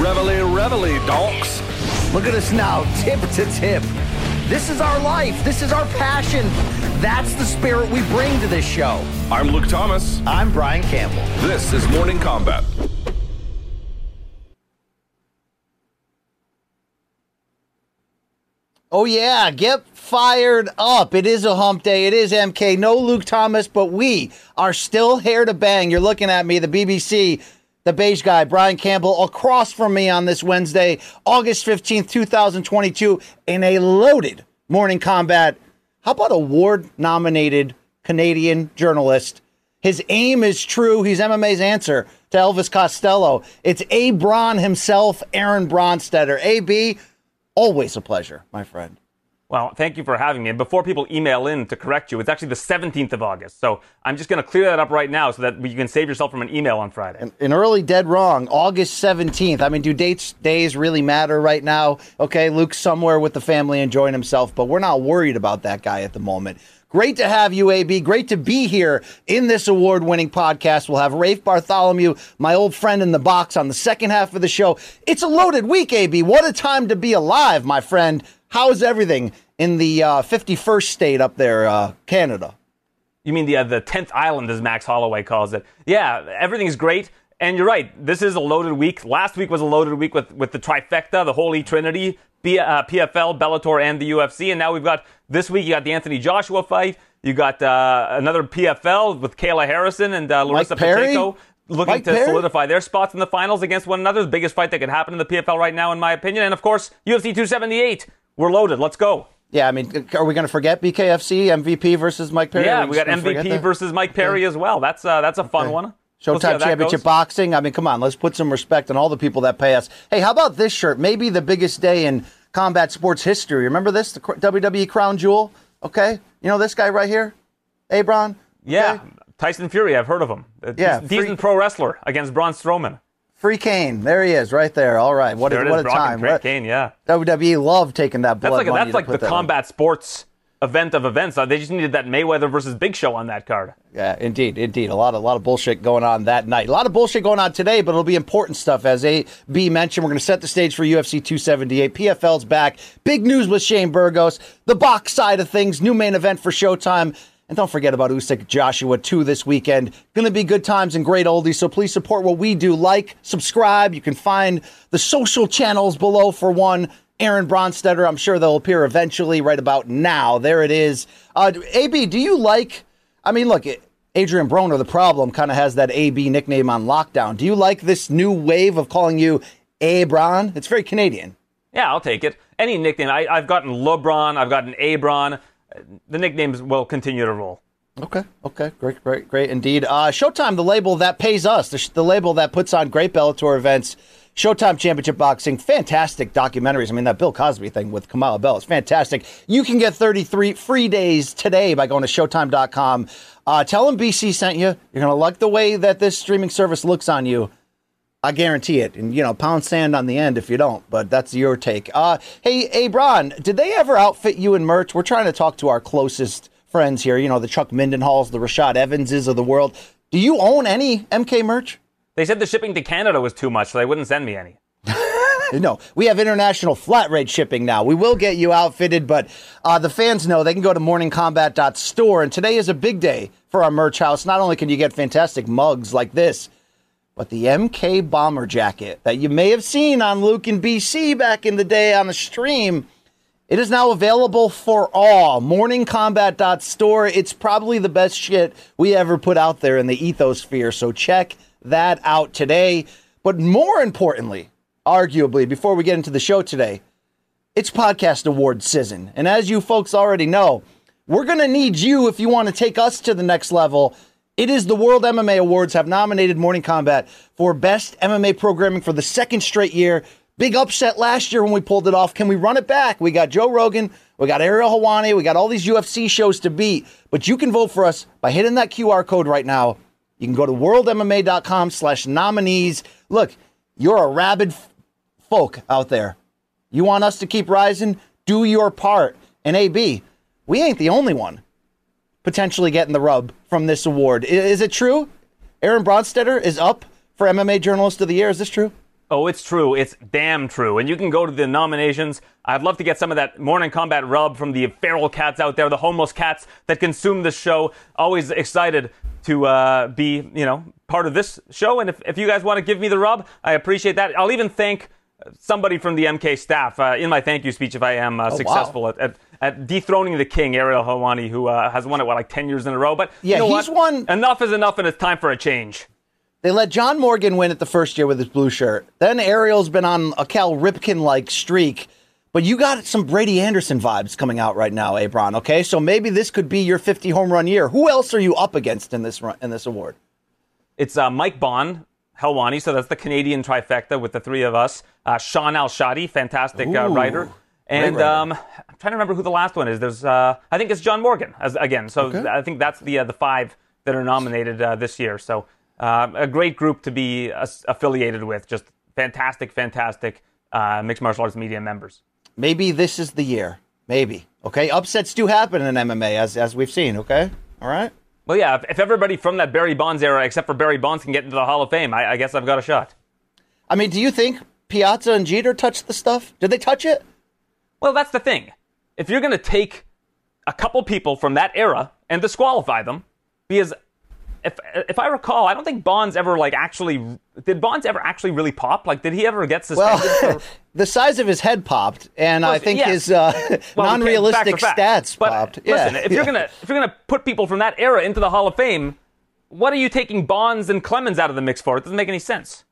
Reveille, reveille, donks. Look at us now, tip to tip. This is our life. This is our passion. That's the spirit we bring to this show. I'm Luke Thomas. I'm Brian Campbell. This is Morning Combat. Oh, yeah, get fired up. It is a hump day. It is MK. No Luke Thomas, but we are still here to bang. You're looking at me, the BBC, the beige guy, Brian Campbell, across from me on this Wednesday, August 15th, 2022, in a loaded morning combat. How about award nominated Canadian journalist? His aim is true. He's MMA's answer to Elvis Costello. It's A. Braun himself, Aaron Bronsteter. AB, always a pleasure, my friend. Well, thank you for having me. And before people email in to correct you, it's actually the 17th of August. So I'm just going to clear that up right now so that you can save yourself from an email on Friday. An, an early dead wrong, August 17th. I mean, do dates, days really matter right now? Okay, Luke's somewhere with the family enjoying himself, but we're not worried about that guy at the moment. Great to have you, AB. Great to be here in this award winning podcast. We'll have Rafe Bartholomew, my old friend in the box, on the second half of the show. It's a loaded week, AB. What a time to be alive, my friend. How's everything in the uh, 51st state up there, uh, Canada? You mean the uh, the 10th island, as Max Holloway calls it? Yeah, everything's great. And you're right. This is a loaded week. Last week was a loaded week with, with the trifecta, the Holy Trinity, B, uh, PFL, Bellator, and the UFC. And now we've got this week. You got the Anthony Joshua fight. You got uh, another PFL with Kayla Harrison and uh, Larissa Pacheco looking Mike to Perry? solidify their spots in the finals against one another. The biggest fight that could happen in the PFL right now, in my opinion. And of course, UFC 278. We're loaded. Let's go. Yeah, I mean, are we going to forget BKFC MVP versus Mike Perry? Yeah, we got just gonna forget MVP versus Mike Perry as well. That's uh, that's a fun one. We'll Showtime Championship goes. Boxing. I mean, come on, let's put some respect on all the people that pay us. Hey, how about this shirt? Maybe the biggest day in combat sports history. Remember this? The WWE Crown Jewel? Okay. You know this guy right here? Abron? Yeah, Okay. Tyson Fury. I've heard of him. Uh, a Yeah, decent, free- pro wrestler against Braun Strowman. Free Kane. There he is, right there. All right. What, There a, what is, a Brock time. What- Kane. Yeah, WWE love taking that blood that's like that's like the combat sports event of events. They just needed that Mayweather versus Big Show on that card. Yeah, indeed, indeed. A lot, a lot of bullshit going on that night. A lot of bullshit going on today, but it'll be important stuff. As A B mentioned, we're going to set the stage for UFC 278. PFL's back. Big news with Shane Burgos. The box side of things. New main event for Showtime. And don't forget about Usyk Joshua 2 this weekend. Going to be good times and great oldies. So please support what we do. Like, subscribe. You can find the social channels below for one. Aaron Bronsteter. I'm sure they'll appear eventually. Right about now. There it is. Uh, AB, do you like? I mean, look, Adrian Broner, the problem, kind of has that AB nickname on lockdown. Do you like this new wave of calling you Abron? It's very Canadian. Yeah, I'll take it. Any nickname. I, I've gotten LeBron. I've gotten Abron. The nicknames will continue to roll. Okay, okay, great, great, great indeed. Uh, Showtime, the label that pays us, the, sh- the label that puts on great Bellator events. Showtime Championship Boxing, fantastic documentaries. I mean, that Bill Cosby thing with Kamau Bell is fantastic. You can get 33 free days today by going to Showtime.com. Uh, tell them BC sent you. You're going to like the way that this streaming service looks on you. I guarantee it. And, you know, pound sand on the end if you don't, but that's your take. Uh, hey, hey, did they ever outfit you in merch? We're trying to talk to our closest friends here, you know, the Chuck Mindenhalls, the Rashad Evanses of the world. Do you own any MK merch? They said the shipping to Canada was too much, so they wouldn't send me any. No, we have international flat rate shipping now. We will get you outfitted, but uh, the fans know they can go to morningcombat.store. And today is a big day for our merch house. Not only can you get fantastic mugs like this, but the MK bomber jacket that you may have seen on Luke and BC back in the day on the stream. It is now available for all. Morningcombat.store. It's probably the best shit we ever put out there in the ethosphere. So check that out today. But more importantly, arguably, before we get into the show today, it's podcast award season. And as you folks already know, we're going to need you if you want to take us to the next level It is the World MMA Awards have nominated Morning Combat for Best MMA Programming for the second straight year. Big upset last year when we pulled it off. Can we run it back? We got Joe Rogan, we got Ariel Helwani, we got all these UFC shows to beat. But you can vote for us by hitting that QR code right now. You can go to worldmma.com slash nominees. Look, you're a rabid f- folk out there. You want us to keep rising? Do your part. And AB, we ain't the only one potentially getting the rub from this award. I- Is it true? Aaron Bronsteter is up for MMA Journalist of the Year. Is this true? Oh, it's true. It's damn true. And you can go to the nominations. I'd love to get some of that morning combat rub from the feral cats out there, the homeless cats that consume this show. Always excited to uh, be, you know, part of this show. And if, if you guys want to give me the rub, I appreciate that. I'll even thank somebody from the MK staff uh, in my thank you speech if I am uh, wow. successful at, at, at dethroning the king, Ariel Helwani, who uh, has won it, what, like 10 years in a row. But Yeah, you know he's what? won- Enough is enough, and it's time for a change. They let John Morgan win it the first year with his blue shirt. Then Ariel's been on a Cal Ripken like streak. But you got some Brady Anderson vibes coming out right now, Abron. Okay, so maybe this could be your 50 home run year. Who else are you up against in this run, in this award? It's uh, Mike Bohn, Helwani, so that's the Canadian trifecta with the three of us. Uh, Shaun Al-Shatti, fantastic uh, writer. And writer. um, I'm trying to remember who the last one is. There's, uh, I think it's John Morgan as, again. So I think that's the uh, the five that are nominated uh, this year. So uh, a great group to be affiliated with. Just fantastic, fantastic uh, mixed martial arts media members. Maybe this is the year. Maybe. Okay, upsets do happen in MMA as as we've seen. Okay, all right. Well, yeah, if, if everybody from that Barry Bonds era, except for Barry Bonds, can get into the Hall of Fame, I, I guess I've got a shot. I mean, do you think Piazza and Jeter touched the stuff? Did they touch it? Well, that's the thing. If you're going to take a couple people from that era and disqualify them, because if if I recall, I don't think Bonds ever like actually did Bonds ever actually really pop? Like, did he ever get Well, suspended? for, the size of his head popped, and I think yeah. his uh, Well, non-realistic facts are stats But popped. Listen, yeah. if you're gonna if you're gonna put people from that era into the Hall of Fame, what are you taking Bonds and Clemens out of the mix for? It doesn't make any sense.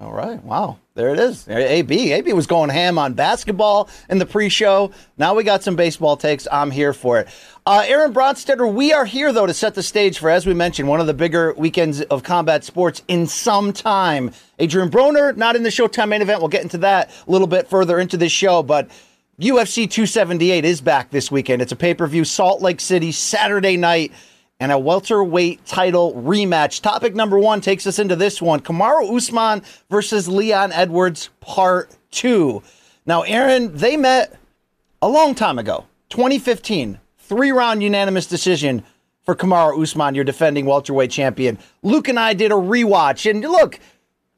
All right. Wow. There it is. AB. AB was going ham on basketball in the pre-show. Now we got some baseball takes. I'm here for it. Uh, Aaron Bronsteter, we are here, though, to set the stage for, as we mentioned, one of the bigger weekends of combat sports in some time. Adrian Broner, not in the Showtime main event. We'll get into that a little bit further into this show, but UFC 278 is back this weekend. It's a pay-per-view, Salt Lake City, Saturday night and a welterweight title rematch. Topic number one takes us into this one Kamaru Usman versus Leon Edwards, part two. Now, Aaron, they met a long time ago, 2015, three round unanimous decision for Kamaru Usman, your defending welterweight champion. Luke and I did a rewatch, and look,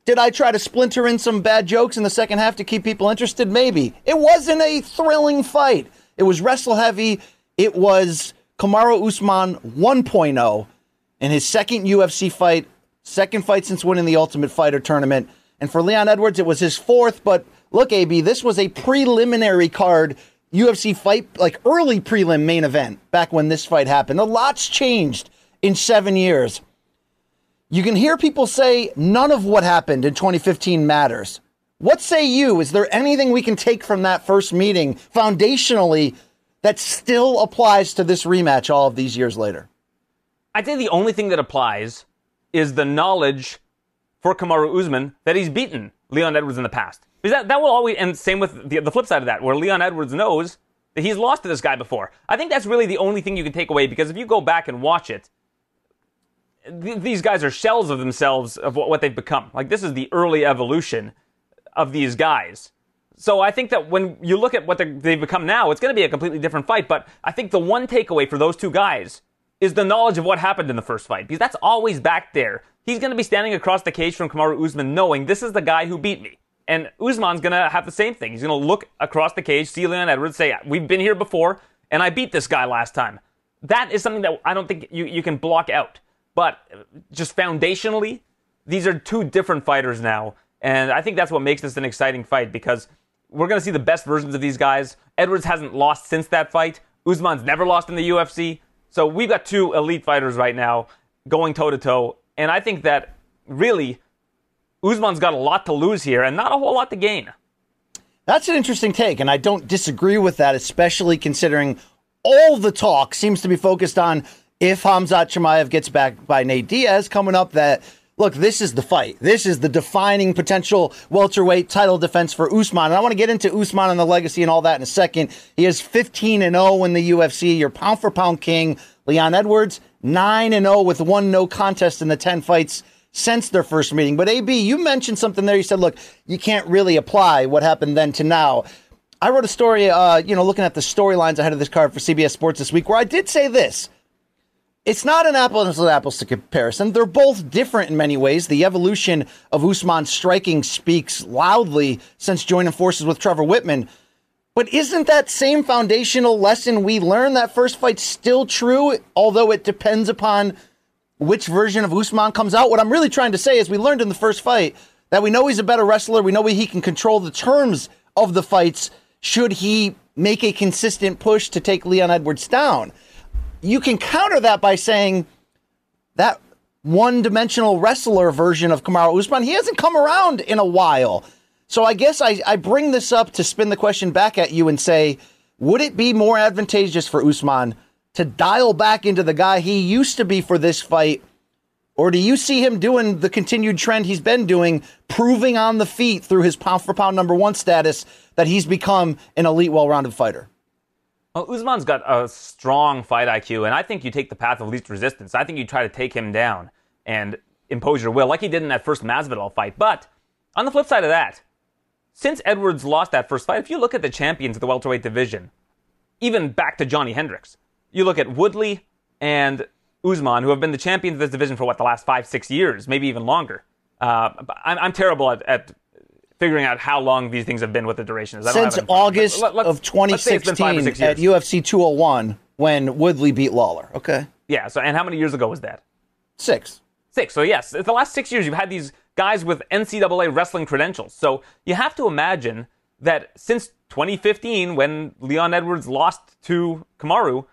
did I try to splinter in some bad jokes in the second half to keep people interested? Maybe. It wasn't a thrilling fight. It was wrestle heavy. It was Kamaru Usman 1.0 in his second UFC fight, second fight since winning the Ultimate Fighter tournament. And for Leon Edwards, it was his fourth. But look, AB, this was a preliminary card UFC fight, like early prelim main event back when this fight happened. A lot's changed in seven years. You can hear people say none of what happened in 2015 matters. What say you? Is there anything we can take from that first meeting foundationally that still applies to this rematch all of these years later? I'd say the only thing that applies is the knowledge for Kamaru Usman that he's beaten Leon Edwards in the past. Because that, that will always, and same with the, the flip side of that, where Leon Edwards knows that he's lost to this guy before. I think that's really the only thing you can take away because if you go back and watch it, th- these guys are shells of themselves of what, what they've become. Like this is the early evolution of these guys. So I think that when you look at what they've become now, it's going to be a completely different fight. But I think the one takeaway for those two guys is the knowledge of what happened in the first fight because that's always back there. He's going to be standing across the cage from Kamaru Usman knowing this is the guy who beat me. And Usman's going to have the same thing. He's going to look across the cage, see Leon Edwards, say, We've been here before, and I beat this guy last time. That is something that I don't think you, you can block out. But just foundationally, these are two different fighters now. And I think that's what makes this an exciting fight because we're going to see the best versions of these guys. Edwards hasn't lost since that fight. Usman's never lost in the UFC. So we've got two elite fighters right now going toe to toe. And I think that really Usman's got a lot to lose here and not a whole lot to gain. That's an interesting take, and I don't disagree with that, especially considering all the talk seems to be focused on if Hamzat Chimaev gets back by Nate Diaz coming up, that look, this is the fight. This is the defining potential welterweight title defense for Usman. And I want to get into Usman and the legacy and all that in a second. He is 15 and 0 in the UFC. Your pound for pound king, Leon Edwards, 9 and 0 with one no contest in the 10 fights since their first meeting. But AB, you mentioned something there. You said, look, you can't really apply what happened then to now. I wrote a story, uh, you know, looking at the storylines ahead of this card for CBS Sports this week, where I did say this it's not an apples to apples to comparison. They're both different in many ways. The evolution of Usman's striking speaks loudly since joining forces with Trevor Wittman. But isn't that same foundational lesson we learned that first fight still true, although it depends upon which version of Usman comes out? What I'm really trying to say is we learned in the first fight that we know he's a better wrestler. We know he can control the terms of the fights should he make a consistent push to take Leon Edwards down you can counter that by saying that one dimensional wrestler version of Kamaru Usman, he hasn't come around in a while. So I guess I, I bring this up to spin the question back at you and say, would it be more advantageous for Usman to dial back into the guy he used to be for this fight? Or do you see him doing the continued trend he's been doing, proving on the feet through his pound for pound number one status that he's become an elite, well rounded fighter? Well, Usman's got a strong fight IQ, and I think you take the path of least resistance. I think you try to take him down and impose your will, like he did in that first Masvidal fight. But on the flip side of that, since Edwards lost that first fight, if you look at the champions of the welterweight division, even back to Johnny Hendricks, you look at Woodley and Usman, who have been the champions of this division for what the last five, six years, maybe even longer. Uh, I'm, I'm, terrible at, at figuring out how long these things have been, what the duration is. Since August let, of 2016 at UFC 201 when Woodley beat Lawler. Okay. Yeah. So, and how many years ago was that? Six. Six. So yes, the last six years you've had these guys with NCAA wrestling credentials. So you have to imagine that since 2015, when Leon Edwards lost to Kamaru,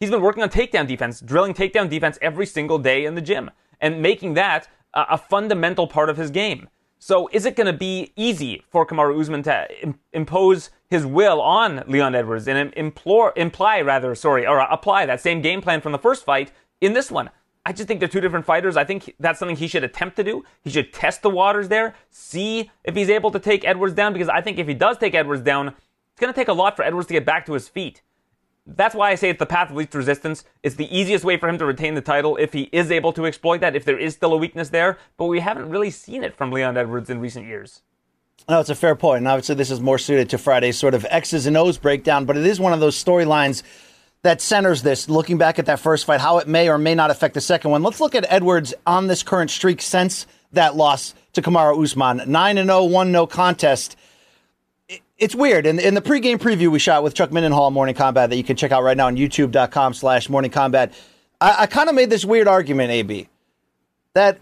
he's been working on takedown defense, drilling takedown defense every single day in the gym, and making that a, a fundamental part of his game. So is it going to be easy for Kamaru Usman to Im- impose his will on Leon Edwards and implore, imply rather, sorry, or apply that same game plan from the first fight in this one? I just think they're two different fighters. I think that's something he should attempt to do. He should test the waters there, see if he's able to take Edwards down, because I think if he does take Edwards down, it's going to take a lot for Edwards to get back to his feet that's why I say it's the path of least resistance. It's the easiest way for him to retain the title if he is able to exploit that, if there is still a weakness there. But we haven't really seen it from Leon Edwards in recent years. No, it's a fair point. And obviously, this is more suited to Friday's sort of X's and O's breakdown, but it is one of those storylines that centers this, looking back at that first fight, how it may or may not affect the second one. Let's look at Edwards on this current streak since that loss to Kamaru Usman. 9 0, 1 no contest it's weird. In, in the pregame preview we shot with Chuck Mindenhall Morning Combat that you can check out right now on youtube.com slash morning combat, I, I kind of made this weird argument, AB, that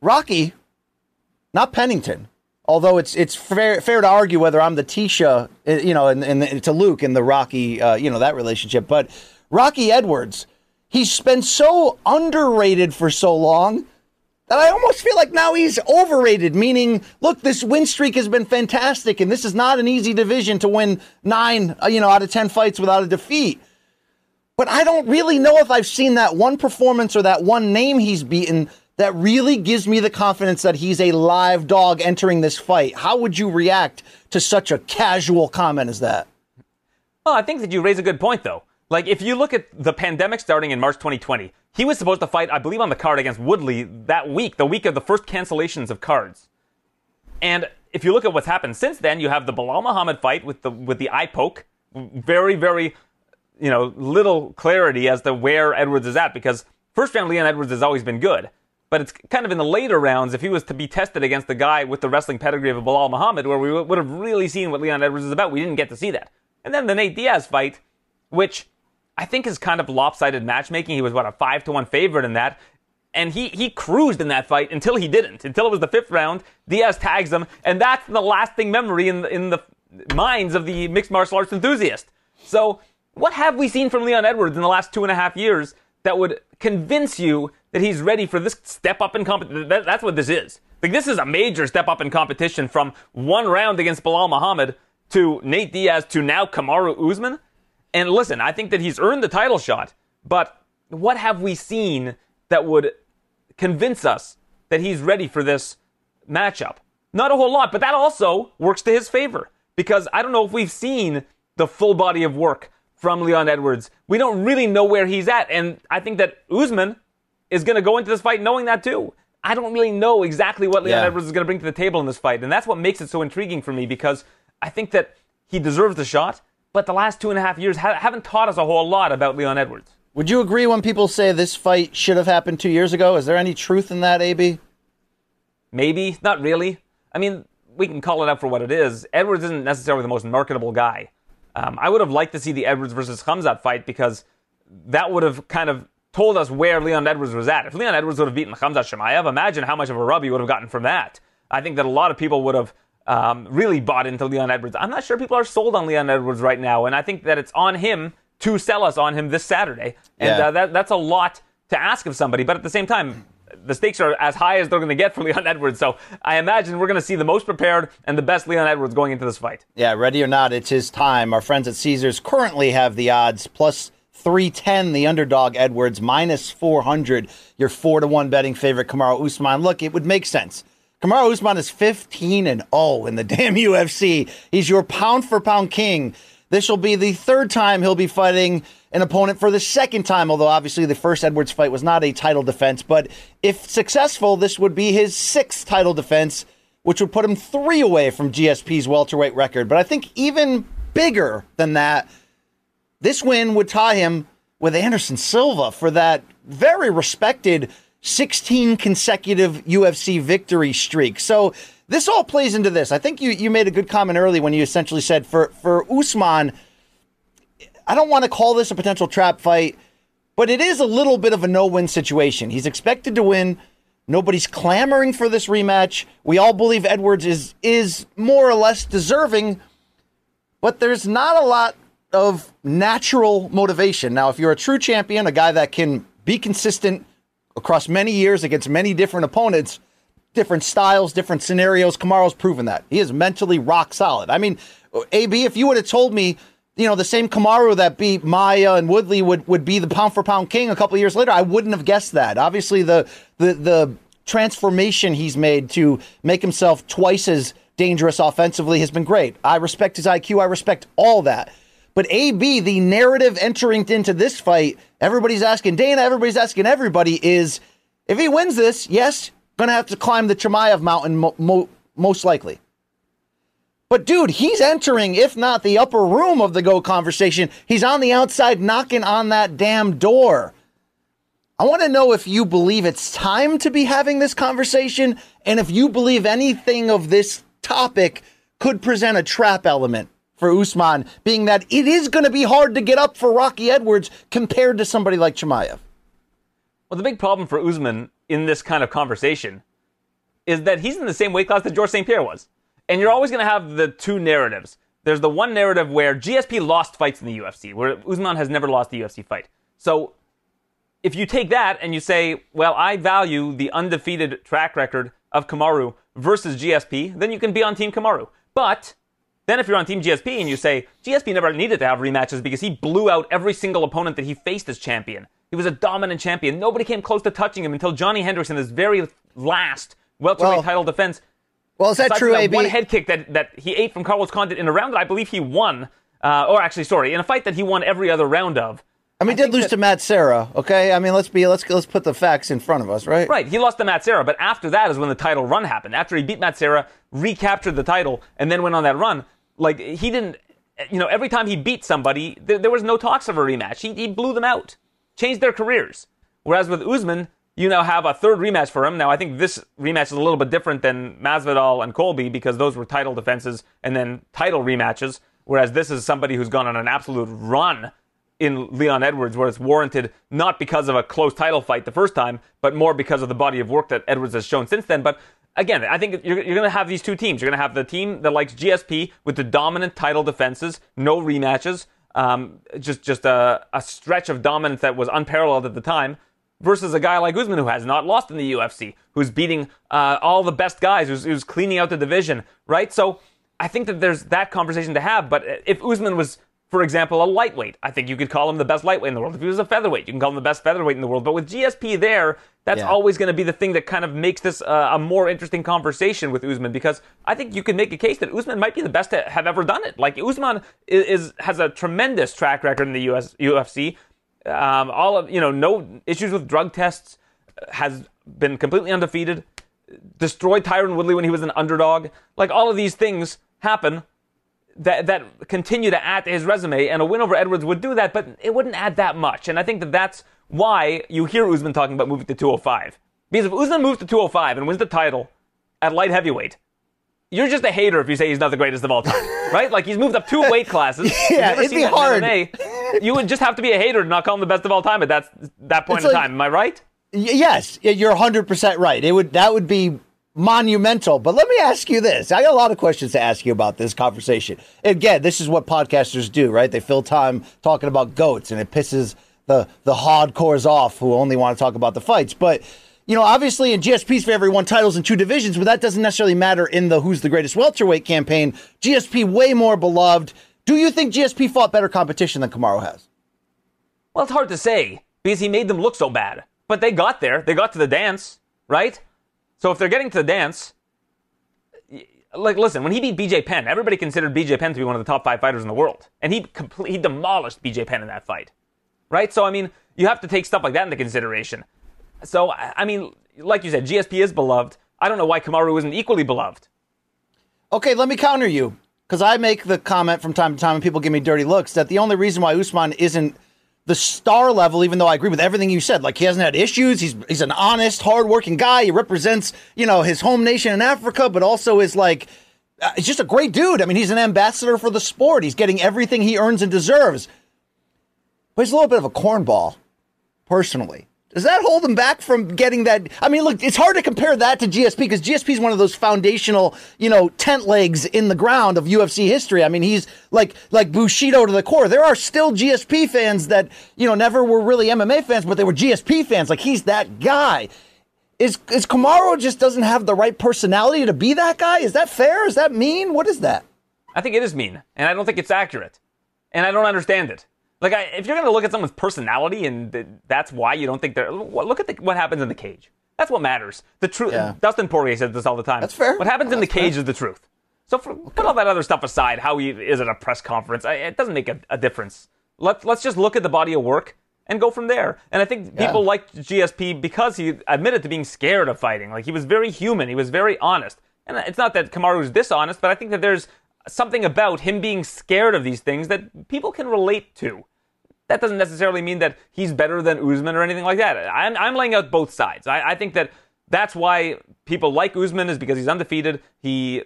Rocky, not Pennington, although it's it's fair fair to argue whether I'm the Tecia, eh, you know, and, and to Luke in the Rocky, uh, you know, that relationship, but Rocky Edwards, he's been so underrated for so long that I almost feel like now he's overrated, meaning, look, this win streak has been fantastic, and this is not an easy division to win nine, uh, you know, out of 10 fights without a defeat. But I don't really know if I've seen that one performance or that one name he's beaten that really gives me the confidence that he's a live dog entering this fight. How would you react to such a casual comment as that? Well, I think that you raise a good point, though. Like, if you look at the pandemic starting in March 2020, he was supposed to fight, I believe, on the card against Woodley that week, the week of the first cancellations of cards. And if you look at what's happened since then, you have the Belal Muhammad fight with the with the eye poke, very very, you know, little clarity as to where Edwards is at because first round Leon Edwards has always been good, but it's kind of in the later rounds if he was to be tested against the guy with the wrestling pedigree of Belal Muhammad, where we would have really seen what Leon Edwards is about. We didn't get to see that, and then the Nate Diaz fight, which I think is kind of lopsided matchmaking. He was what a five to one favorite in that. And he, he cruised in that fight until he didn't. Until it was the fifth round. Diaz tags him, and that's the lasting memory in the, in the minds of the mixed martial arts enthusiast. So, what have we seen from Leon Edwards in the last two and a half years that would convince you that he's ready for this step up in competition? That, that's what this is. Like this is a major step up in competition from one round against Belal Muhammad to Nate Diaz to now Kamaru Usman. And listen, I think that he's earned the title shot, but what have we seen that would convince us that he's ready for this matchup? Not a whole lot, but that also works to his favor because I don't know if we've seen the full body of work from Leon Edwards. We don't really know where he's at, and I think that Usman is going to go into this fight knowing that too. I don't really know exactly what Leon Yeah. Edwards is going to bring to the table in this fight, and that's what makes it so intriguing for me because I think that he deserves the shot, but the last two and a half years ha- haven't taught us a whole lot about Leon Edwards. Would you agree when people say this fight should have happened two years ago? Is there any truth in that, AB? Maybe, not really. I mean, we can call it out for what it is. Edwards isn't necessarily the most marketable guy. Um, I would have liked to see the Edwards versus Hamzat fight because that would have kind of told us where Leon Edwards was at. If Leon Edwards would have beaten Hamzat Chimaev, imagine how much of a rub he would have gotten from that. I think that a lot of people would have um, really bought into Leon Edwards. I'm not sure people are sold on Leon Edwards right now, and I think that it's on him to sell us on him this Saturday. And Yeah. uh, that, that's a lot to ask of somebody, but at the same time, the stakes are as high as they're going to get for Leon Edwards. So I imagine we're going to see the most prepared and the best Leon Edwards going into this fight. Yeah, ready or not, it's his time. Our friends at Caesars currently have the odds plus 310, the underdog Edwards, minus 400, your 4 to 1 betting favorite, Kamaru Usman. Look, it would make sense. Kamaru Usman is 15 and 0 in the damn UFC. He's your pound for pound king. This will be the third time he'll be fighting an opponent for the second time, although obviously the first Edwards fight was not a title defense. But if successful, this would be his sixth title defense, which would put him three away from GSP's welterweight record. But I think even bigger than that, this win would tie him with Anderson Silva for that very respected 16 consecutive UFC victory streak. So this all plays into this. I think you, you made a good comment early when you essentially said for, for Usman, I don't want to call this a potential trap fight, but it is a little bit of a no win situation. He's expected to win. Nobody's clamoring for this rematch. We all believe Edwards is is more or less deserving, but there's not a lot of natural motivation. Now, if you're a true champion, a guy that can be consistent across many years against many different opponents, different styles, different scenarios, Kamaru's proven that. He is mentally rock solid. I mean, AB, if you would have told me, you know, the same Kamaru that beat Maia and Woodley would, would be the pound for pound king a couple years later, I wouldn't have guessed that. Obviously, the the the transformation he's made to make himself twice as dangerous offensively has been great. I respect his IQ. I respect all that. But AB, the narrative entering into this fight, everybody's asking Dana, everybody's asking everybody is if he wins this, yes, gonna have to climb the Chimaev mountain mo- mo- most likely. But dude, he's entering, if not the upper room of the Go conversation, he's on the outside knocking on that damn door. I want to know if you believe it's time to be having this conversation and if you believe anything of this topic could present a trap element for Usman, being that it is going to be hard to get up for Rocky Edwards compared to somebody like Chimaev. Well, the big problem for Usman in this kind of conversation is that he's in the same weight class that George St. Pierre was. And you're always going to have the two narratives. There's the one narrative where GSP lost fights in the UFC, where Usman has never lost a UFC fight. So if you take that and you say, well, I value the undefeated track record of Kamaru versus GSP, then you can be on Team Kamaru. But then if you're on Team GSP and you say, GSP never needed to have rematches because he blew out every single opponent that he faced as champion. He was a dominant champion. Nobody came close to touching him until Johnny Hendricks in his very last welterweight Well, title defense. Well, is that true, that AB? One head kick that, that he ate from Carlos Condit in a round that I believe he won, uh, or actually, sorry, in a fight that he won every other round of. I mean, he did lose that- to Matt Serra. Okay, I mean, let's be let's let's put the facts in front of us, right? Right, he lost to Matt Serra, but after that is when the title run happened. After he beat Matt Serra, recaptured the title, and then went on that run. Like he didn't, you know, every time he beat somebody, there, was no talks of a rematch. He, he blew them out, changed their careers. Whereas with Usman, you now have a third rematch for him. Now I think this rematch is a little bit different than Masvidal and Colby because those were title defenses and then title rematches. Whereas this is somebody who's gone on an absolute run in Leon Edwards, where it's warranted not because of a close title fight the first time, but more because of the body of work that Edwards has shown since then. But again, I think you're, you're going to have these two teams. You're going to have the team that likes GSP with the dominant title defenses, no rematches, um, just just a, a stretch of dominance that was unparalleled at the time, versus a guy like Usman who has not lost in the UFC, who's beating uh, all the best guys, who's, who's cleaning out the division, right? So I think that there's that conversation to have. But if Usman was for example, a lightweight. I think you could call him the best lightweight in the world. If he was a featherweight, you can call him the best featherweight in the world. But with GSP there, that's Yeah. always going to be the thing that kind of makes this uh, a more interesting conversation with Usman because I think you can make a case that Usman might be the best to have ever done it. Like Usman is, is has a tremendous track record in the US UFC. Um, all of you know, no issues with drug tests, has been completely undefeated. Destroyed Tyron Woodley when he was an underdog. Like all of these things happen that that continue to add to his resume, and a win over Edwards would do that, but it wouldn't add that much. And I think that that's why you hear Usman talking about moving to 205. Because if Usman moves to 205 and wins the title at light heavyweight, you're just a hater if you say he's not the greatest of all time, right? Like he's moved up two weight classes. Yeah, it'd be hard. MMA. You would just have to be a hater to not call him the best of all time at that that point It's in like- time. Am I right? Y- yes, you're 100% right. It would that would be monumental. But let me ask you this. I got a lot of questions to ask you about this conversation. Again, this is what podcasters do, right? They fill time talking about goats and it pisses the the hardcores off who only want to talk about the fights. But you know, obviously in GSP's favor, won titles in two divisions, but that doesn't necessarily matter in the who's the greatest welterweight campaign. GSP way more beloved. Do you think GSP fought better competition than Kamaru has? Well, it's hard to say because he made them look so bad. But they got there. They got to the dance, right? So if they're getting to the dance, like listen, when he beat BJ Penn, everybody considered BJ Penn to be one of the top five fighters in the world, and he he demolished BJ Penn in that fight, right? So I mean, you have to take stuff like that into consideration. So I I mean, like you said, GSP is beloved. I don't know why Kamaru isn't equally beloved. Okay, let me counter you because I make the comment from time to time, and people give me dirty looks that the only reason why Usman isn't the star level, even though I agree with everything you said, like he hasn't had issues. He's he's an honest, hardworking guy. He represents you know his home nation in Africa, but also is like. Uh, he's just a great dude. I mean, he's an ambassador for the sport. He's getting everything he earns and deserves. But he's a little bit of a cornball, personally. Does that hold him back from getting that? I mean, look, it's hard to compare that to GSP because GSP is one of those foundational, you know, tent legs in the ground of UFC history. I mean, he's like like Bushido to the core. There are still GSP fans that you know never were really MMA fans, but they were GSP fans. Like he's that guy. Is is Kamaru just doesn't have the right personality to be that guy? Is that fair? Is that mean? What is that? I think it is mean, and I don't think it's accurate, and I don't understand it. Like, I, if you're going to look at someone's personality, and th- that's why you don't think they're look at the, what happens in the cage. That's what matters. The truth. Yeah. Dustin Poirier says this all the time. That's fair. What happens in the That's fair. cage is the truth. So for, put all that other stuff aside. How he is at a press conference, I, it doesn't make a, a difference. Let's let's just look at the body of work and go from there. And I think people Yeah. liked GSP because he admitted to being scared of fighting. Like he was very human. He was very honest. And it's not that Kamaru is dishonest, but I think that there's something about him being scared of these things that people can relate to. That doesn't necessarily mean that he's better than Usman or anything like that. I'm, I'm laying out both sides. I, I think that that's why people like Usman is because he's undefeated. He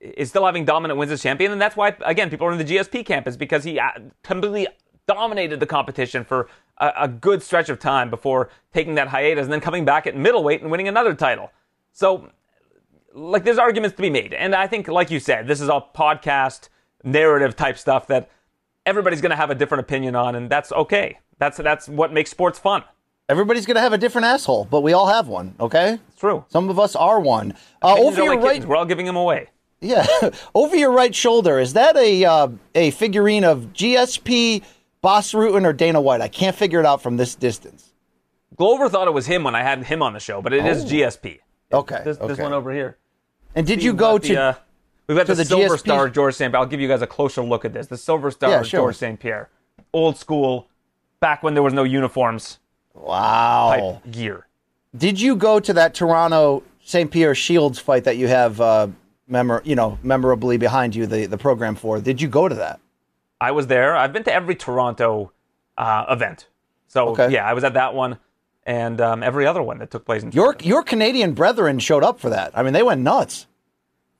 is still having dominant wins as champion, and that's why again people are in the GSP camp is because he uh, completely dominated the competition for a, a good stretch of time before taking that hiatus and then coming back at middleweight and winning another title. So like there's arguments to be made. And I think, like you said, this is all podcast narrative type stuff that everybody's going to have a different opinion on, and that's okay. That's that's what makes sports fun. Everybody's gonna have a different asshole, but we all have one. Okay, It's true. some of us are one. Uh, over your like right, kittens. We're all giving them away. Yeah, over your right shoulder is that a uh, a figurine of GSP, Bas Rutten, or Dana White? I can't figure it out from this distance. Glover thought it was him when I had him on the show, but it is GSP. Okay, This, this one over here. And did you go to? the, uh, we've got to the, the Silver GSP? Star George St. Pierre. I'll give you guys a closer look at this. The Silver Star Yeah, sure. George St. Pierre, old school, back when there was no uniforms wow. type gear. Did you go to that Toronto St. Pierre Shields fight that you have, uh, memor- you know, memorably behind you the the program for? Did you go to that? I was there. I've been to every Toronto uh, event. So Okay. yeah, I was at that one and um, every other one that took place in Your your Canadian brethren showed up for that. I mean, they went nuts.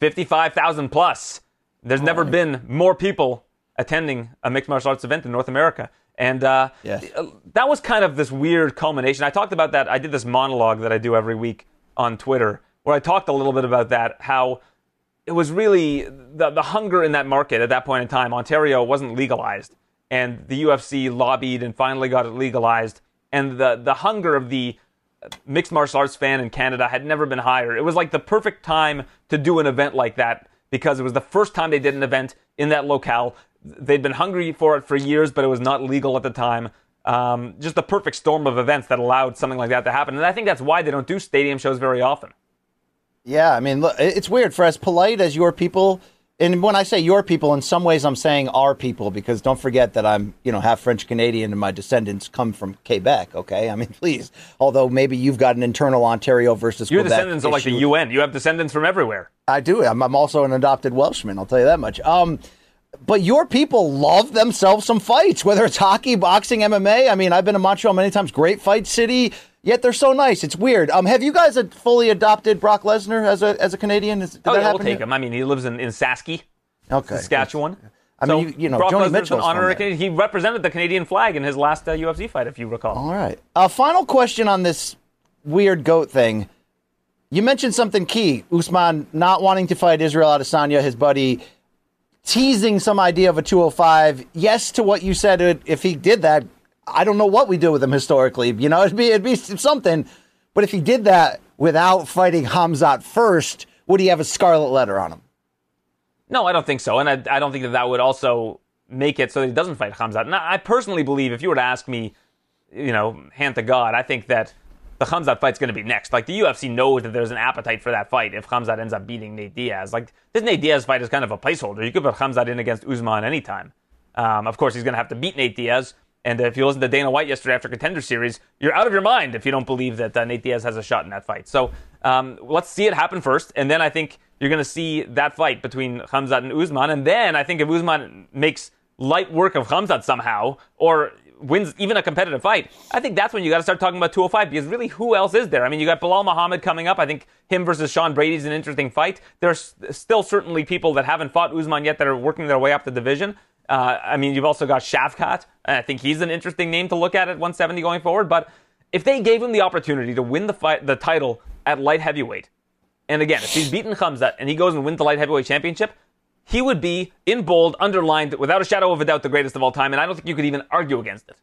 55,000 plus. There's never been more people attending a mixed martial arts event in North America. And uh, Yes. that was kind of this weird culmination. I talked about that. I did this monologue that I do every week on Twitter where I talked a little bit about that, how it was really the, the hunger in that market at that point in time. Ontario wasn't legalized, and the UFC lobbied and finally got it legalized. And the, the hunger of the mixed martial arts fan in Canada had never been higher. It was like the perfect time to do an event like that because it was the first time they did an event in that locale. They'd been hungry for it for years, but it was not legal at the time. Um, just the perfect storm of events that allowed something like that to happen. And I think that's why they don't do stadium shows very often. Yeah, I mean, look, it's weird for as polite as your people. And when I say your people, in some ways I'm saying our people because don't forget that I'm, you know, half French Canadian and my descendants come from Quebec. Okay, I mean, please. Although maybe you've got an internal Ontario versus your Quebec descendants are like the. UN. You have descendants from everywhere. I do. I'm, I'm also an adopted Welshman. I'll tell you that much. Um, but your people love themselves some fights, whether it's hockey, boxing, MMA. I mean, I've been to Montreal many times. Great fight city. Yet they're so nice. It's weird. Um, have you guys fully adopted Brock Lesnar as a as a Canadian? Is, did Oh, that yeah, we'll take him. I mean, he lives in, in Saskey, Okay. Saskatchewan. I So, mean, you, you know, Brock Joni Lesnar's an honorary. Canadian. He represented the Canadian flag in his last uh, UFC fight, if you recall. All right. Uh, final question on this weird goat thing. You mentioned something key. Usman not wanting to fight Israel Adesanya, his buddy, teasing some idea of a 205. Yes to what you said. If he did that, I don't know what we do with him historically. You know, it'd be it'd be something. But if he did that without fighting Hamzat first, would he have a scarlet letter on him? No, I don't think so, and I, I don't think that that would also make it so that he doesn't fight Hamzat. And I personally believe, if you were to ask me, you know, hand to God, I think that the Hamzat fight's going to be next. Like the UFC knows that there's an appetite for that fight if Hamzat ends up beating Nate Diaz. Like this Nate Diaz fight is kind of a placeholder. You could put Hamzat in against Usman anytime. Um, of course, he's going to have to beat Nate Diaz. And if you listen to Dana White yesterday after Contender Series, you're out of your mind if you don't believe that uh, Nate Diaz has a shot in that fight. So um, let's see it happen first, and then I think you're going to see that fight between Hamzat and Usman. And then I think if Usman makes light work of Hamzat somehow, or wins even a competitive fight, I think that's when you got to start talking about 205 because really, who else is there? I mean, you got Belal Muhammad coming up. I think him versus Sean Brady is an interesting fight. There's still certainly people that haven't fought Usman yet that are working their way up the division. Uh, I mean, you've also got Shavkat. I think he's an interesting name to look at at 170 going forward. But if they gave him the opportunity to win the fight, the title at light heavyweight, and again, if he's beaten Khamzat and he goes and wins the light heavyweight championship, he would be in bold, underlined, without a shadow of a doubt, the greatest of all time. And I don't think you could even argue against it.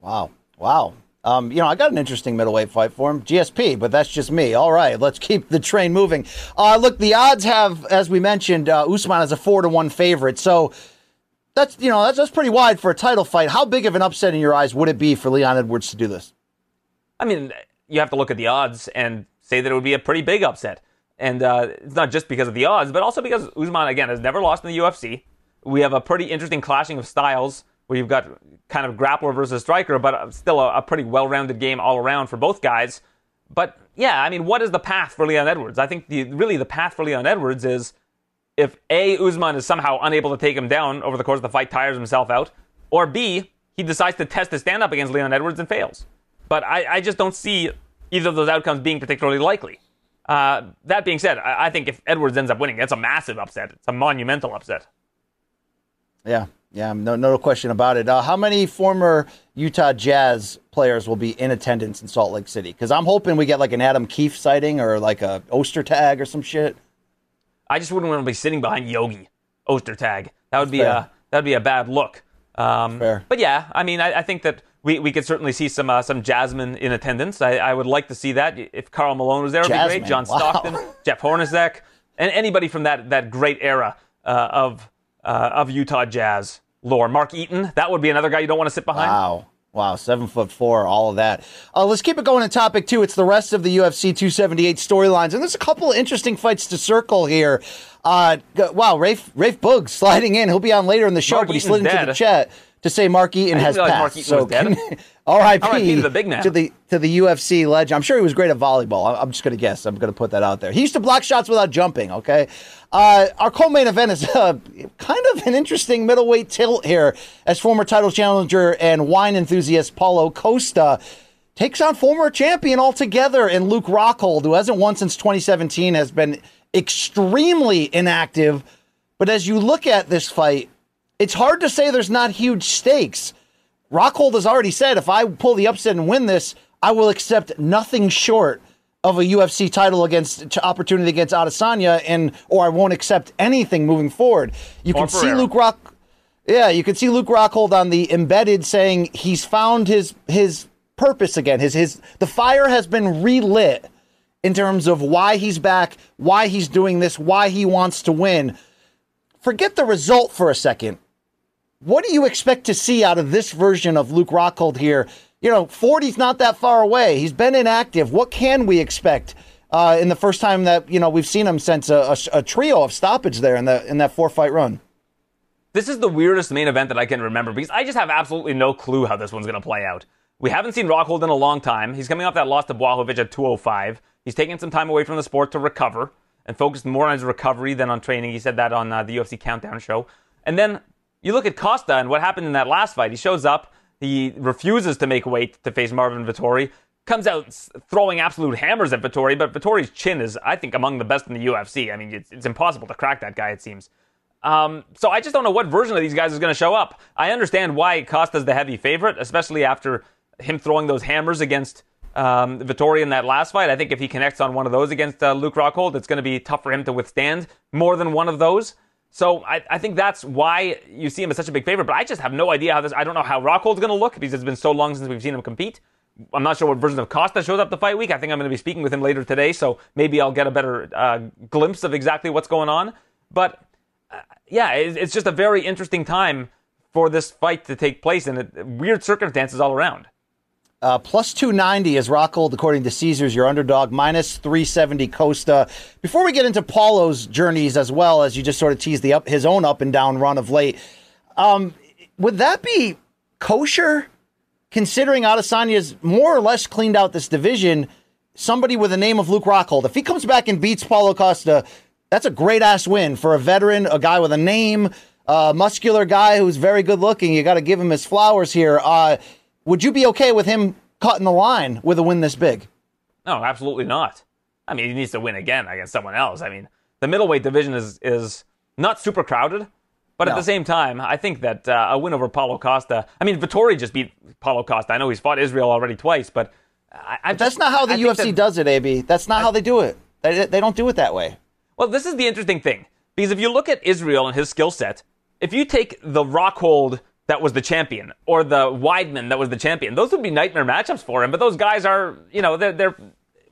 Wow. Wow. Um, you know, I got an interesting middleweight fight for him, GSP, but that's just me. All right, let's keep the train moving. Uh, look, the odds have, as we mentioned, uh, Usman as a four to one favorite. So that's you know that's, that's pretty wide for a title fight. How big of an upset in your eyes would it be for Leon Edwards to do this? I mean, you have to look at the odds and say that it would be a pretty big upset. And uh, it's not just because of the odds, but also because Usman, again, has never lost in the UFC. We have a pretty interesting clashing of styles where you've got kind of grappler versus striker, but still a, a pretty well rounded game all around for both guys. But yeah, I mean, what is the path for Leon Edwards? I think the, really the path for Leon Edwards is if A, Usman is somehow unable to take him down over the course of the fight, tires himself out, or B, he decides to test his stand up against Leon Edwards and fails. But I, I just don't see either of those outcomes being particularly likely. Uh, that being said, I, I think if Edwards ends up winning, that's a massive upset. It's a monumental upset. Yeah, yeah, no, no question about it. Uh, how many former Utah Jazz players will be in attendance in Salt Lake City? Because I'm hoping we get like an Adam Keefe sighting or like a Ostertag or some shit. I just wouldn't want to be sitting behind Yogi Ostertag. That would be Fair. a that would be a bad look. Um, Fair. But yeah, I mean, I, I think that we, we could certainly see some uh, some Jasmine in attendance. I, I would like to see that. If Karl Malone was there, it'd be great. John wow. Stockton, Jeff Hornacek, and anybody from that that great era uh, of uh, of Utah Jazz lore. Mark Eaton, that would be another guy you don't want to sit behind. Wow. Wow, seven foot four, all of that. Uh, let's keep it going to topic two. It's the rest of the UFC 278 storylines, and there's a couple of interesting fights to circle here. Uh, wow, Rafe Rafe Boog sliding in. He'll be on later in the show, Mark but he Eaton's slid into dead. the chat to say Mark Eaton has passed. Mark Eaton so can- R.I.P. To the big man. to the to the UFC legend. I'm sure he was great at volleyball. I'm just going to guess. I'm going to put that out there. He used to block shots without jumping. Okay. Uh, our co-main event is uh, kind of an interesting middleweight tilt here, as former title challenger and wine enthusiast Paulo Costa takes on former champion altogether and Luke Rockhold, who hasn't won since 2017, has been extremely inactive. But as you look at this fight, it's hard to say there's not huge stakes. Rockhold has already said if I pull the upset and win this, I will accept nothing short of a UFC title against opportunity against Adesanya, and or I won't accept anything moving forward. You Or can see. Luke Rock. Yeah, you can see Luke Rockhold on the embedded saying he's found his his purpose again. His his the fire has been relit, in terms of why he's back, why he's doing this, why he wants to win. Forget the result for a second. What do you expect to see out of this version of Luke Rockhold here? You know, 40's not that far away. He's been inactive. What can we expect uh, in the first time that you know we've seen him since a, a, a trio of stoppage there in that in that four fight run? This is the weirdest main event that I can remember because I just have absolutely no clue how this one's going to play out. We haven't seen Rockhold in a long time. He's coming off that loss to Blachowicz at 205. He's taking some time away from the sport to recover and focused more on his recovery than on training. He said that on uh, the UFC Countdown show. And then you look at Costa and what happened in that last fight. He shows up, he refuses to make weight to face Marvin Vettori, comes out throwing absolute hammers at Vettori, but Vettori's chin is, I think, among the best in the UFC. I mean, it's, it's impossible to crack that guy, it seems. Um, so I just don't know what version of these guys is going to show up. I understand why Costa's the heavy favorite, especially after him throwing those hammers against um, Vettori in that last fight. I think if he connects on one of those against uh, Luke Rockhold, it's going to be tough for him to withstand more than one of those. So I, I, think that's why you see him as such a big favorite. But I just have no idea how this. I don't know how Rockhold's going to look because it's been so long since we've seen him compete. I'm not sure what version of Costa shows up the fight week. I think I'm going to be speaking with him later today, so maybe I'll get a better uh, glimpse of exactly what's going on. But uh, yeah, it's, it's just a very interesting time for this fight to take place, and weird circumstances all around. Uh, plus 290 is Rockhold, according to Caesars, your underdog, minus 370 Costa. Before we get into Paulo's journeys as well, as you just sort of teased the up, his own up and down run of late, um, would that be kosher, considering Adesanya's more or less cleaned out this division? Somebody with the name of Luke Rockhold, if he comes back and beats Paulo Costa, that's a great ass win for a veteran, a guy with a name, a muscular guy who's very good looking. You got to give him his flowers here. Uh, would you be okay with him cutting the line with a win this big? No, absolutely not. I mean, he needs to win again against someone else. I mean, the middleweight division is is not super crowded, but no. at the same time, I think that uh, a win over Paulo Costa. I mean, Vettori just beat Paulo Costa. I know he's fought Israel already twice, but, I, I but that's not how the I UFC that, does it, AB. That's not how they do it. They, they don't do it that way. Well, this is the interesting thing because if you look at Israel and his skill set, if you take the Rockhold that was the champion or the Weidman that was the champion. Those would be nightmare matchups for him. But those guys are, you know, they're, they're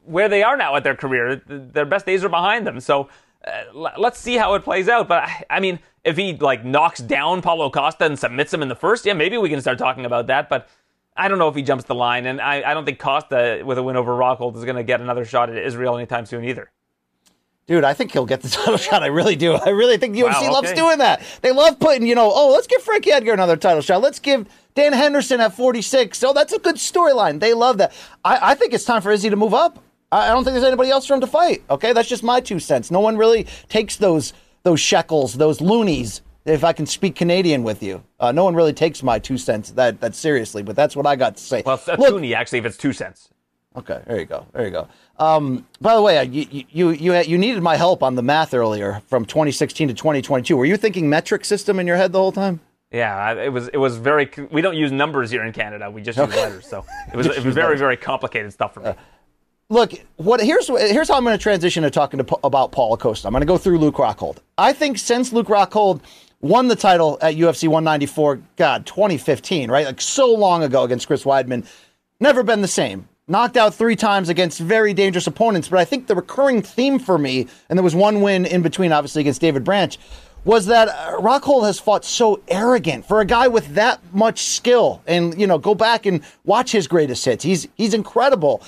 where they are now at their career. Their best days are behind them. So uh, let's see how it plays out. But I mean, if he like knocks down Paulo Costa and submits him in the first, yeah, maybe we can start talking about that. But I don't know if he jumps the line, and I, I don't think Costa with a win over Rockhold is going to get another shot at Israel anytime soon either. Dude, I think he'll get the title shot. I really do. I really think UFC wow, okay. loves doing that. They love putting, you know, oh, let's give Frankie Edgar another title shot. Let's give Dan Henderson at 46. Oh, that's a good storyline. They love that. I, I, think it's time for Izzy to move up. I, I don't think there's anybody else for him to fight. Okay, that's just my two cents. No one really takes those those shekels, those loonies. If I can speak Canadian with you, uh, no one really takes my two cents that that seriously. But that's what I got to say. Well, a toonie actually, if it's two cents. Okay, there you go. There you go. Um, by the way, you, you you you needed my help on the math earlier from 2016 to 2022. Were you thinking metric system in your head the whole time? Yeah, it was it was very. We don't use numbers here in Canada. We just use letters. So it was it was very very complicated stuff for me. Uh, look, what here's here's how I'm going to transition to talking to, about Paulo Costa. I'm going to go through Luke Rockhold. I think since Luke Rockhold won the title at UFC 194, God, 2015, right? Like so long ago against Chris Weidman, never been the same knocked out three times against very dangerous opponents. But I think the recurring theme for me, and there was one win in between, obviously, against David Branch, was that uh, Rockhold has fought so arrogant for a guy with that much skill. And, you know, go back and watch his greatest hits. He's, he's incredible.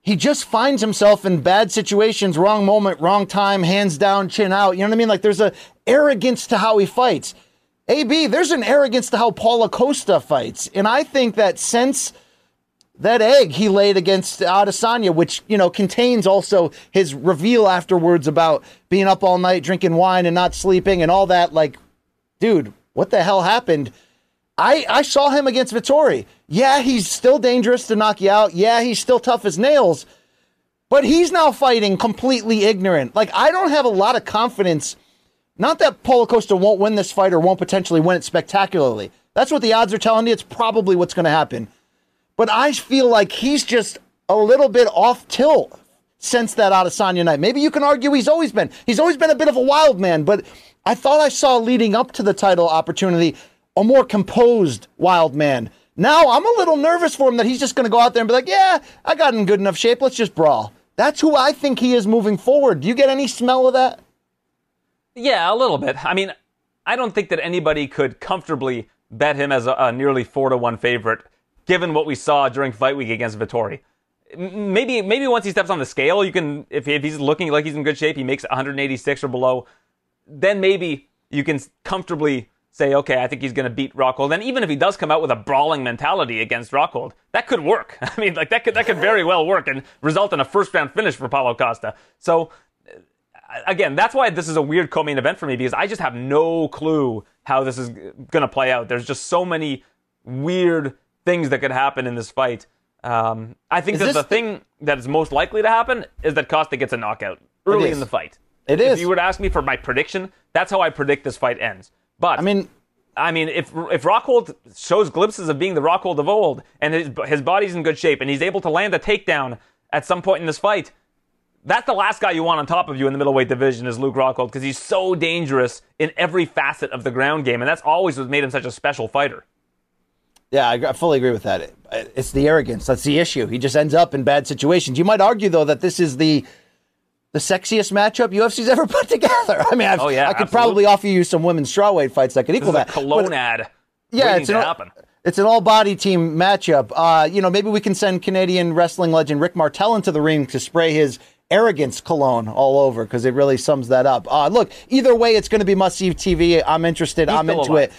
He just finds himself in bad situations, wrong moment, wrong time, hands down, chin out. You know what I mean? Like there's a arrogance to how he fights. AB, there's an arrogance to how Paulo Costa fights. And I think that since – that egg he laid against Adesanya, which you know contains also his reveal afterwards about being up all night drinking wine and not sleeping and all that. Like, dude, what the hell happened? I I saw him against Vettori. Yeah, he's still dangerous to knock you out. Yeah, he's still tough as nails. But he's now fighting completely ignorant. Like I don't have a lot of confidence. Not that Paulo Costa won't win this fight or won't potentially win it spectacularly. That's what the odds are telling you. It's probably what's going to happen. But I feel like he's just a little bit off tilt since that Adesanya night. Maybe you can argue he's always been. He's always been a bit of a wild man, but I thought I saw leading up to the title opportunity a more composed wild man. Now I'm a little nervous for him that he's just going to go out there and be like, "Yeah, I got in good enough shape. Let's just brawl." That's who I think he is moving forward. Do you get any smell of that? Yeah, a little bit. I mean, I don't think that anybody could comfortably bet him as a, a nearly four to one favorite, given what we saw during fight week against Vettori. Maybe, maybe once he steps on the scale, you can. If, if he's looking like he's in good shape, he makes 186 or below, then maybe you can comfortably say, okay, I think he's going to beat Rockhold. And even if he does come out with a brawling mentality against Rockhold, that could work. I mean, like that could that could very well work and result in a first round finish for Paulo Costa. So uh, again, that's why this is a weird co-main event for me because I just have no clue how this is going to play out. There's just so many weird things that could happen in this fight. Um, I think that the thing that is most likely to happen is that Costa gets a knockout early in the fight. It if is. you were to ask me for my prediction, that's how I predict this fight ends. But I mean, I mean, if if Rockhold shows glimpses of being the Rockhold of old, and his his body's in good shape, and he's able to land a takedown at some point in this fight, that's the last guy you want on top of you in the middleweight division is Luke Rockhold because he's so dangerous in every facet of the ground game, and that's always what made him such a special fighter. Yeah, I fully agree with that. It's the arrogance that's the issue. He just ends up in bad situations. You might argue though that this is the the sexiest matchup UFC's ever put together. I mean, I've, oh, yeah, I could absolutely. probably offer you some women's strawweight fights that could equal that. Cologne But- ad. yeah, it's to an, happen. it's an all body team matchup. Uh, you know, maybe we can send Canadian wrestling legend Rick Martel into the ring to spray his arrogance cologne all over because it really sums that up. Uh, look, either way, it's going to be must see TV. I'm interested. He's I'm into alive. it.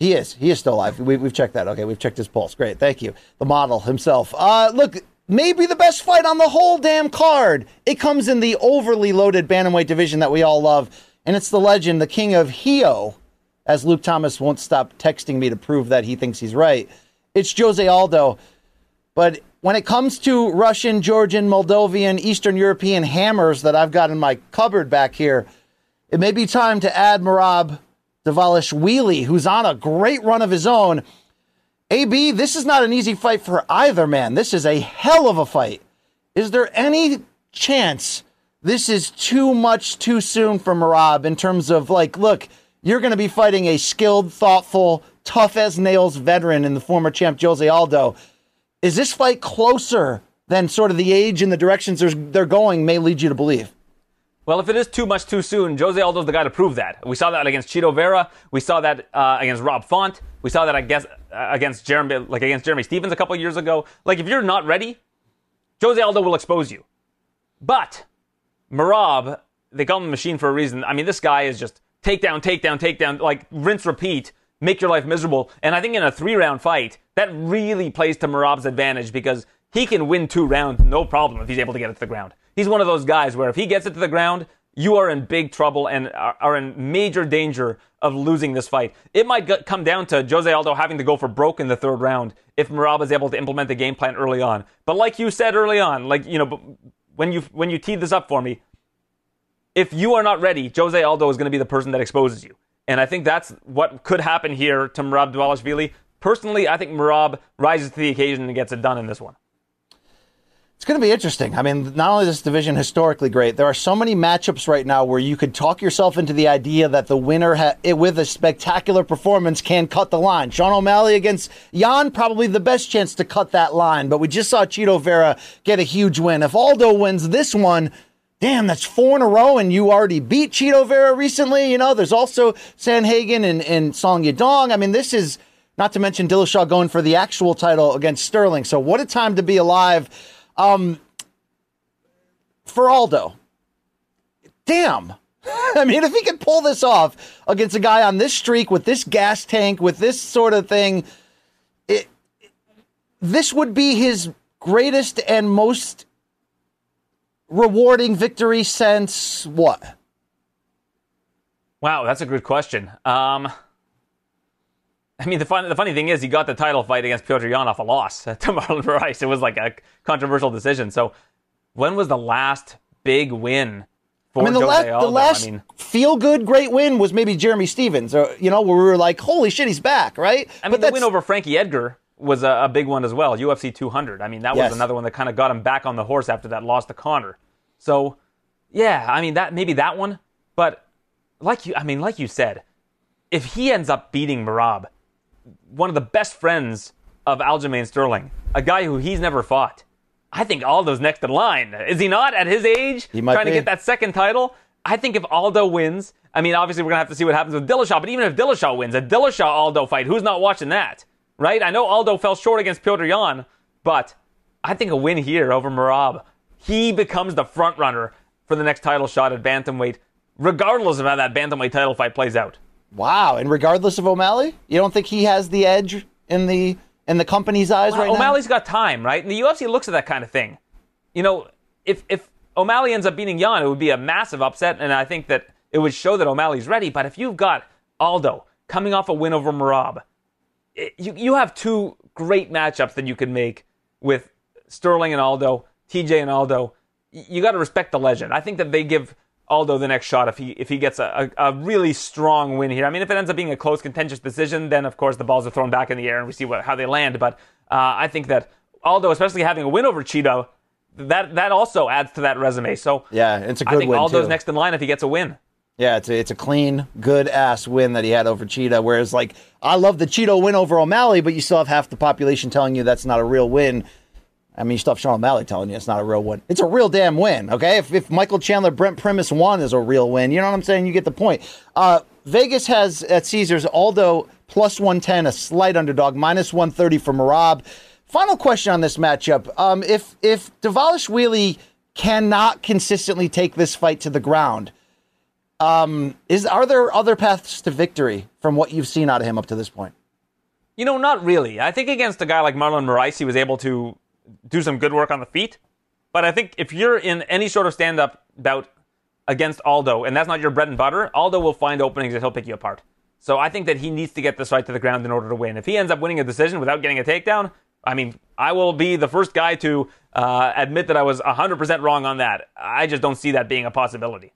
He is. He is still alive. We, we've checked that. Okay, we've checked his pulse. Great. Thank you. The model himself. Uh, look, maybe the best fight on the whole damn card. It comes in the overly loaded bantamweight division that we all love, and it's the legend, the king of Rio, as Luke Thomas won't stop texting me to prove that he thinks he's right. It's Jose Aldo. But when it comes to Russian, Georgian, Moldovan, Eastern European hammers that I've got in my cupboard back here, it may be time to add Merab Dvalishvili, who's on a great run of his own. AB, this is not an easy fight for either man. This is a hell of a fight. Is there any chance this is too much too soon for Merab in terms of like, look, you're going to be fighting a skilled, thoughtful, tough as nails veteran in the former champ Jose Aldo. Is this fight closer than sort of the age and the directions they're, they're going may lead you to believe? Well, if it is too much too soon, Jose Aldo's the guy to prove that. We saw that against Chito Vera. We saw that uh, against Rob Font. We saw that I guess uh, against Jeremy, like against Jeremy Stephens a couple years ago. Like if you're not ready, Jose Aldo will expose you. But Merab, they call him the machine for a reason. I mean, this guy is just takedown, takedown, takedown, like rinse, repeat, make your life miserable. And I think in a three round fight, that really plays to Merab's advantage because he can win two rounds no problem if he's able to get it to the ground. He's one of those guys where if he gets it to the ground, you are in big trouble and are in major danger of losing this fight. It might come down to Jose Aldo having to go for broke in the third round if Merab is able to implement the game plan early on. But like you said early on, like you know, when you when you teed this up for me, if you are not ready, Jose Aldo is going to be the person that exposes you. And I think that's what could happen here to Merab Dvalishvili. Personally, I think Merab rises to the occasion and gets it done in this one. It's going to be interesting. I mean, not only is this division historically great, there are so many matchups right now where you could talk yourself into the idea that the winner ha- eh, with a spectacular performance can cut the line. Sean O'Malley against Yan, probably the best chance to cut that line, but we just saw Chito Vera get a huge win. If Aldo wins this one, damn, that's four in a row, and you already beat Chito Vera recently. You know, there's also Sandhagen and, and Song Yadong. I mean, this is not to mention Dillashaw going for the actual title against Sterling. So, what a time to be alive. Um, for Aldo, damn. I mean, if he could pull this off against a guy on this streak with this gas tank, with this sort of thing, it, this would be his greatest and most rewarding victory since what? Wow, that's a good question. Um, I mean, the, fun, the funny thing is, he got the title fight against Petr Yan off a loss to Marlon Moraes. It was like a controversial decision. So, when was the last big win for I mean, the, la- the last I mean, feel good great win was maybe Jeremy Stephens, or you know, where we were like, "Holy shit, he's back!" Right? I mean, the win over Frankie Edgar was a, a big one as well. UFC 200. I mean, that Yes. was another one that kind of got him back on the horse after that loss to Conor. So, yeah, I mean that maybe that one, but like you, I mean, like you said, if he ends up beating Merab, one of the best friends of Aljamain Sterling, a guy who he's never fought, I think Aldo's next in line. Is he not at his age? He might trying be. to get that second title. I think if Aldo wins, I mean, obviously we're gonna have to see what happens with Dillashaw. But even if Dillashaw wins, a Dillashaw Aldo fight, who's not watching that, right? I know Aldo fell short against Petr Yan, but I think a win here over Merab, he becomes the front runner for the next title shot at bantamweight, regardless of how that bantamweight title fight plays out. Wow. And regardless of O'Malley, you don't think he has the edge in the in the company's eyes right O'Malley's got time, right? And the UFC looks at that kind of thing. You know, if if O'Malley ends up beating Yan, it would be a massive upset, and I think that it would show that O'Malley's ready. But if you've got Aldo coming off a win over Merab, it, you you have two great matchups that you could make with Sterling and Aldo, TJ and Aldo. You got to respect the legend. I think that they give Aldo the next shot if he if he gets a, a, a really strong win here. I mean, if it ends up being a close, contentious decision, then of course the balls are thrown back in the air and we see what, how they land. But uh, I think that Aldo, especially having a win over Chito, that that also adds to that resume. So Yeah, it's a good I think win, Aldo's too. next in line if he gets a win. Yeah, it's a, it's a clean, good ass win that he had over Chito. Whereas, like, I love the Chito win over O'Malley, but you still have half the population telling you that's not a real win. I mean, have Sean O'Malley telling you it's not a real win. It's a real damn win, okay? If, if Michael Chandler, Brent Primus won is a real win, you know what I'm saying? You get the point. Uh, Vegas has at Caesars Aldo plus 110, a slight underdog, minus 130 for Merab. Final question on this matchup. Um, if if Wheelie cannot consistently take this fight to the ground, is are there other paths to victory from what you've seen out of him up to this point? You know, not really. I think against a guy like Marlon Moraes, he was able to do some good work on the feet. But I think if you're in any sort of stand up bout against Aldo, and that's not your bread and butter, Aldo will find openings and he'll pick you apart. So I think that he needs to get this fight to the ground in order to win. If he ends up winning a decision without getting a takedown, I mean, I will be the first guy to uh, admit that I was 100% wrong on that. I just don't see that being a possibility.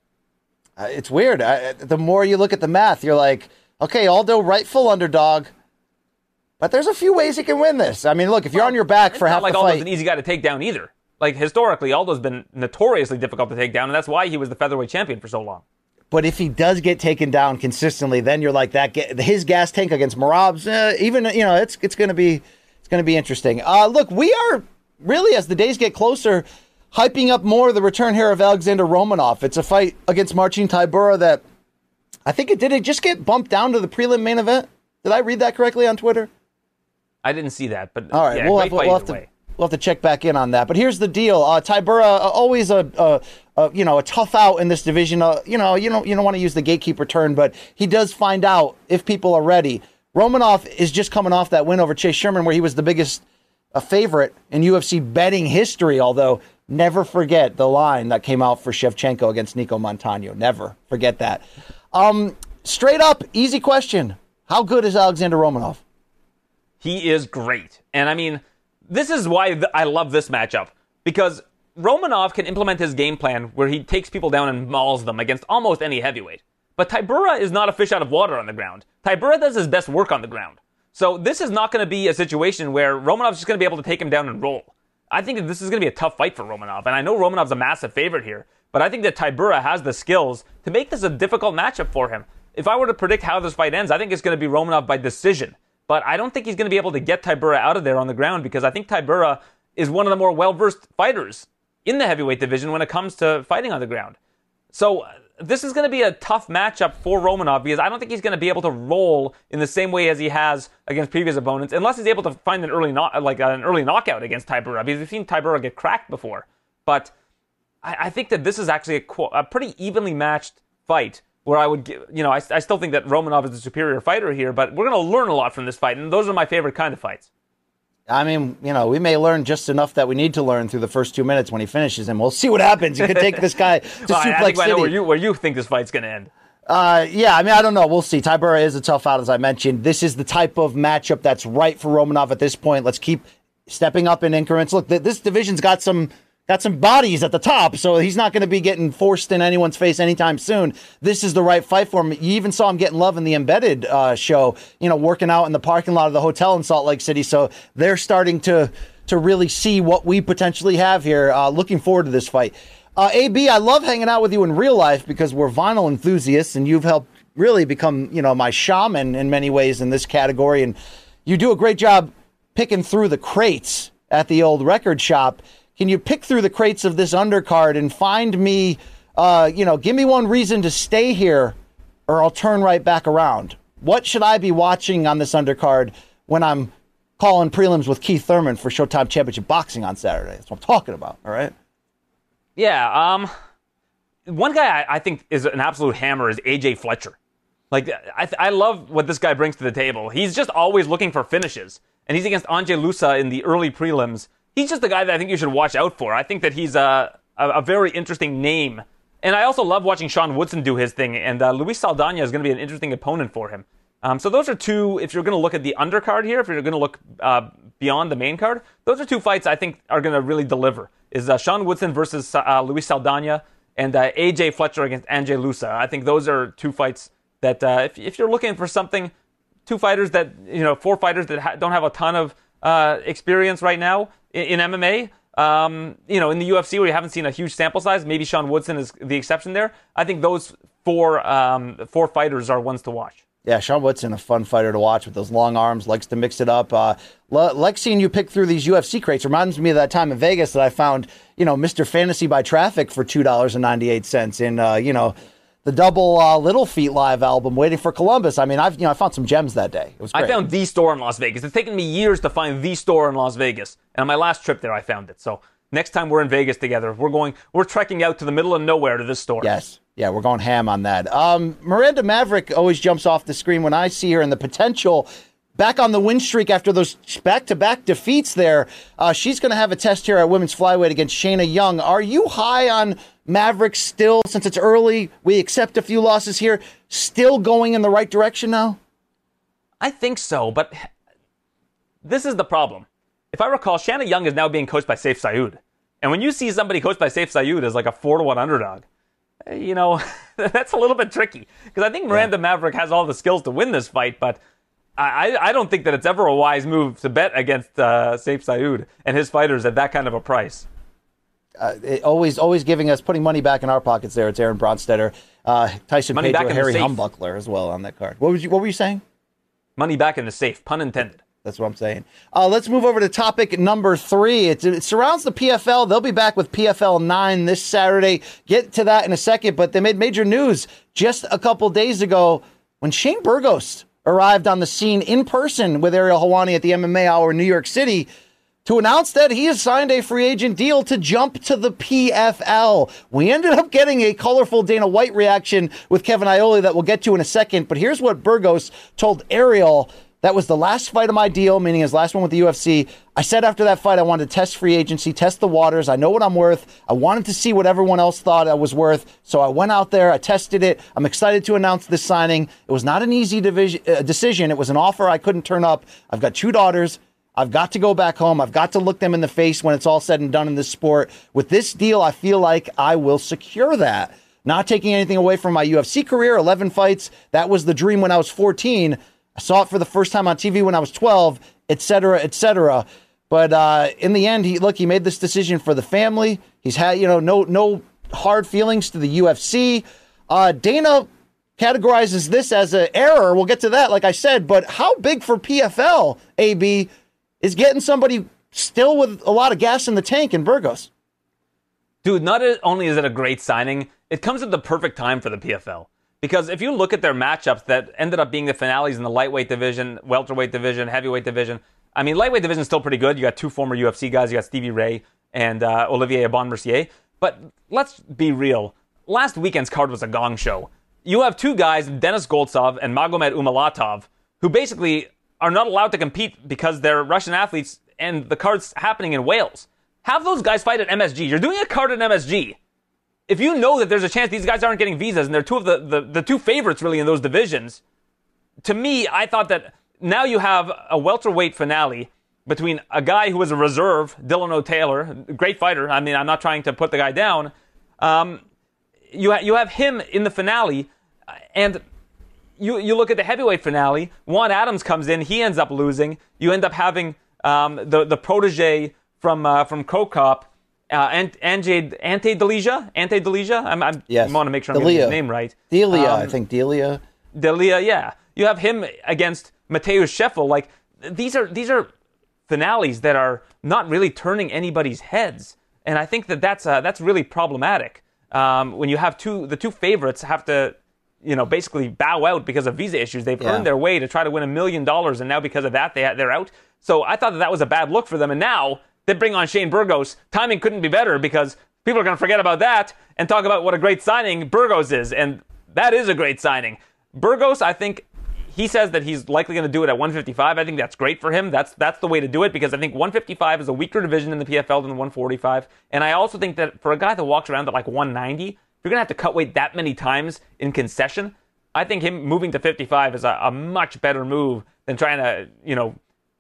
Uh, it's weird. I, the more you look at the math, you're like, okay, Aldo rightful underdog, but there's a few ways he can win this. I mean, look, if you're on your back It's for not half like the Aldo's fight, an easy guy to take down either. Like historically, Aldo's been notoriously difficult to take down, and that's why he was the featherweight champion for so long. but if he does get taken down consistently, then you're like that. His gas tank against Merab's, uh, even you know, it's it's gonna be it's gonna be interesting. Uh, look, we are really as the days get closer, hyping up more the return here of Alexander Romanov. It's a fight against Marcin Tybura that I think it did it just get bumped down to the prelim main event. Did I read that correctly on Twitter? I didn't see that, but All right, yeah, we'll, have, we'll have to we'll have to check back in on that. But here's the deal: uh, Tybura, uh, always a, a, a you know a tough out in this division. Uh, you know you don't you don't want to use the gatekeeper turn, but he does find out if people are ready. Romanov is just coming off that win over Chase Sherman, where he was the biggest a favorite in UFC betting history. Although never forget the line that came out for Shevchenko against Nico Montano. Never forget that. Um, straight up, easy question: How good is Alexander Romanov? He is great. And I mean, this is why th- I love this matchup because Romanov can implement his game plan where he takes people down and mauls them against almost any heavyweight. But Tybura is not a fish out of water on the ground. Tybura does his best work on the ground. So this is not going to be a situation where Romanov's just going to be able to take him down and roll. I think that this is going to be a tough fight for Romanov. And I know Romanov's a massive favorite here, but I think that Tybura has the skills to make this a difficult matchup for him. If I were to predict how this fight ends, I think it's going to be Romanov by decision. But I don't think he's going to be able to get Tybura out of there on the ground because I think Tybura is one of the more well versed fighters in the heavyweight division when it comes to fighting on the ground. So uh, this is going to be a tough matchup for Romanov because I don't think he's going to be able to roll in the same way as he has against previous opponents, unless he's able to find an early like an early knockout against Tybura. Because we've seen Tybura get cracked before, but I, I think that this is actually a, a pretty evenly matched fight. Where I would, you know, I, I still think that Romanov is the superior fighter here, but we're going to learn a lot from this fight, and those are my favorite kind of fights. I mean, you know, we may learn just enough that we need to learn through the first two minutes when he finishes, and we'll see what happens. You could take this guy to Well, Suplex I think I know City. where you where you think this fight's going to end. Uh, yeah, I mean, I don't know. We'll see. Tybura is a tough out, as I mentioned. This is the type of matchup that's right for Romanov at this point. Let's keep stepping up in increments. Look, th- this division's got some got some bodies at the top, so he's not going to be getting forced in anyone's face anytime soon. This is the right fight for him. You even saw him getting love in the embedded uh, show. You know, working out in the parking lot of the hotel in Salt Lake City. So they're starting to to really see what we potentially have here. Uh, looking forward to this fight. Uh, AB, I love hanging out with you in real life because we're vinyl enthusiasts, and you've helped really become, you know, my shaman in many ways in this category. And you do a great job picking through the crates at the old record shop. Can you pick through the crates of this undercard and find me, uh, you know, give me one reason to stay here, or I'll turn right back around. What should I be watching on this undercard when I'm calling prelims with Keith Thurman for Showtime Championship Boxing on Saturday? That's what I'm talking about. All right. Yeah. Um, one guy I, I think is an absolute hammer is AJ Fletcher. Like I, I love what this guy brings to the table. He's just always looking for finishes, and he's against Ange Loosa in the early prelims. He's just the guy that I think you should watch out for. I think that he's a a, a very interesting name, and I also love watching Sean Woodson do his thing. And uh, Luis Saldana is going to be an interesting opponent for him. Um, so those are two. If you're going to look at the undercard here, if you're going to look uh, beyond the main card, those are two fights I think are going to really deliver. Is uh, Sean Woodson versus uh, Luis Saldana and uh, AJ Fletcher against Ange Loosa. I think those are two fights that uh, if, if you're looking for something, two fighters that you know, four fighters that ha- don't have a ton of uh, experience right now in, in MMA. Um, you know, in the UFC where you haven't seen a huge sample size, maybe Sean Woodson is the exception there. I think those four um, four fighters are ones to watch. Yeah, Sean Woodson, a fun fighter to watch with those long arms, likes to mix it up. Uh, like seeing you pick through these UFC crates reminds me of that time in Vegas that I found, you know, Mr. Fantasy by Traffic for two dollars and ninety eight cents in, uh, you know, the double uh, Little Feat live album, waiting for Columbus. I mean, I've you know I found some gems that day. It was. Great. I found the store in Las Vegas. It's taken me years to find the store in Las Vegas, and on my last trip there, I found it. So next time we're in Vegas together, we're going, we're trekking out to the middle of nowhere to this store. Yes. Yeah, we're going ham on that. Um, Miranda Maverick always jumps off the screen when I see her and the potential back on the win streak after those back to back defeats there. Uh, she's going to have a test here at women's flyweight against Shanna Young. Are you high on Maverick still since it's early? We accept a few losses here. Still going in the right direction now? I think so, but this is the problem. If I recall, Shanna Young is now being coached by Sayif Saud. And when you see somebody coached by Sayif Saud as like a four to one underdog, you know, that's a little bit tricky because I think Miranda yeah. Maverick has all the skills to win this fight, but I, I don't think that it's ever a wise move to bet against uh, Sayif Saud and his fighters at that kind of a price. Uh, always, always giving us putting money back in our pockets. There, it's Aaron Bronsteter, uh, Tyson money Pedro, Harry Hunsucker as well on that card. What was you? What were you saying? Money back in the safe, pun intended. That's what I'm saying. Uh, let's move over to topic number three. It, it, surrounds the PFL. They'll be back with PFL 9 this Saturday. Get to that in a second, but they made major news just a couple days ago when Shane Burgos arrived on the scene in person with Ariel Helwani at the MMA Hour in New York City to announce that he has signed a free agent deal to jump to the PFL. We ended up getting a colorful Dana White reaction with Kevin Iole that we'll get to in a second, but here's what Burgos told Ariel that was the last fight of my deal, meaning his last one with the UFC. I said after that fight, I wanted to test free agency, test the waters. I know what I'm worth. I wanted to see what everyone else thought I was worth. So I went out there, I tested it. I'm excited to announce this signing. It was not an easy division, uh, decision. It was an offer I couldn't turn up. I've got two daughters. I've got to go back home. I've got to look them in the face when it's all said and done in this sport. With this deal, I feel like I will secure that. Not taking anything away from my UFC career, 11 fights. That was the dream when I was 14. I saw it for the first time on TV when I was 12, etc., etc. But uh, in the end, he look, he made this decision for the family. He's had, you know, no no hard feelings to the UFC. Uh, Dana categorizes this as an error. We'll get to that, like I said. But how big for PFL, AB, is getting somebody still with a lot of gas in the tank in Burgos? Dude, not only is it a great signing, it comes at the perfect time for the PFL. Because if you look at their matchups that ended up being the finales in the lightweight division, welterweight division, heavyweight division, I mean, lightweight division is still pretty good. You got two former UFC guys. You got Stevie Ray and uh, Olivier Aubin Mercier. But let's be real. Last weekend's card was a gong show. You have two guys, Denis Goltsov and Magomed Umalatov, who basically are not allowed to compete because they're Russian athletes and the card's happening in Wales. Have those guys fight at MSG. You're doing a card at MSG if you know that there's a chance these guys aren't getting visas and they're two of the, the, the two favorites really in those divisions, to me, I thought that now you have a welterweight finale between a guy who was a reserve, Dilano Taylor, great fighter. I mean, I'm not trying to put the guy down. Um, you, ha- you have him in the finale, and you, you look at the heavyweight finale. Juan Adams comes in, he ends up losing. You end up having um, the, the protege from, uh, from Cro Cop uh, Ante, Ante Delija? Ante Delija? I'm, I'm, yes. I want to make sure I'm getting his name right. Delia, um, I think Delia. Delia, yeah. You have him against Matheus Scheffel. Like these are these are finales that are not really turning anybody's heads. and I think that that's uh, that's really problematic. Um, when you have two, the two favorites have to, you know, basically bow out because of visa issues. They've Yeah. earned their way to try to win a million dollars, and now because of that, they they're out. So I thought that that was a bad look for them, and now they bring on Shane Burgos. Timing couldn't be better because people are going to forget about that and talk about what a great signing Burgos is, and that is a great signing. Burgos, I think. He says that he's likely going to do it at 155. I think that's great for him. That's that's the way to do it because I think 155 is a weaker division in the PFL than 145. And I also think that for a guy that walks around at like 190, if you're going to have to cut weight that many times in concession, I think him moving to 55 is a, a much better move than trying to, you know,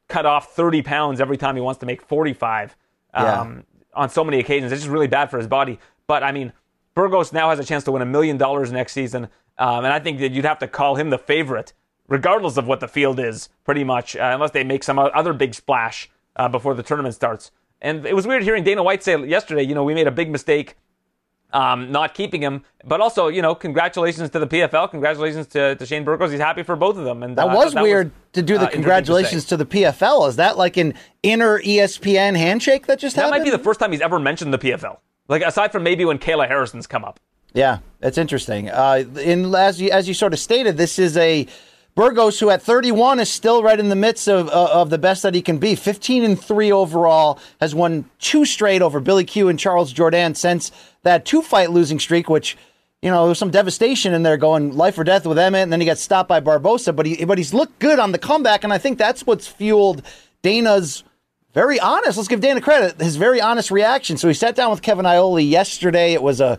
cut off 30 pounds every time he wants to make 45 Yeah. um, on so many occasions. It's just really bad for his body. But I mean, Burgos now has a chance to win a million dollars next season, um, and I think that you'd have to call him the favorite, regardless of what the field is, pretty much, uh, unless they make some other big splash uh, before the tournament starts. And it was weird hearing Dana White say yesterday, you know, we made a big mistake um, not keeping him. But also, you know, congratulations to the PFL. Congratulations to, to Shane Burgos. He's happy for both of them. And That uh, was thought weird to do the uh, interesting to congratulations to, the PFL. Is that like an inner ESPN handshake that just That happened? might be the first time he's ever mentioned the PFL. Like aside from maybe when Kayla Harrison's come up. Yeah, that's interesting. Uh, in as you, as you sort of stated, this is a Burgos who at 31 is still right in the midst of uh, of the best that he can be. 15 and three overall, has won two straight over Billy Q and Charles Jordan since that two fight losing streak, which. You know, there was some devastation in there going life or death with Emmett, and then he got stopped by Barbosa. But he, but he's looked good on the comeback, and I think that's what's fueled Dana's very honest. Let's give Dana credit. His very honest reaction. So he sat down with Kevin Iole yesterday. It was a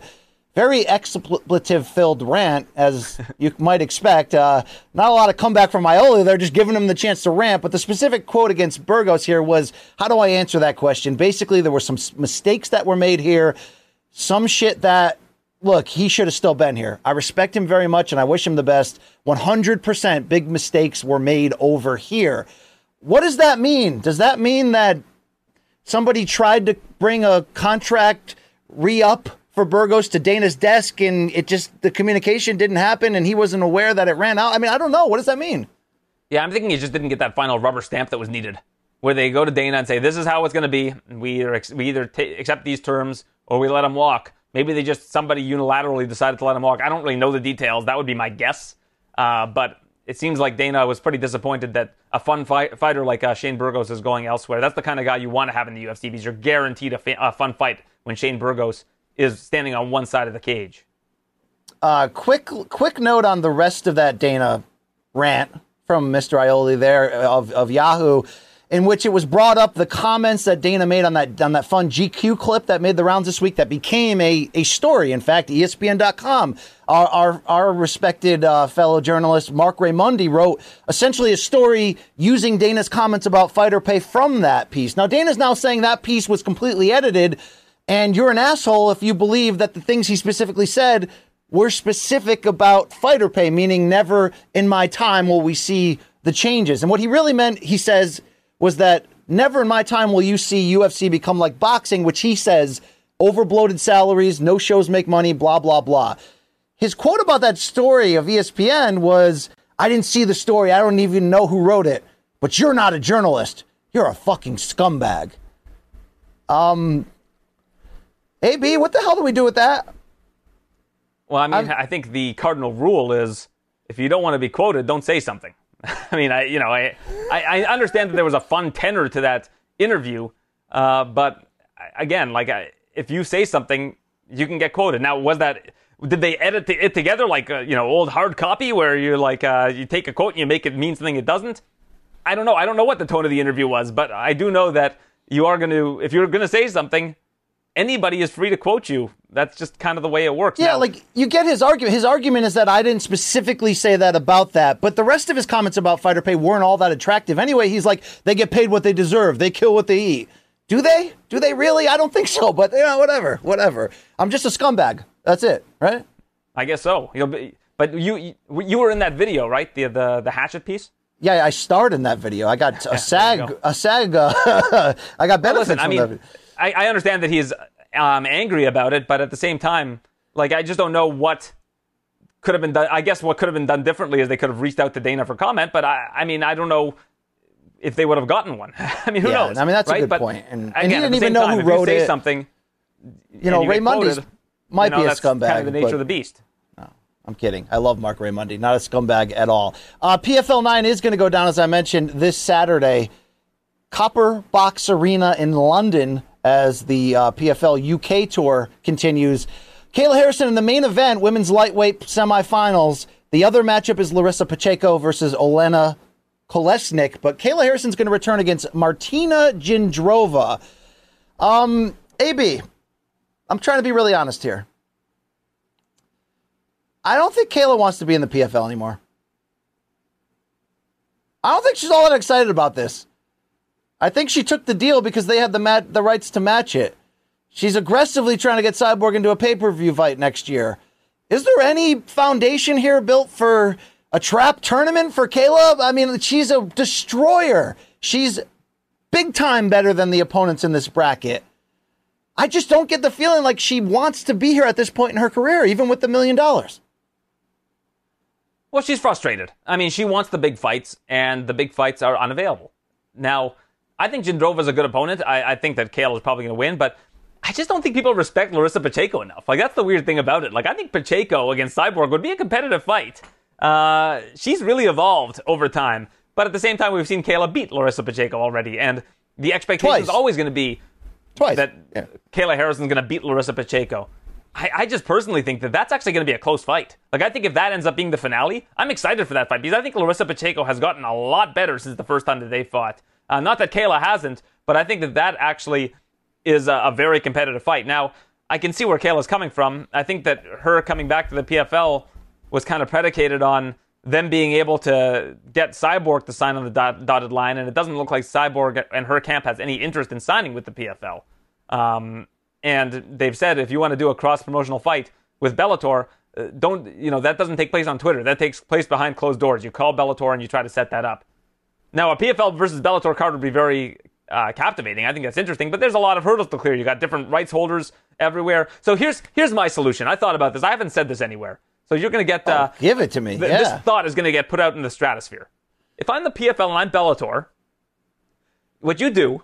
very expletive filled rant, as you might expect. Uh, not a lot of comeback from Iole. They're just giving him the chance to rant. But the specific quote against Burgos here was, "How do I answer that question?" Basically, there were some mistakes that were made here, some shit that. Look, he should have still been here. I respect him very much and I wish him the best. 100% big mistakes were made over here. What does that mean? Does that mean that somebody tried to bring a contract re up for Burgos to Dana's desk and it just, the communication didn't happen and he wasn't aware that it ran out? I mean, I don't know. What does that mean? Yeah, I'm thinking he just didn't get that final rubber stamp that was needed, where they go to Dana and say, "This is how it's going to be. We either we either ta accept these terms or we let him walk." Maybe they just somebody unilaterally decided to let him walk. I don't really know the details. That would be my guess. Uh, but it seems like Dana was pretty disappointed that a fun fight, fighter like uh, Shane Burgos is going elsewhere. That's the kind of guy you want to have in the UFC because you're guaranteed a, fa- a fun fight when Shane Burgos is standing on one side of the cage. Uh, quick, quick note on the rest of that Dana rant from Mr. Iole there of, of Yahoo, in which it was brought up the comments that Dana made on that on that fun GQ clip that made the rounds this week that became a, a story. In fact, ESPN.com, our our, our respected uh, fellow journalist Mark Raimondi wrote essentially a story using Dana's comments about fighter pay from that piece. Now Dana's now saying that piece was completely edited, and you're an asshole if you believe that the things he specifically said were specific about fighter pay, meaning never in my time will we see the changes. And what he really meant, he says, was that never in my time will you see UFC become like boxing, which he says overbloated salaries, no shows make money, blah, blah, blah. His quote about that story of ESPN was I didn't see the story. I don't even know who wrote it, but you're not a journalist. You're a fucking scumbag. Um, AB, what the hell do we do with that? Well, I mean, i think the cardinal rule is if you don't want to be quoted, don't say something. I mean, I you know, I, I I understand that there was a fun tenor to that interview, uh, but again, like I, if you say something, you can get quoted. Now, was that did they edit it together like uh, you know old hard copy where you like uh, you take a quote and you make it mean something it doesn't? I don't know. I don't know what the tone of the interview was, but I do know that you are going to if you're going to say something, anybody is free to quote you. That's just kind of the way it works. Yeah, Now- like you get his argument. His argument is that I didn't specifically say that about that, but the rest of his comments about fighter pay weren't all that attractive. Anyway, he's like, they get paid what they deserve. They kill what they eat. Do they? Do they really? I don't think so. But you know, whatever, whatever. I'm just a scumbag. That's it, right? I guess so. You'll be, but you, you you were in that video, right? The the the hatchet piece. Yeah, I starred in that video. I got a SAG, go. a SAG. Uh, I got benefits Listen, I from mean, that. I, I understand that he's um, angry about it, but at the same time, like I just don't know what could have been done. I guess what could have been done differently is they could have reached out to Dana for comment. But I, I mean, I don't know if they would have gotten one. I mean, who Yeah, knows? I mean, that's a right? good But point. And- and he didn't even know time, who wrote say it. something. you know, you Ray get quoted, might you know, be a scumbag. Kind of the nature of the beast. No, I'm kidding. I love Mark Ray Raimondi. Not a scumbag at all. Uh, PFL 9 is going to go down, as I mentioned, this Saturday. Copper Box Arena in London as the uh, PFL UK tour continues. Kayla Harrison in the main event, women's lightweight semifinals. The other matchup is Larissa Pacheco versus Olena Kolesnik, but Kayla Harrison's going to return against Martina Jindrova. Um, AB, I'm trying to be really honest here. I don't think Kayla wants to be in the PFL anymore. I don't think she's all that excited about this. I think she took the deal because they had the mat- the rights to match it. She's aggressively trying to get Cyborg into a pay-per-view fight next year. Is there any foundation here built for a trap tournament for Kayla? I mean, she's a destroyer. She's big time better than the opponents in this bracket. I just don't get the feeling like she wants to be here at this point in her career, even with the million dollars. Well, she's frustrated. I mean, she wants the big fights, and the big fights are unavailable. Now, I think Jindrova's a good opponent. I, I think that Kayla is probably going to win, but I just don't think people respect Larissa Pacheco enough. Like, that's the weird thing about it. Like, I think Pacheco against Cyborg would be a competitive fight. Uh, she's really evolved over time, but at the same time, we've seen Kayla beat Larissa Pacheco already, and the expectation is always going to be Twice. that Yeah. Kayla Harrison's going to beat Larissa Pacheco. I, I just personally think that that's actually going to be a close fight. Like, I think if that ends up being the finale, I'm excited for that fight because I think Larissa Pacheco has gotten a lot better since the first time that they fought. Uh, not that Kayla hasn't, but I think that that actually is a, a very competitive fight. Now, I can see where Kayla's coming from. I think that her coming back to the PFL was kind of predicated on them being able to get Cyborg to sign on the dot, dotted line, and it doesn't look like Cyborg and her camp has any interest in signing with the PFL. Um, and they've said if you want to do a cross promotional fight with Bellator, uh, don't you know that doesn't take place on Twitter. That takes place behind closed doors. You call Bellator and you try to set that up. Now, a PFL versus Bellator card would be very uh, captivating. I think that's interesting, but there's a lot of hurdles to clear. You got different rights holders everywhere. So here's here's my solution. I thought about this. I haven't said this anywhere. So you're going to get uh, Give it to me. th- yeah. this thought is going to get put out in the stratosphere. If I'm the PFL and I'm Bellator, what you do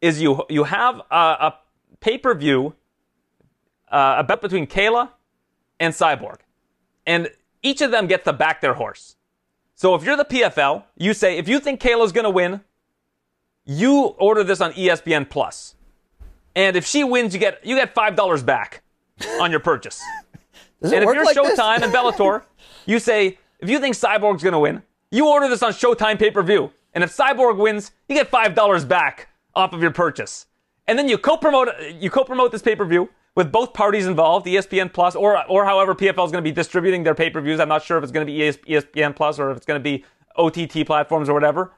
is you you have a, a pay per view uh, a bet between Kayla and Cyborg, and each of them gets to back their horse. So if you're the PFL, you say if you think Kayla's going to win, you order this on ESPN Plus, and if she wins, you get you get five dollars back on your purchase. And if you're like? Showtime and Bellator, you say, if you think Cyborg's going to win, you order this on Showtime pay per view. And if Cyborg wins, you get $5 back off of your purchase. And then you co promote you co promote this pay per view with both parties involved, ESPN Plus, or, or however PFL is going to be distributing their pay per views. I'm not sure if it's going to be ESPN Plus or if it's going to be OTT platforms or whatever.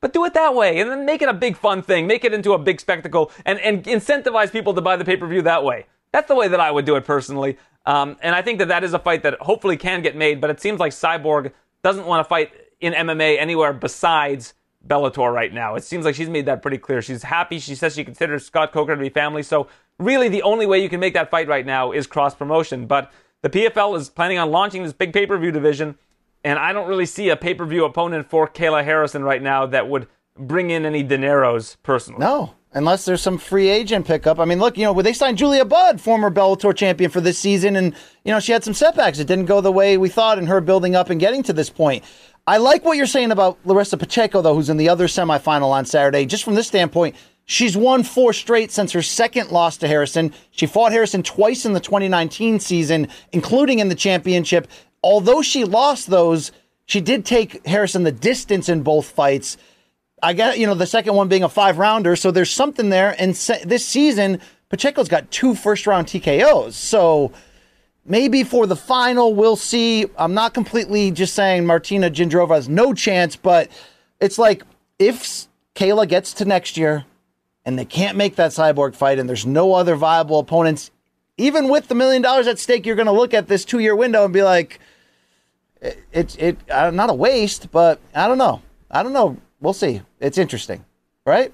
But do it that way and then make it a big fun thing. Make it into a big spectacle and, and incentivize people to buy the pay per view that way. That's the way that I would do it personally. Um, and I think that that is a fight that hopefully can get made, but it seems like Cyborg doesn't want to fight in MMA anywhere besides Bellator right now. It seems like she's made that pretty clear. She's happy. She says she considers Scott Coker to be family. So really the only way you can make that fight right now is cross promotion. But the PFL is planning on launching this big pay per view division. And I don't really see a pay per view opponent for Kayla Harrison right now that would bring in any dineros personally. No, unless there's some free agent pickup. I mean, look, you know, they signed Julia Budd, former Bellator champion for this season, and you know she had some setbacks. It didn't go the way we thought in her building up and getting to this point. I like what you're saying about Larissa Pacheco, though, who's in the other semifinal on Saturday. Just from this standpoint, she's won four straight since her second loss to Harrison. She fought Harrison twice in the 2019 season, including in the championship. Although she lost those, she did take Harrison the distance in both fights. I got you know the second one being a five rounder, so there's something there. And se- this season, Pacheco's got two first round TKOs, so maybe for the final we'll see. I'm not completely just saying Martina Jindrova has no chance, but it's like if Kayla gets to next year and they can't make that cyborg fight, and there's no other viable opponents, even with the million dollars at stake, you're going to look at this two year window and be like, it's it, it uh, not a waste, but I don't know. I don't know. We'll see. It's interesting, right?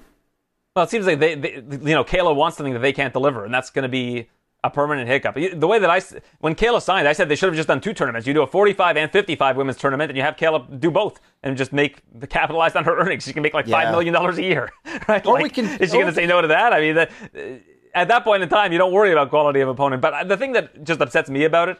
Well, it seems like they, they, you know, Kayla wants something that they can't deliver, and that's going to be a permanent hiccup. The way that I, when Kayla signed, I said they should have just done two tournaments. You do a 45 and 55 women's tournament, and you have Kayla do both, and just make the capitalize on her earnings. She can make like Yeah. five million dollars a year, right? Or Like, we can- Is she going to say no to that? I mean, at that point in time, you don't worry about quality of opponent. But uh, the thing that just upsets me about it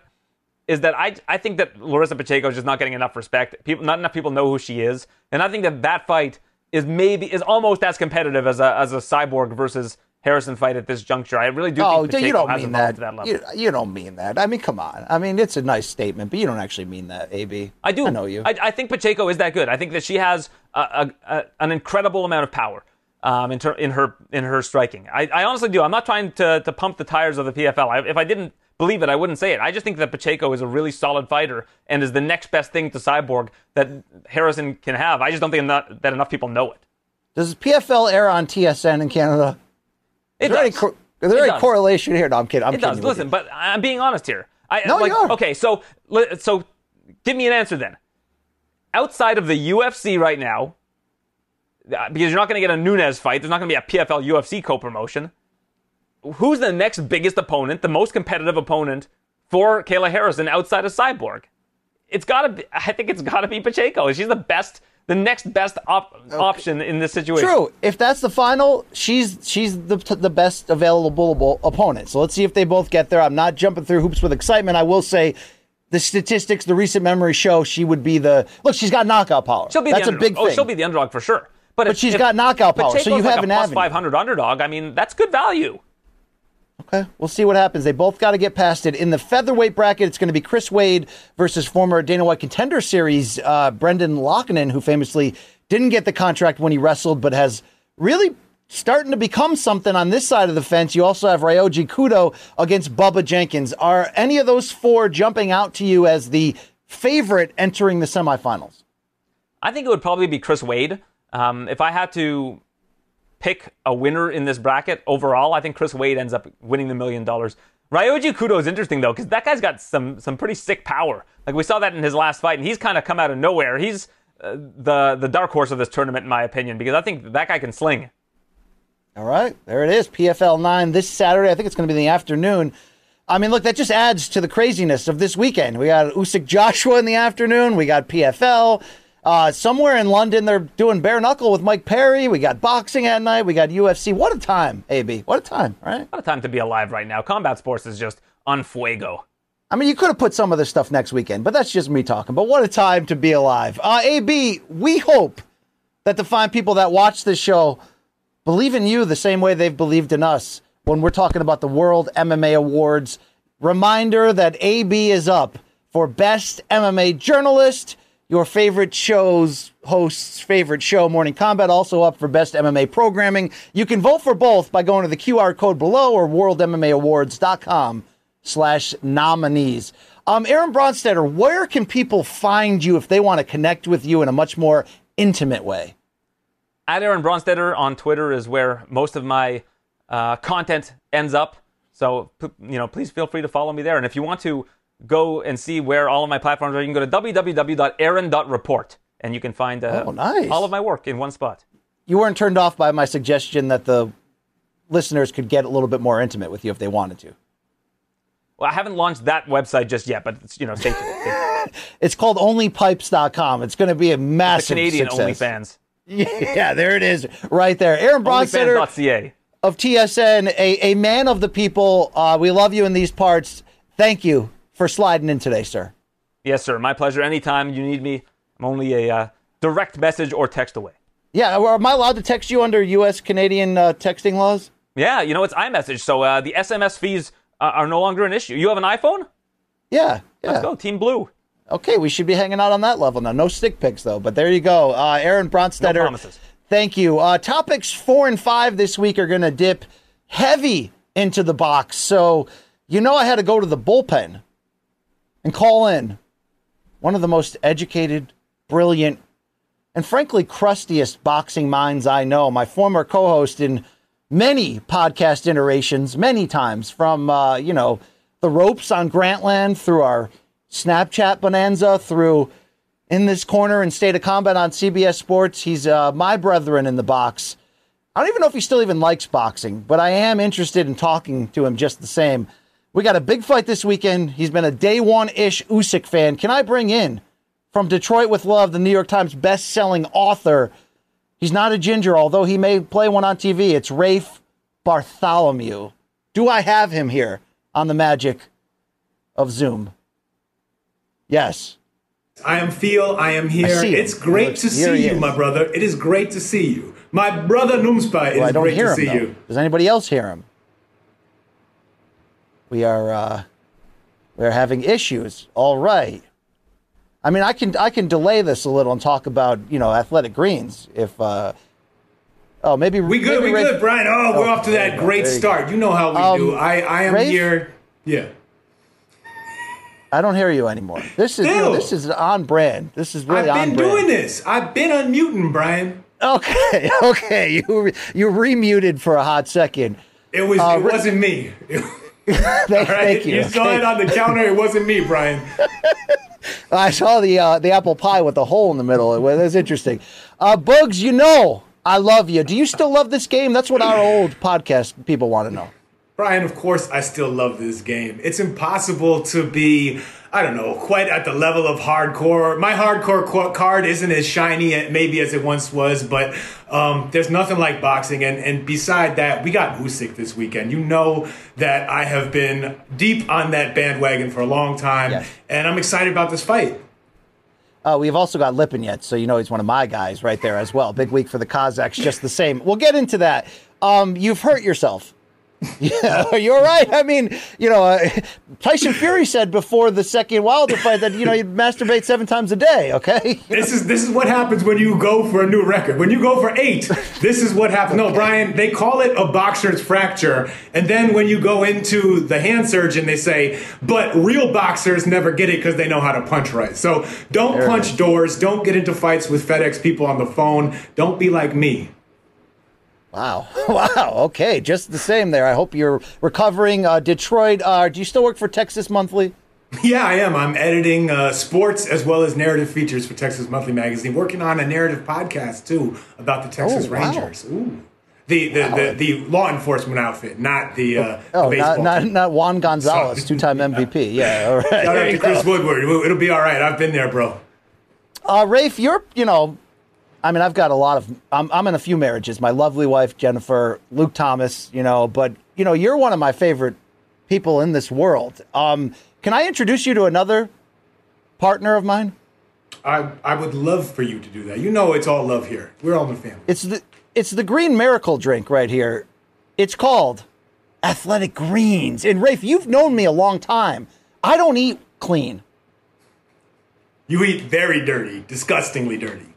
is that I I think that Larissa Pacheco is just not getting enough respect. People, not enough people know who she is, and I think that that fight is maybe is almost as competitive as a as a cyborg versus Harrison fight at this juncture. I really do. Oh, think Pacheco you don't mean that. that level. you, you don't mean that. I mean, come on. I mean, it's a nice statement, but you don't actually mean that, AB. I do. I know you. I, I think Pacheco is that good. I think that she has a, a, a, an incredible amount of power um, in, ter- in her in her striking. I, I honestly do. I'm not trying to, to pump the tires of the PFL. I, if I didn't believe it, I wouldn't say it. I just think that Pacheco is a really solid fighter and is the next best thing to Cyborg that Harrison can have. I just don't think enough, that enough people know it. Does PFL air on TSN in Canada? It Is there any, cor- is there any does. correlation here? No, I'm kidding. I'm It kidding. does. Listen, but I'm being honest here. I, No, like, you are. Okay, so so give me an answer then. Outside of the UFC right now, uh, because you're not going to get a Nunez fight, there's not going to be a PFL UFC co-promotion. Who's the next biggest opponent, the most competitive opponent for Kayla Harrison outside of Cyborg? It's got to be. I think it's got to be Pacheco. She's the best, the next best op- option in this situation. True. If that's the final, she's she's the the best available opponent. So let's see if they both get there. I'm not jumping through hoops with excitement. I will say, the statistics, the recent memory show she would be the look. She's got knockout power. She'll be that's the a underdog. big Oh, she'll be the underdog for sure. But, But if- she's if got knockout power, so you like have a an plus avenue. 500 underdog. I mean, that's good value. Okay, we'll see what happens. They both got to get past it. In the featherweight bracket, it's going to be Chris Wade versus former Dana White Contender Series uh, Brendan Loughnane, who famously didn't get the contract when he wrestled, but has really starting to become something on this side of the fence. You also have Ryoji Kudo against Bubba Jenkins. Are any of those four jumping out to you as the favorite entering the semifinals? I think it would probably be Chris Wade. Um, if I had to pick a winner in this bracket overall, I think Chris Wade ends up winning the million dollars. Ryoji Kudo is interesting though, because that guy's got some some pretty sick power. Like we saw that in his last fight, and he's kind of come out of nowhere. He's uh, the the dark horse of this tournament, in my opinion, because I think that guy can sling. All right, there it is. PFL 9 this Saturday. I think it's going to be in the afternoon. I mean, look, that just adds to the craziness of this weekend. We got Usyk Joshua in the afternoon. We got PFL. Uh, somewhere in London, they're doing bare knuckle with Mike Perry. We got boxing at night. We got UFC. What a time, AB. What a time, right? What a time to be alive right now. Combat sports is just on fuego. I mean, you could have put some of this stuff next weekend, but that's just me talking. But what a time to be alive. Uh, AB, we hope that the fine people that watch this show believe in you the same way they've believed in us when we're talking about the World MMA Awards. Reminder that AB is up for Best MMA Journalist, your favorite show's host's favorite show, Morning Combat, also up for Best MMA Programming. You can vote for both by going to the QR code below or worldmmaawards.com slash nominees. Um, Aaron Bronsteter, where can people find you if they want to connect with you in a much more intimate way? At Aaron Bronsteter on Twitter is where most of my uh, content ends up. So you know, please feel free to follow me there. And if you want to go and see where all of my platforms are, you can go to www.aaron.report and you can find uh, Oh, nice. all of my work in one spot. You weren't turned off by my suggestion that the listeners could get a little bit more intimate with you if they wanted to. Well, I haven't launched that website just yet, but it's, you know, stay tuned. Stay tuned. It's called onlypipes.com. It's going to be a the massive Canadian success. OnlyFans. Yeah, there it is, right there. Aaron Bronsteter of TSN, a, a man of the people. Uh, we love you in these parts. Thank you for sliding in today, sir. Yes, sir. My pleasure. Anytime you need me, I'm only a uh, direct message or text away. Yeah, am I allowed to text you under U.S. Canadian uh, texting laws? Yeah, you know, it's iMessage, so uh, the SMS fees uh, are no longer an issue. You have an iPhone? Yeah, yeah. Let's go, Team Blue. Okay, we should be hanging out on that level now. No stick pics though, but there you go. Uh, Aaron Bronsteter. No promises. Thank you. Uh, topics four and five this week are going to dip heavy into the box. So, you know, I had to go to the bullpen and call in one of the most educated, brilliant, and frankly, crustiest boxing minds I know. My former co host in many podcast iterations, many times from, uh, you know, the ropes on Grantland through our Snapchat bonanza through in this corner in State of Combat on CBS Sports. He's uh, my brethren in the box. I don't even know if he still even likes boxing, but I am interested in talking to him just the same. We got a big fight this weekend. He's been a day one ish Usyk fan. Can I bring in from Detroit with Love, the New York Times best-selling author? He's not a ginger, although he may play one on TV. It's Rafe Bartholomew. Do I have him here on the magic of Zoom? Yes. I am Phil. I am here. see. It's great to see you, is. my brother. It is great to see you. My brother Numspa, it is Well, I don't great hear to him. see though. you. Does anybody else hear him? We are uh, we are having issues. All right. I mean, I can I can delay this a little and talk about you know athletic greens if. Uh, oh, maybe We good, maybe we good, Brian. Oh, we're Oh, off to that go, great there you start. You know how we Um, do. I, I am Rafe? here. Yeah. I don't hear you anymore. This is you know, this is on brand. This is really I've been doing this. I've been unmuting, Brian. Okay, okay. You you remuted for a hot second. It was. Uh, it wasn't me. Thank, Right? thank you. You saw it on the counter. It wasn't me, Brian. I saw the uh, the apple pie with the hole in the middle. It was interesting. Uh, Bugs, you know I love you. Do you still love this game? That's what our old podcast people want to know. Brian, of course, I still love this game. It's impossible to be, I don't know, quite at the level of hardcore. My hardcore qu- card isn't as shiny uh, maybe as it once was, but um, there's nothing like boxing. And, and beside that, we got Usyk this weekend. You know that I have been deep on that bandwagon for a long time, Yes. and I'm excited about this fight. Uh, we've also got Lipin yet, so you know he's one of my guys right there as well. Big week for the Kazakhs, just the same. We'll get into that. Um, you've hurt yourself. Yeah, you all right? I mean, you know, uh, Tyson Fury said before the second Wilder fight that you know you'd masturbate seven times a day. Okay. This is this is what happens when you go for a new record. When you go for eight, this is what happens. No, Brian, they call it a boxer's fracture, and then when you go into the hand surgeon, they say, "But real boxers never get it because they know how to punch right." So don't There punch doors. Don't get into fights with FedEx people on the phone. Don't be like me. Wow. Wow. Okay. Just the same there. I hope you're recovering. Uh, Detroit, uh, do you still work for Texas Monthly? Yeah, I am. I'm editing uh, sports as well as narrative features for Texas Monthly Magazine. Working on a narrative podcast too about the Texas Oh, wow. Rangers. Ooh. The the, the the law enforcement outfit, not the, uh, Oh, the not, baseball not, not Juan Gonzalez, two time MVP. Yeah. All right. Shout out to Chris. Woodward. It'll it'll be all right. I've been there, bro. Uh, Rafe, you're, you know, I mean, I've got a lot of, I'm, I'm in a few marriages. My lovely wife, Jennifer, Luke Thomas, you know, but, you know, you're one of my favorite people in this world. Um, can I introduce you to another partner of mine? I I would love for you to do that. You know, it's all love here. We're all in the family. It's the, it's the green miracle drink right here. It's called Athletic Greens. And Rafe, you've known me a long time. I don't eat clean. You eat very dirty, disgustingly dirty.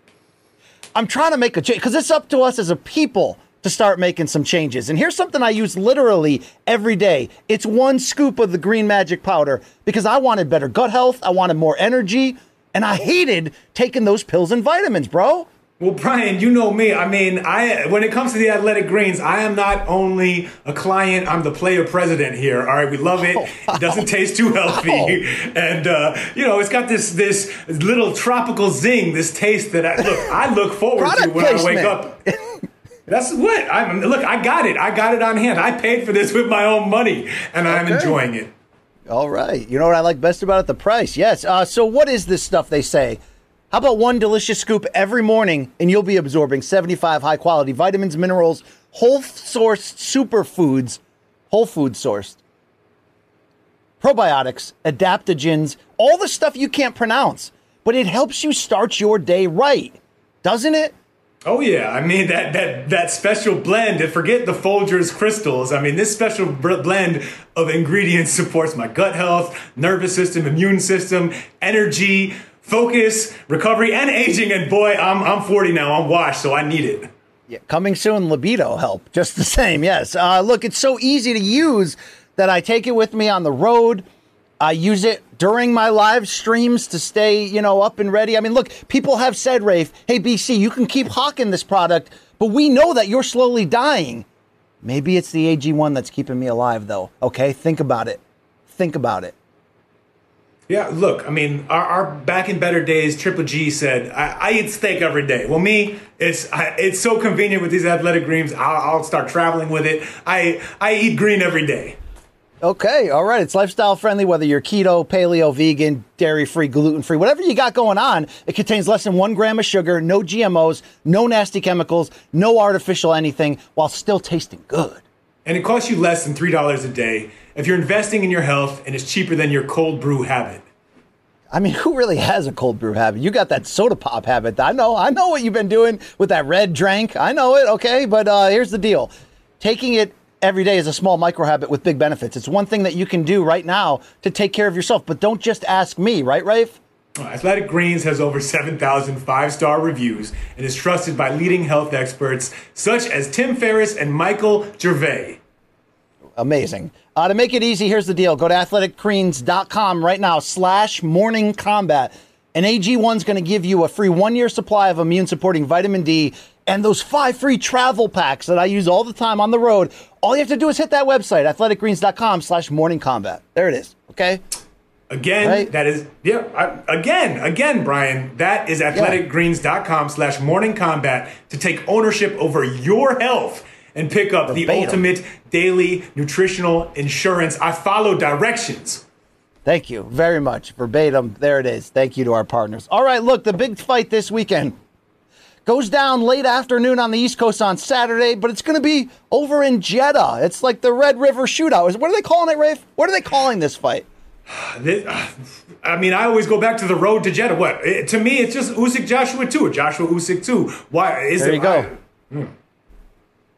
I'm trying to make a change because it's up to us as a people to start making some changes. And here's something I use literally every day. It's one scoop of the green magic powder because I wanted better gut health, I wanted more energy, and I hated taking those pills and vitamins, bro. Well, Brian, you know me. I mean, I when it comes to the athletic greens, I am not only a client, I'm the player president here. All right, we love it. It doesn't taste too healthy, and uh, you know, it's got this this little tropical zing, this taste that I look I look forward to when I wake up. That's what I'm. Look, I got it. I got it on hand. I paid for this with my own money, and I'm enjoying it. All right. You know what I like best about it? The price. Yes. Uh, so, what is this stuff they say? How about one delicious scoop every morning and you'll be absorbing 75 high quality vitamins, minerals, whole sourced superfoods, whole food sourced, probiotics, adaptogens, all the stuff you can't pronounce, but it helps you start your day right, doesn't it? Oh yeah, I mean that that that special blend. And forget the Folgers crystals. I mean this special blend of ingredients supports my gut health, nervous system, immune system, energy, focus, recovery, and aging. And boy, I'm I'm 40 now. I'm washed, so I need it. Yeah, coming soon, libido help. Just the same, yes. Uh, look, it's so easy to use that I take it with me on the road. I use it during my live streams to stay, you know, up and ready. I mean, look, people have said, Rafe, hey, BC, you can keep hawking this product, but we know that you're slowly dying. Maybe it's the AG1 that's keeping me alive, though. Okay, think about it. Think about it. Yeah, look, I mean, our, our back in better days, Triple G said, I, I eat steak every day. Well, me, it's I, it's so convenient with these athletic greens. I'll, I'll start traveling with it. I I eat green every day. Okay, all right. It's lifestyle friendly, whether you're keto, paleo, vegan, dairy free, gluten free, whatever you got going on. It contains less than one gram of sugar, no GMOs, no nasty chemicals, no artificial anything, while still tasting good. and it costs you less than $3 a day if you're investing in your health and it's cheaper than your cold brew habit. I mean, who really has a cold brew habit? You got that soda pop habit. I know. I know what you've been doing with that red drink. I know it, okay? But uh, here's the deal taking it every day is a small micro habit with big benefits. It's one thing that you can do right now to take care of yourself, but don't just ask me, right, Rafe? Athletic Greens has over 7,000 five star reviews and is trusted by leading health experts such as Tim Ferriss and Michael Gervais. Amazing. Uh, to make it easy, here's the deal. Go to athleticgreens.com right now, slash morning combat. And AG1's going to give you a free one year supply of immune supporting vitamin D and those five free travel packs that I use all the time on the road. All you have to do is hit that website, athleticgreens.com slash morning combat. There it is. Okay. Again, Right. that is yeah. I, again, again, Brian, that is athleticgreens.com slash morning combat to take ownership over your health and pick up the ultimate daily nutritional insurance. I follow directions. Thank you very much. Verbatim. There it is. Thank you to our partners. All right, look, the big fight this weekend goes down late afternoon on the East Coast on Saturday, but it's going to be over in Jeddah. It's like the Red River Shootout. What are they calling it, Rafe? What are they calling this fight? I mean, I always go back to the road to Jeddah. What it- to me, it's just Usyk Joshua two or Joshua Usyk two. Why is There it? you go. Hmm.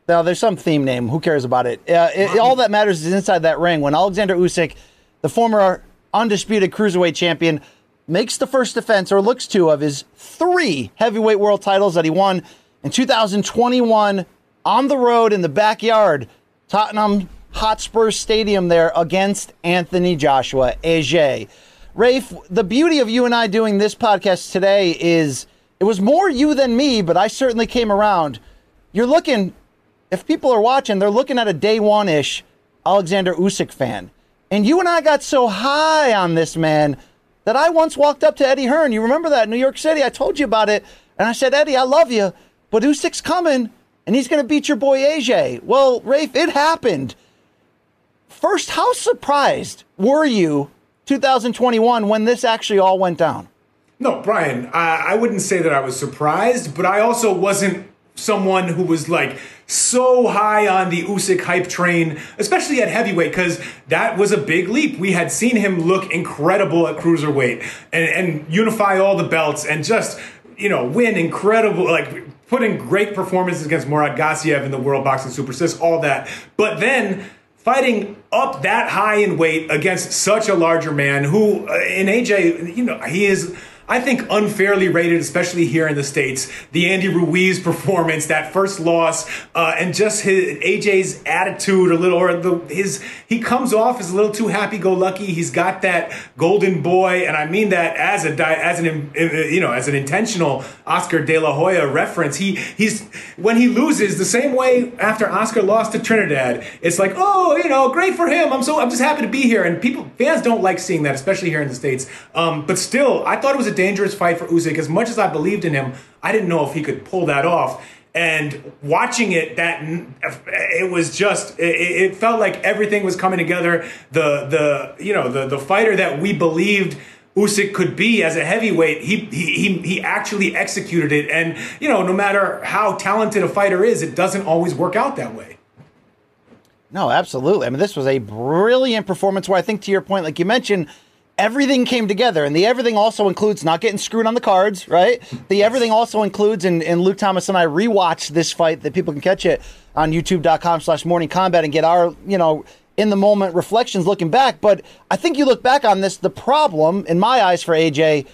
Now, there's some theme name. Who cares about it? Uh, it? All that matters is inside that ring when Alexander Usyk, the former undisputed cruiserweight champion, makes the first defense or looks to of his three heavyweight world titles that he won in 2021 on the road in the backyard, Tottenham Hotspur Stadium there against Anthony Joshua AJ. Rafe, the beauty of you and I doing this podcast today is it was more you than me, but I certainly came around. You're looking if people are watching, they're looking at a day one ish Alexander Usyk fan. And you and I got so high on this man that I once walked up to Eddie Hearn. You remember that in New York City? I told you about it. And I said, Eddie, I love you, but Usyk's coming and he's going to beat your boy AJ. Well, Rafe, it happened. First, how surprised were you 2021 when this actually all went down? No, Brian, I, I wouldn't say that I was surprised, but I also wasn't someone who was like so high on the Usyk hype train, especially at heavyweight, because that was a big leap. We had seen him look incredible at cruiserweight and, and unify all the belts and just, you know, win incredible, like put in great performances against Murat Gassiev in the World Boxing Super Six, all that. But then fighting up that high in weight against such a larger man who, uh, in AJ, you know, he is. I think unfairly rated, especially here in the states. The Andy Ruiz performance, that first loss, uh, and just his AJ's attitude, a little, or the his he comes off as a little too happy-go-lucky. He's got that golden boy, and I mean that as a as an you know as an intentional Oscar De La Hoya reference. He he's when he loses the same way after Oscar lost to Trinidad. It's like oh you know great for him. I'm so I'm just happy to be here, and people fans don't like seeing that, especially here in the states. Um, but still, I thought it was a dangerous fight for Usyk. As much as I believed in him, I didn't know if he could pull that off. And watching it, that it was just it, it felt like everything was coming together. The the you know the the fighter that we believed. Usyk could be as a heavyweight, he, he he actually executed it, and you know, no matter how talented a fighter is, it doesn't always work out that way. No, absolutely. I mean, this was a brilliant performance where I think, to your point, like you mentioned, everything came together. And the everything also includes not getting screwed on the cards, right? The everything also includes, and, and Luke Thomas and I rewatched this fight that people can catch it on youtube.com slash morning combat and get our, you know, in the moment reflections looking back. But I think you look back on this, the problem, in my eyes, for AJ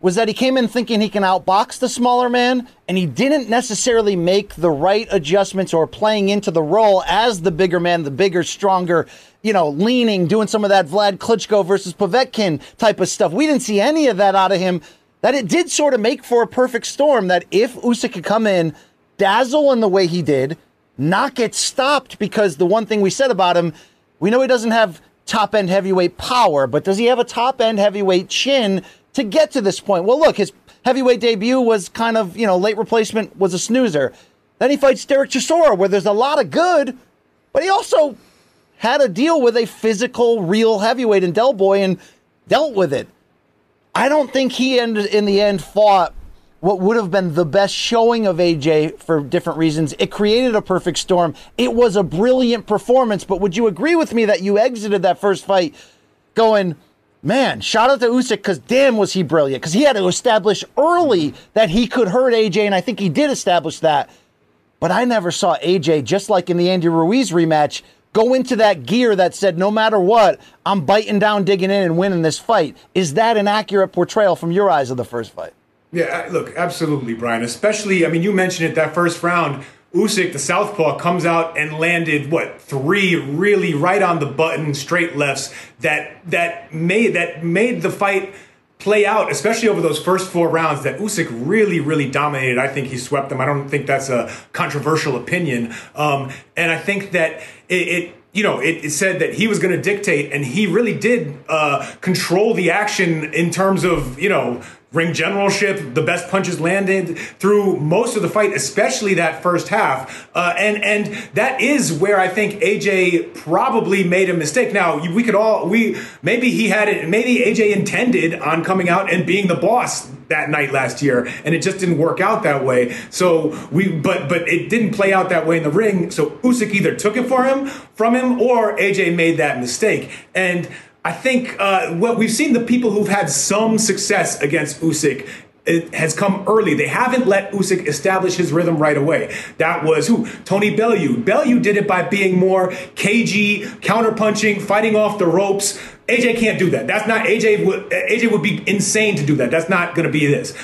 was that he came in thinking he can outbox the smaller man, and he didn't necessarily make the right adjustments or playing into the role as the bigger man, the bigger, stronger, you know, leaning, doing some of that Vlad Klitschko versus Povetkin type of stuff. We didn't see any of that out of him. That it did sort of make for a perfect storm. That if Usyk could come in, dazzle in the way he did, not get stopped because the one thing we said about him, we know he doesn't have top end heavyweight power, but does he have a top end heavyweight chin to get to this point? Well, look, his heavyweight debut was kind of, you know, late replacement was a snoozer. Then he fights Derek Chisora, where there's a lot of good, but he also had a deal with a physical, real heavyweight in Del Boy and dealt with it. I don't think he ended in the end fought what would have been the best showing of AJ for different reasons. It created a perfect storm. It was a brilliant performance, but would you agree with me that you exited that first fight going, man, shout out to Usyk because damn was he brilliant because he had to establish early that he could hurt AJ, and I think he did establish that. But I never saw AJ, just like in the Andy Ruiz rematch, go into that gear that said, no matter what, I'm biting down, digging in, and winning this fight. Is that an accurate portrayal from your eyes of the first fight? Yeah, uh, look, absolutely, Brian. Especially, I mean, you mentioned it that first round. Usyk, the southpaw, comes out and landed what three really right on the button straight lefts that that made that made the fight play out, especially over those first four rounds. That Usyk really, really dominated. I think he swept them. I don't think that's a controversial opinion. Um, and I think that it, it you know, it, it, said that he was going to dictate, and he really did uh, control the action in terms of, you know, ring generalship, the best punches landed through most of the fight, especially that first half. Uh, and and that is where I think AJ probably made a mistake. Now we could all we maybe he had it. Maybe AJ intended on coming out and being the boss that night last year, and it just didn't work out that way. So we, but but it didn't play out that way in the ring. So Usyk either took it for him from him, or AJ made that mistake. And I think uh, what we've seen the people who've had some success against Usyk it has come early. They haven't let Usyk establish his rhythm right away. That was who? Tony Bellew. Bellew did it by being more cagey, counterpunching, fighting off the ropes. AJ can't do that. That's not AJ. Would, AJ would be insane to do that. That's not going to be this.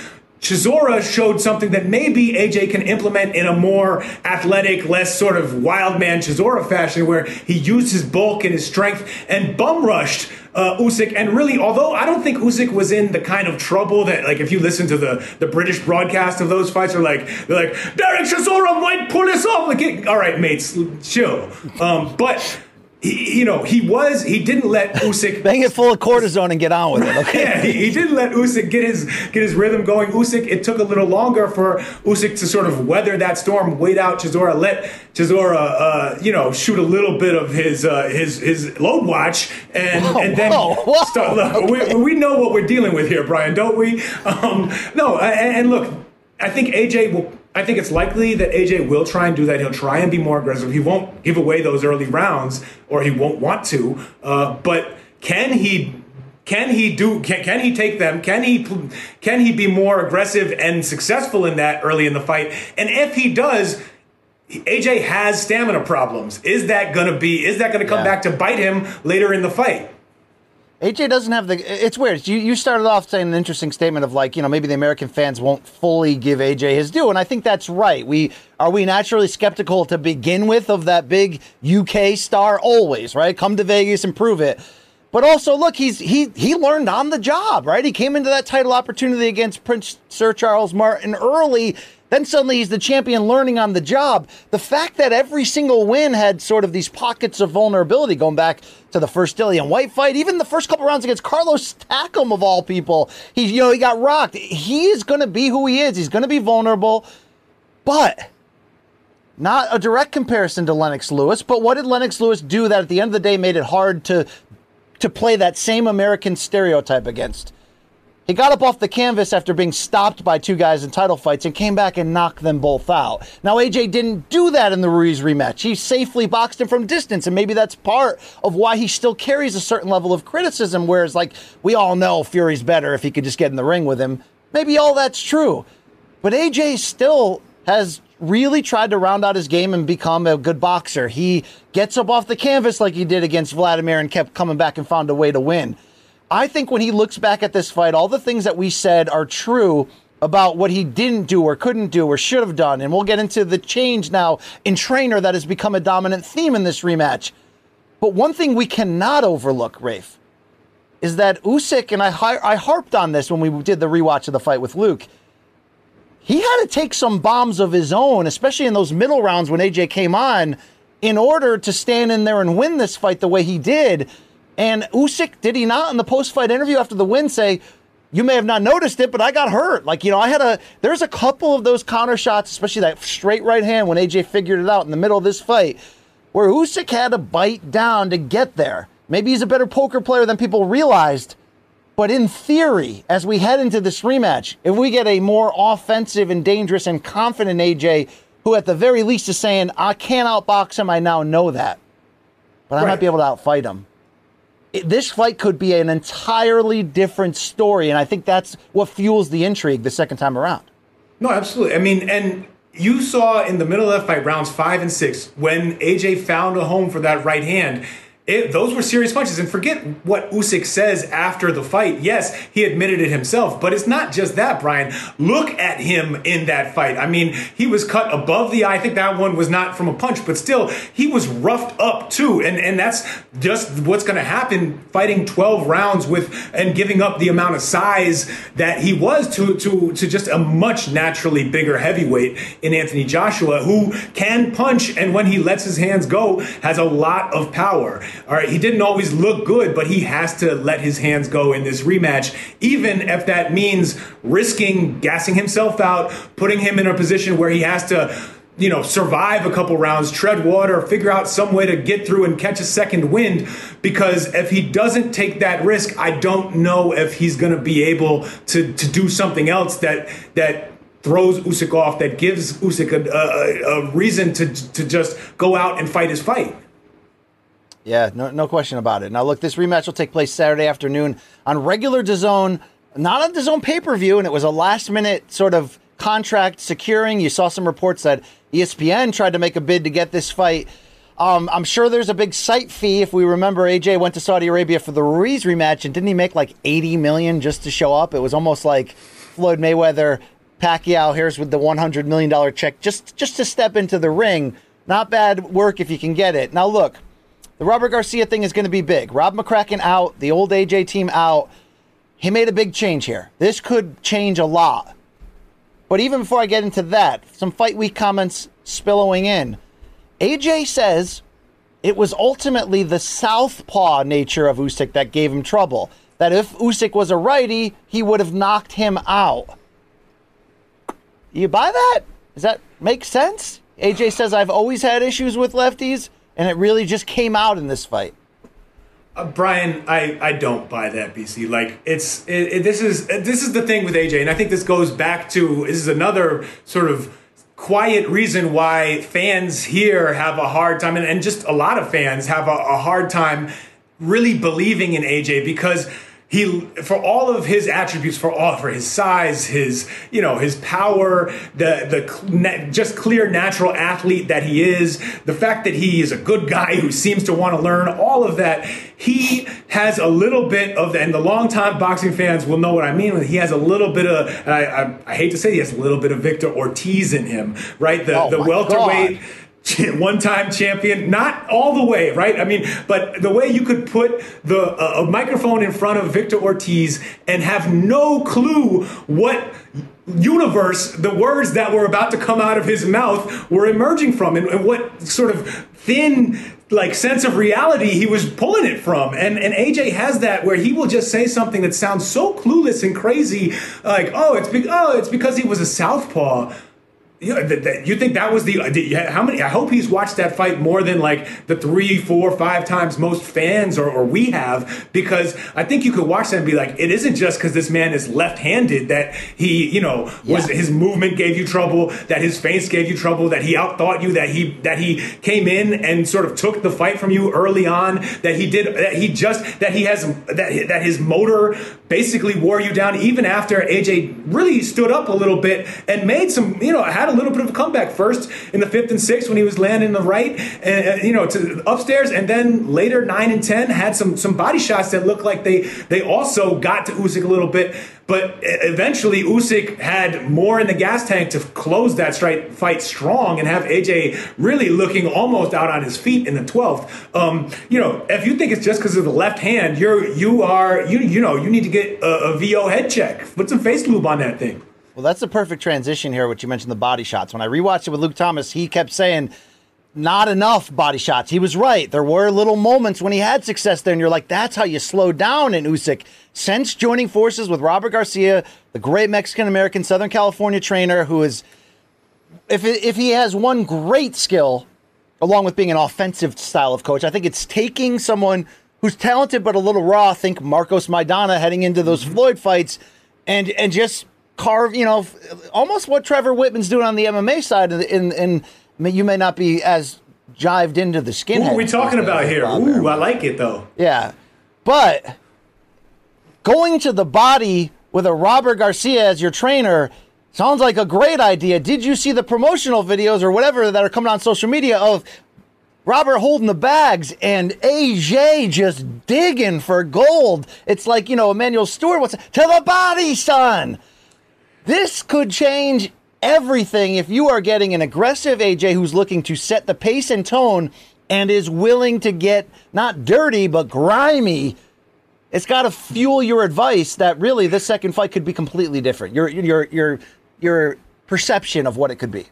Chisora showed something that maybe AJ can implement in a more athletic, less sort of wild man Chisora fashion, where he used his bulk and his strength and bum rushed uh, Usyk. And really, although I don't think Usyk was in the kind of trouble that, like, if you listen to the, the British broadcast of those fights, are like they're like Derek Chisora might pull this off. Like, all right, mates, chill. Um, but he, you know, he was he didn't let Usyk bang it full of cortisone and get on with it. Okay, yeah, he, he, didn't let Usyk get his get his rhythm going. Usyk, it took a little longer for Usyk to sort of weather that storm, wait out Chisora, let Chisora, uh, you know, shoot a little bit of his uh, his his load watch, and whoa, and then whoa, whoa, start. Look, okay. we, we know what we're dealing with here, Brian, don't we? Um, no, and, and look, I think AJ will I think it's likely that AJ will try and do that. He'll try and be more aggressive. He won't give away those early rounds, or he won't want to. Uh, but can he? Can he do? Can, can he take them? Can he? Can he be more aggressive and successful in that early in the fight? And if he does, AJ has stamina problems. Is that going to be? Is that to come yeah. back to bite him later in the fight? AJ doesn't have the. It's weird. You you started off saying an interesting statement of like you know maybe the American fans won't fully give AJ his due, and I think that's right. We are we naturally skeptical to begin with of that big UK star always right. Come to Vegas and prove it. But also, look, he's he he learned on the job, right? He came into that title opportunity against Prince Sir Charles Martin early then suddenly he's the champion learning on the job. The fact that every single win had sort of these pockets of vulnerability going back to the first Dillian Whyte fight, even the first couple rounds against Carlos Takam of all people. He, you know, he got rocked. He is going to be who he is. He's going to be vulnerable, but not a direct comparison to Lennox Lewis. But what did Lennox Lewis do that at the end of the day made it hard to to play that same American stereotype against? He got up off the canvas after being stopped by two guys in title fights and came back and knocked them both out. Now, AJ didn't do that in the Ruiz rematch. He safely boxed him from distance, and maybe that's part of why he still carries a certain level of criticism. Whereas, like, we all know Fury's better if he could just get in the ring with him. Maybe all that's true. But AJ still has really tried to round out his game and become a good boxer. He gets up off the canvas like he did against Vladimir and kept coming back and found a way to win. I think when he looks back at this fight, all the things that we said are true about what he didn't do or couldn't do or should have done. And we'll get into the change now in trainer that has become a dominant theme in this rematch. But one thing we cannot overlook, Rafe, is that Usyk, and I, I harped on this when we did the rewatch of the fight with Luke, he had to take some bombs of his own, especially in those middle rounds when AJ came on, in order to stand in there and win this fight the way he did. And Usyk, did he not in the post fight interview after the win say, you may have not noticed it, but I got hurt. Like, you know, I had a, there's a couple of those counter shots, especially that straight right hand when AJ figured it out in the middle of this fight, where Usyk had to bite down to get there. Maybe he's a better poker player than people realized, But in theory, as we head into this rematch, if we get a more offensive and dangerous and confident AJ, who at the very least is saying, I can't outbox him, I now know that. But I Right. might be able to outfight him. This fight could be an entirely different story, and I think that's what fuels the intrigue the second time around. No, absolutely. I mean, and you saw in the middle of that fight, rounds five and six, when AJ found a home for that right hand. It, those were serious punches, and forget what Usyk says after the fight. Yes, he admitted it himself, but it's not just that, Brian. Look at him in that fight. I mean, he was cut above the eye. I think that one was not from a punch, but still, he was roughed up too, and and that's just what's going to happen fighting 12 rounds with and giving up the amount of size that he was to to to just a much naturally bigger heavyweight in Anthony Joshua who can punch and when he lets his hands go has a lot of power. All right, he didn't always look good, but he has to let his hands go in this rematch even if that means risking gassing himself out, putting him in a position where he has to you know, survive a couple rounds, tread water, figure out some way to get through and catch a second wind. Because if he doesn't take that risk, I don't know if he's going to be able to to do something else that that throws Usyk off, that gives Usyk a, a, a reason to to just go out and fight his fight. Yeah, no, no question about it. Now, look, this rematch will take place Saturday afternoon on regular DAZN, not on DAZN pay per view, and it was a last minute sort of contract securing. You saw some reports that ESPN tried to make a bid to get this fight. Um, I'm sure there's a big site fee. If we remember, AJ went to Saudi Arabia for the Ruiz rematch, and didn't he make like 80 million just to show up? It was almost like Floyd Mayweather, Pacquiao. Here's with the 100 million dollar check just just to step into the ring. Not bad work if you can get it. Now look, the Robert Garcia thing is going to be big. Rob McCracken out, the old AJ team out. He made a big change here. This could change a lot. But even before I get into that, some fight week comments spillowing in. AJ says it was ultimately the southpaw nature of Usyk that gave him trouble. That if Usyk was a righty, he would have knocked him out. You buy that? Does that make sense? AJ says I've always had issues with lefties, and it really just came out in this fight. Uh, Brian, I, I don't buy that, BC. Like it's it, it, this is this is the thing with AJ, and I think this goes back to this is another sort of quiet reason why fans here have a hard time, and, and just a lot of fans have a, a hard time really believing in AJ because he for all of his attributes for all for his size his you know his power the the just clear natural athlete that he is the fact that he is a good guy who seems to want to learn all of that he has a little bit of and the longtime boxing fans will know what I mean he has a little bit of I, I, I hate to say he has a little bit of Victor Ortiz in him right the Oh the welterweight God. one time champion not all the way right? I mean but the way you could put the uh, microphone in front of victor ortiz and have no clue what universe the words that were about to come out of his mouth were emerging from and, and what sort of thin like sense of reality he was pulling it from. And and AJ has that where he will just say something that sounds so clueless and crazy like oh it's be- oh it's because he was a southpaw yeah, th- th- you think that was the uh, did how many? I hope he's watched that fight more than like the three, four, five times most fans or, or we have, because I think you could watch that and be like, it isn't just because this man is left-handed that he, you know, was Yeah. his movement gave you trouble, that his face gave you trouble, that he outthought you, that he that he came in and sort of took the fight from you early on, that he did, that he just that he has that that his motor basically wore you down even after AJ really stood up a little bit and made some, you know, had a little bit of a comeback first in the fifth and sixth when he was landing the right, and you know, to upstairs, and then later nine and ten had some some body shots that looked like they they also got to Usyk a little bit. But e, eventually, Usyk had more in the gas tank to close that straight fight strong and have AJ really looking almost out on his feet in the 12th. Um, you know, if you think it's just because of the left hand, you're you are you you know you need to get a, a VO head check. Put some face lube on that thing. Well, that's the perfect transition here, which you mentioned the body shots. When I rewatched it with Luke Thomas, he kept saying, not enough body shots. He was right. There were little moments when he had success there, and you're like, that's how you slow down in Usyk. Since joining forces with Robert Garcia, the great Mexican American Southern California trainer, who is, if, if he has one great skill, along with being an offensive style of coach, I think it's taking someone who's talented but a little raw. Think Marcos Maidana heading into those mm-hmm. Floyd fights, and and just carve, you know, almost what Trevor Wittman's doing on the MMA side. And and you may not be as jived into the skin. What are we talking about here? Ooh, I like it though. Yeah, but going to the body with a Robert Garcia as your trainer sounds like a great idea. Did you see the promotional videos or whatever that are coming on social media of Robert holding the bags and AJ just digging for gold? It's like, you know, Emanuel Steward. what's to the body, son. This could change everything if you are getting an aggressive AJ who's looking to set the pace and tone and is willing to get not dirty but grimy it's got to fuel your advice that really this second fight could be completely different. Your your your your perception of what it could be.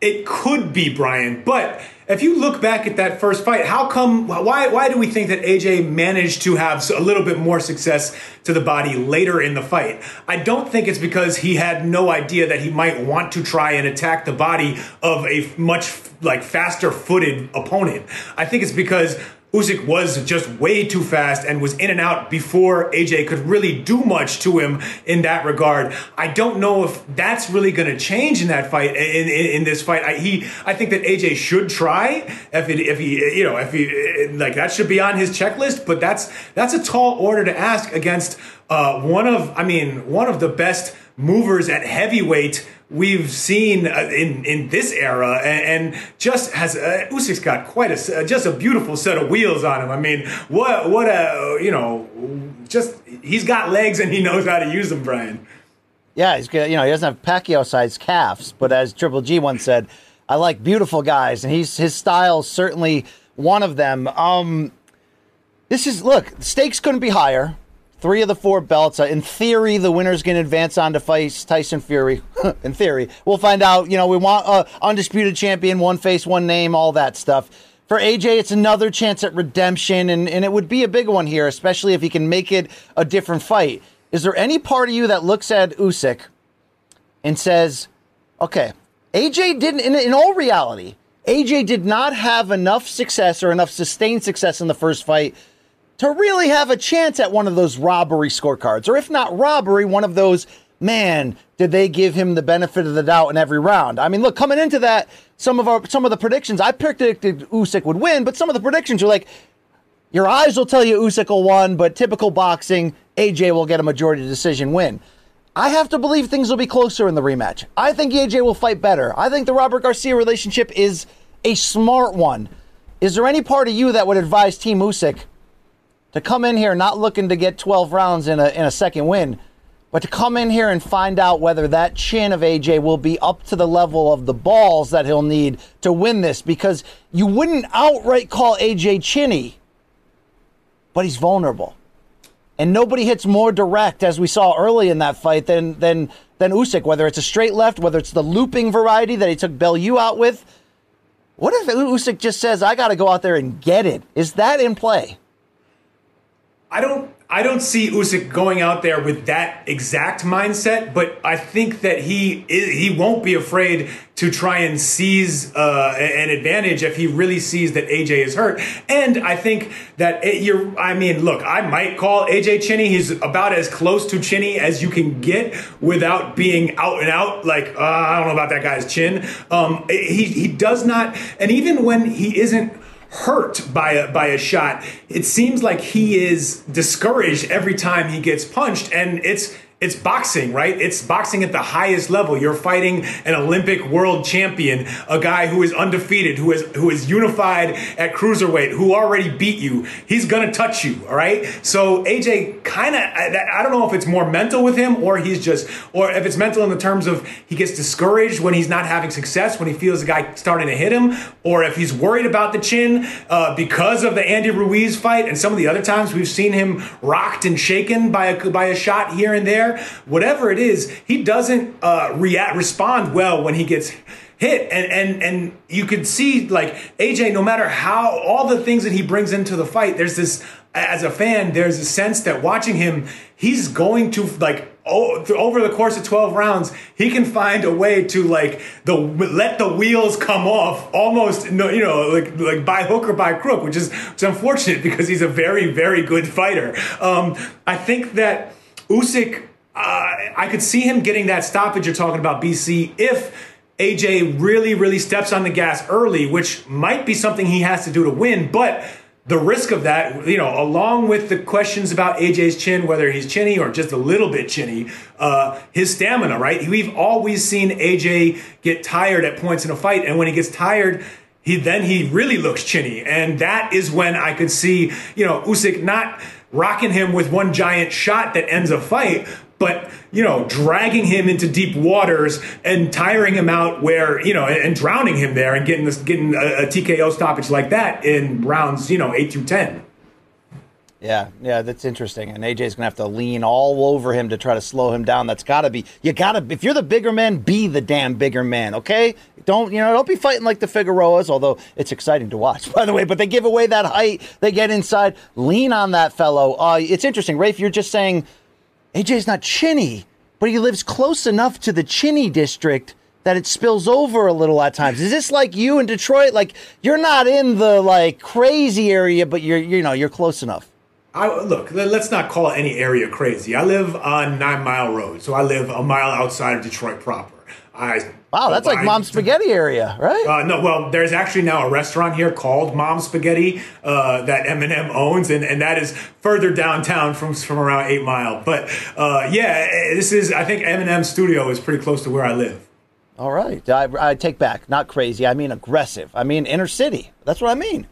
It could be Brian, but if you look back at that first fight, how come? Why? Why do we think that AJ managed to have a little bit more success to the body later in the fight? I don't think it's because he had no idea that he might want to try and attack the body of a much like faster footed opponent. I think it's because Usyk was just way too fast and was in and out before AJ could really do much to him in that regard. I don't know if that's really going to change in that fight. In, in, in this fight, I, he I think that AJ should try if it, if he you know if he like that should be on his checklist. But that's that's a tall order to ask against uh, one of I mean one of the best movers at heavyweight we've seen uh, in in this era, and, just has uh, Usyk's got quite a uh, just a beautiful set of wheels on him. I mean, what what a you know, just he's got legs and he knows how to use them, Brian. Yeah, he's good. You know, he doesn't have Pacquiao-sized calves, but as Triple G once said, I like beautiful guys, and he's his style certainly one of them. Um, this is look, stakes couldn't be higher. Three of the four belts. Uh, in theory, the winner's going to advance on to face Tyson Fury. in theory, we'll find out. You know, we want a undisputed champion, one face, one name, all that stuff. For AJ, it's another chance at redemption, and, and it would be a big one here, especially if he can make it a different fight. Is there any part of you that looks at Usyk and says, okay, AJ didn't, in, in all reality, AJ did not have enough success or enough sustained success in the first fight to really have a chance at one of those robbery scorecards, or if not robbery, one of those. Man, did they give him the benefit of the doubt in every round? I mean, look, coming into that, some of our some of the predictions I predicted Usyk would win, but some of the predictions are like, your eyes will tell you Usyk will win, but typical boxing, AJ will get a majority decision win. I have to believe things will be closer in the rematch. I think AJ will fight better. I think the Robert Garcia relationship is a smart one. Is there any part of you that would advise Team Usyk to come in here not looking to get 12 rounds in a, in a second win, but to come in here and find out whether that chin of AJ will be up to the level of the balls that he'll need to win this because you wouldn't outright call AJ chinny, but he's vulnerable. And nobody hits more direct, as we saw early in that fight, than than than Usyk. Whether it's a straight left, whether it's the looping variety that he took Bellew out with. What if Usyk just says, "I got to go out there and get it"? Is that in play? I don't I don't see Usyk going out there with that exact mindset, but I think that he he won't be afraid to try and seize uh, an advantage if he really sees that AJ is hurt. And I think that it, you're. I mean, look, I might call AJ Chinny. He's about as close to Chinny as you can get without being out and out. Like uh, I don't know about that guy's chin. Um, he he does not, and even when he isn't hurt by a, by a shot. It seems like he is discouraged every time he gets punched, and it's it's boxing, right? It's boxing at the highest level. You're fighting an Olympic world champion, a guy who is undefeated, who is who is unified at cruiserweight, who already beat you. He's gonna touch you, all right? So AJ kind of, I, I don't know if it's more mental with him or he's just, or if it's mental in the terms of he gets discouraged when he's not having success, when he feels the guy starting to hit him, or if he's worried about the chin uh, because of the Andy Ruiz fight and some of the other times we've seen him rocked and shaken by a by a shot here and there whatever it is, he doesn't uh, react respond well when he gets hit and and and you could see like AJ no matter how all the things that he brings into the fight there's this as a fan, there's a sense that watching him, he's going to like oh, over the course of 12 rounds, he can find a way to like the let the wheels come off almost no you know like like by hook or by crook, which is it's unfortunate because he's a very very good fighter. Um, I think that Usyk, uh, I could see him getting that stoppage you're talking about, BC, if. AJ really, really steps on the gas early, which might be something he has to do to win, but the risk of that, you know, along with the questions about AJ's chin, whether he's chinny or just a little bit chinny, uh, his stamina, right? We've always seen AJ get tired at points in a fight, and when he gets tired, he then he really looks chinny, and that is when I could see, you know, Usyk not rocking him with one giant shot that ends a fight, but you know, dragging him into deep waters and tiring him out where you know, and, drowning him there and getting this getting a, a TKO stoppage like that in rounds, you know, eight through ten. Yeah, yeah, that's interesting. And AJ's gonna have to lean all over him to try to slow him down. That's gotta be you gotta if you're the bigger man, be the damn bigger man, okay? Don't you know, don't be fighting like the Figueroas, although it's exciting to watch, by the way, but they give away that height, they get inside, lean on that fellow. Uh, it's interesting, Rafe, you're just saying AJ's not chinny, but he lives close enough to the chinny district that it spills over a little at times. Is this like you in Detroit? Like you're not in the like crazy area, but you're you know you're close enough. I, look, let's not call any area crazy. I live on Nine Mile Road, so I live a mile outside of Detroit proper. I Wow, that's like Mom's Spaghetti area, right? Uh, no, well, there's actually now a restaurant here called Mom's Spaghetti uh, that Eminem owns, and, and that is further downtown from from around Eight Mile. But uh, yeah, this is I think Eminem's studio is pretty close to where I live. All right, I, I take back, not crazy. I mean aggressive. I mean inner city. That's what I mean.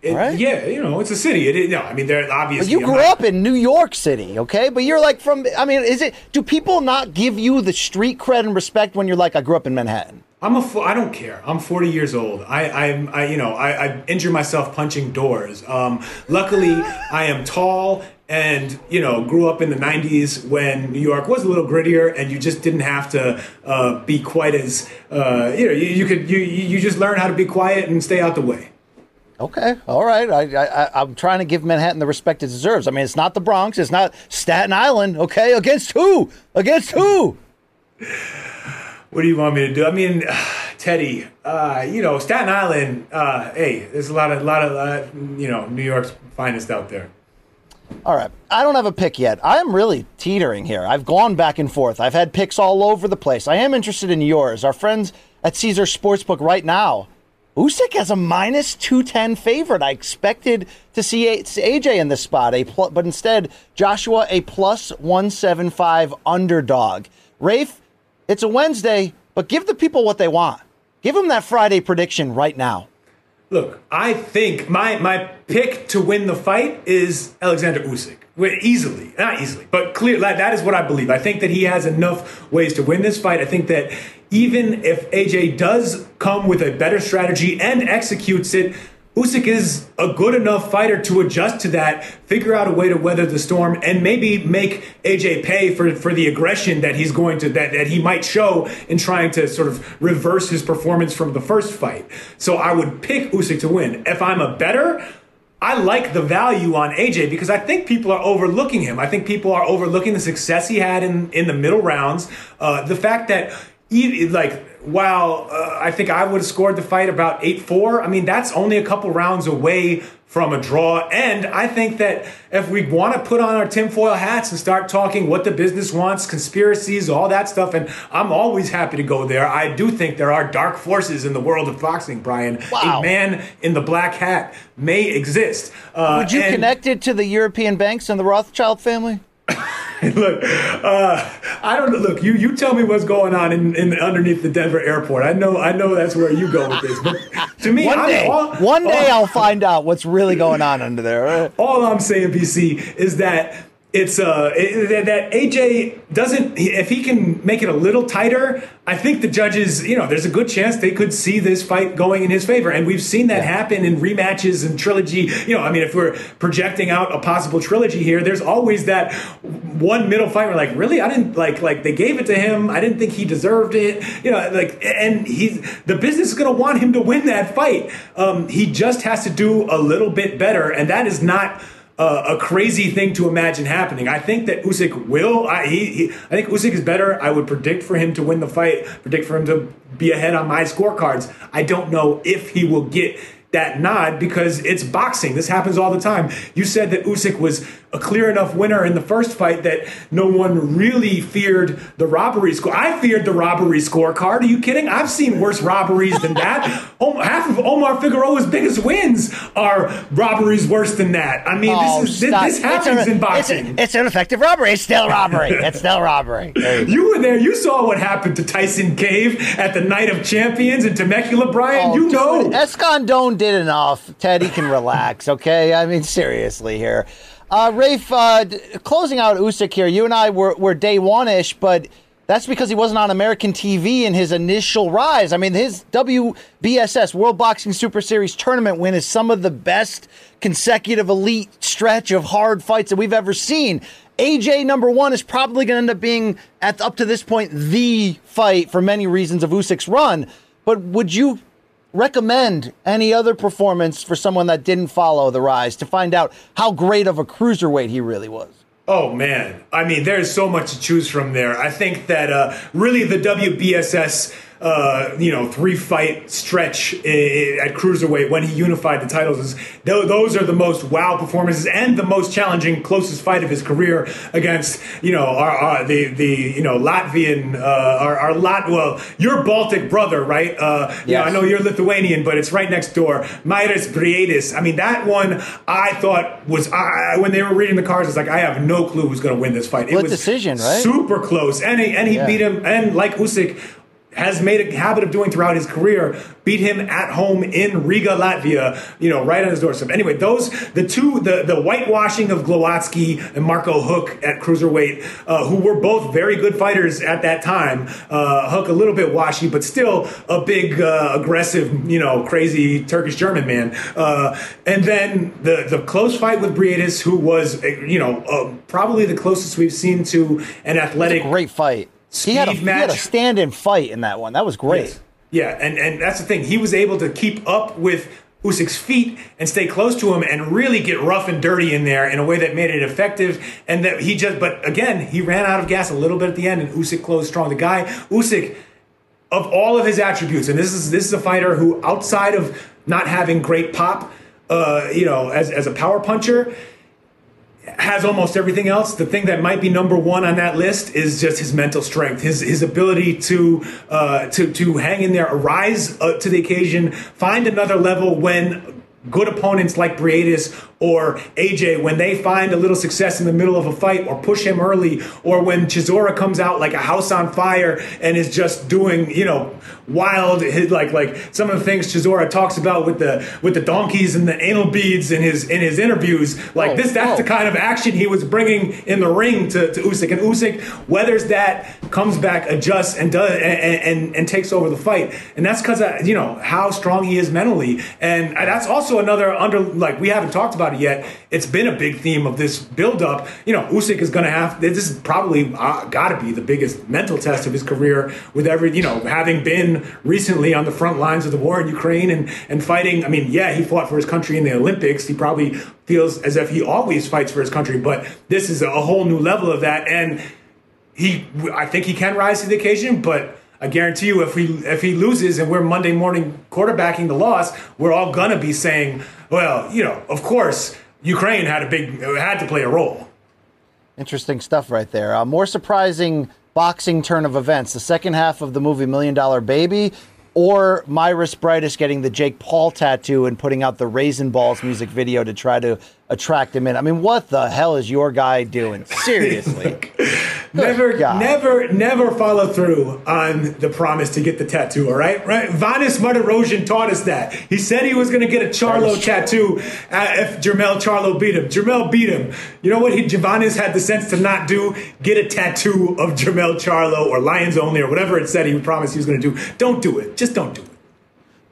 It, right? Yeah, you know, it's a city. It, it, no, I mean, they're obviously. But you grew up in New York City, okay? But you're like from. I mean, is it? Do people not give you the street cred and respect when you're like, I grew up in Manhattan? I'm a. I don't care. I'm 40 years old. I, I'm. I, you know, I, I injure myself punching doors. Um, luckily, I am tall and you know grew up in the 90s when new york was a little grittier and you just didn't have to uh, be quite as uh, you know you, you could you, you just learn how to be quiet and stay out the way Okay, all right. I, I, I'm trying to give Manhattan the respect it deserves. I mean, it's not the Bronx, it's not Staten Island. Okay, against who? Against who? What do you want me to do? I mean, Teddy, uh, you know, Staten Island. Uh, hey, there's a lot of, lot of, uh, you know, New York's finest out there. All right. I don't have a pick yet. I am really teetering here. I've gone back and forth. I've had picks all over the place. I am interested in yours. Our friends at Caesar Sportsbook right now Usyk has a minus 210 favorite. I expected to see AJ in this spot, a pl- but instead, Joshua, a plus 175 underdog. Rafe, it's a Wednesday, but give the people what they want. Give them that Friday prediction right now. Look, I think my, my pick to win the fight is Alexander Usyk. Easily, not easily, but clear. That is what I believe. I think that he has enough ways to win this fight. I think that even if AJ does come with a better strategy and executes it, Usyk is a good enough fighter to adjust to that, figure out a way to weather the storm, and maybe make AJ pay for, for the aggression that he's going to that, that he might show in trying to sort of reverse his performance from the first fight. So I would pick Usyk to win. If I'm a better, I like the value on AJ because I think people are overlooking him. I think people are overlooking the success he had in, in the middle rounds. Uh, the fact that like while uh, I think I would have scored the fight about 8 4, I mean, that's only a couple rounds away from a draw. And I think that if we want to put on our tinfoil hats and start talking what the business wants, conspiracies, all that stuff, and I'm always happy to go there. I do think there are dark forces in the world of boxing, Brian. Wow. A man in the black hat may exist. Uh, would you and- connect it to the European banks and the Rothschild family? look, uh, I don't look. You you tell me what's going on in, in underneath the Denver airport. I know I know that's where you go with this. But to me, one I'm day, all, one day all, I'll find out what's really going on under there. All I'm saying, PC, is that it's uh it, that AJ doesn't if he can make it a little tighter, I think the judges, you know, there's a good chance they could see this fight going in his favor, and we've seen that happen in rematches and trilogy. You know, I mean, if we're projecting out a possible trilogy here, there's always that one middle fight where like, really, I didn't like like they gave it to him. I didn't think he deserved it. You know, like, and he's the business is going to want him to win that fight. Um, he just has to do a little bit better, and that is not uh, a crazy thing to imagine happening. I think that Usyk will. I, he, he, I think Usyk is better. I would predict for him to win the fight. Predict for him to be ahead on my scorecards. I don't know if he will get that nod because it's boxing. This happens all the time. You said that Usyk was a clear enough winner in the first fight that no one really feared the robbery score. I feared the robbery scorecard. Are you kidding? I've seen worse robberies than that. Half of Omar Figueroa's biggest wins are robberies worse than that. I mean, Oh, this is this, this happens a- in boxing. It's, it's an effective robbery. It's still robbery. It's still robbery. You you were there. You saw what happened to Tyson Cave at the Night of Champions and Temecula, Brian. Oh, you dude, know. Escondone did enough. Teddy can relax, okay? I mean, seriously here. Uh, Rafe, uh, d- closing out Usyk here, you and I were, were day one ish, but that's because he wasn't on American TV in his initial rise. I mean, his WBSS, World Boxing Super Series tournament win is some of the best consecutive elite stretch of hard fights that we've ever seen. AJ number one is probably going to end up being, at up to this point, the fight for many reasons of Usyk's run. But would you recommend any other performance for someone that didn't follow the rise to find out how great of a cruiserweight he really was? Oh man, I mean, there's so much to choose from there. I think that uh, really the WBSS, uh, you know, three fight stretch i- i- at cruiserweight when he unified the titles is those are the most wow performances and the most challenging, closest fight of his career against you know our, our the the you know Latvian uh, our, our Lat well your Baltic brother right? Uh, Yes. I know you're Lithuanian, but it's right next door. Mairis Briedis. I mean, that one I thought was I, when they were reading the cards. It's like I have no clue who's going to win this fight. It was decision, right? Super close, and he, and he Yeah. beat him. And like Usyk has made a habit of doing throughout his career, beat him at home in Riga, Latvia. You know, right on his doorstep. Anyway, those the two the the whitewashing of Glowacki and Marco Huck at cruiserweight, uh, who were both very good fighters at that time. Uh, Huck a little bit washy, but still a big uh, aggressive, you know, crazy Turkish German man. Uh, and then the the close fight with Briedis, who was uh, you know uh, probably the closest we've seen to an athletic Great fight. He had, a, Speed he had a stand in fight in that one. That was great. Yes. Yeah, and, and that's the thing. He was able to keep up with Usyk's feet and stay close to him and really get rough and dirty in there in a way that made it effective. And that he just, but again, he ran out of gas a little bit at the end, and Usyk closed strong. The guy, Usyk, of all of his attributes, and this is this is a fighter who, outside of not having great pop, uh, you know, as as a power puncher, has almost everything else. The thing that might be number one on that list is just his mental strength, his his ability to uh, to to hang in there, rise uh, to the occasion, find another level when good opponents like Briedis or AJ, when they find a little success in the middle of a fight or push him early, or when Chisora comes out like a house on fire and is just doing, you know, wild like like some of the things Chisora talks about with the with the donkeys and the anal beads in his in his interviews. Like Oh, this, that's oh. the kind of action he was bringing in the ring to, to Usyk, and Usyk weathers that, comes back, adjusts, and does and, and, and takes over the fight, and that's because uh, you know how strong he is mentally, and uh, that's also another under like we haven't talked about it yet. It's been a big theme of this build up. You know, Usyk is going to have this is probably uh, got to be the biggest mental test of his career with every you know having been recently on the front lines of the war in Ukraine and and fighting. I mean, yeah, he fought for his country in the Olympics. He probably feels as if he always fights for his country, but this is a whole new level of that and he I think he can rise to the occasion, but I guarantee you if he if he loses and we're Monday morning quarterbacking the loss, we're all gonna be saying, well, you know, of course Ukraine had a big had to play a role. Interesting stuff right there. Uh, more surprising boxing turn of events: the second half of the movie Million Dollar Baby, or Mairis Briedis getting the Jake Paul tattoo and putting out the Raisin Balls music video to try to attract him in. I mean, what the hell is your guy doing? Seriously. Never, never, never follow through on the promise to get the tattoo. All right, right. Vanes Martirosyan taught us that. He said he was going to get a Charlo tattoo uh, if Jermell Charlo beat him. Jermell beat him. You know what? He Vanes had the sense to not do. Get a tattoo of Jermell Charlo or Lions Only or whatever it said he promised he was going to do. Don't do it. Just don't do it.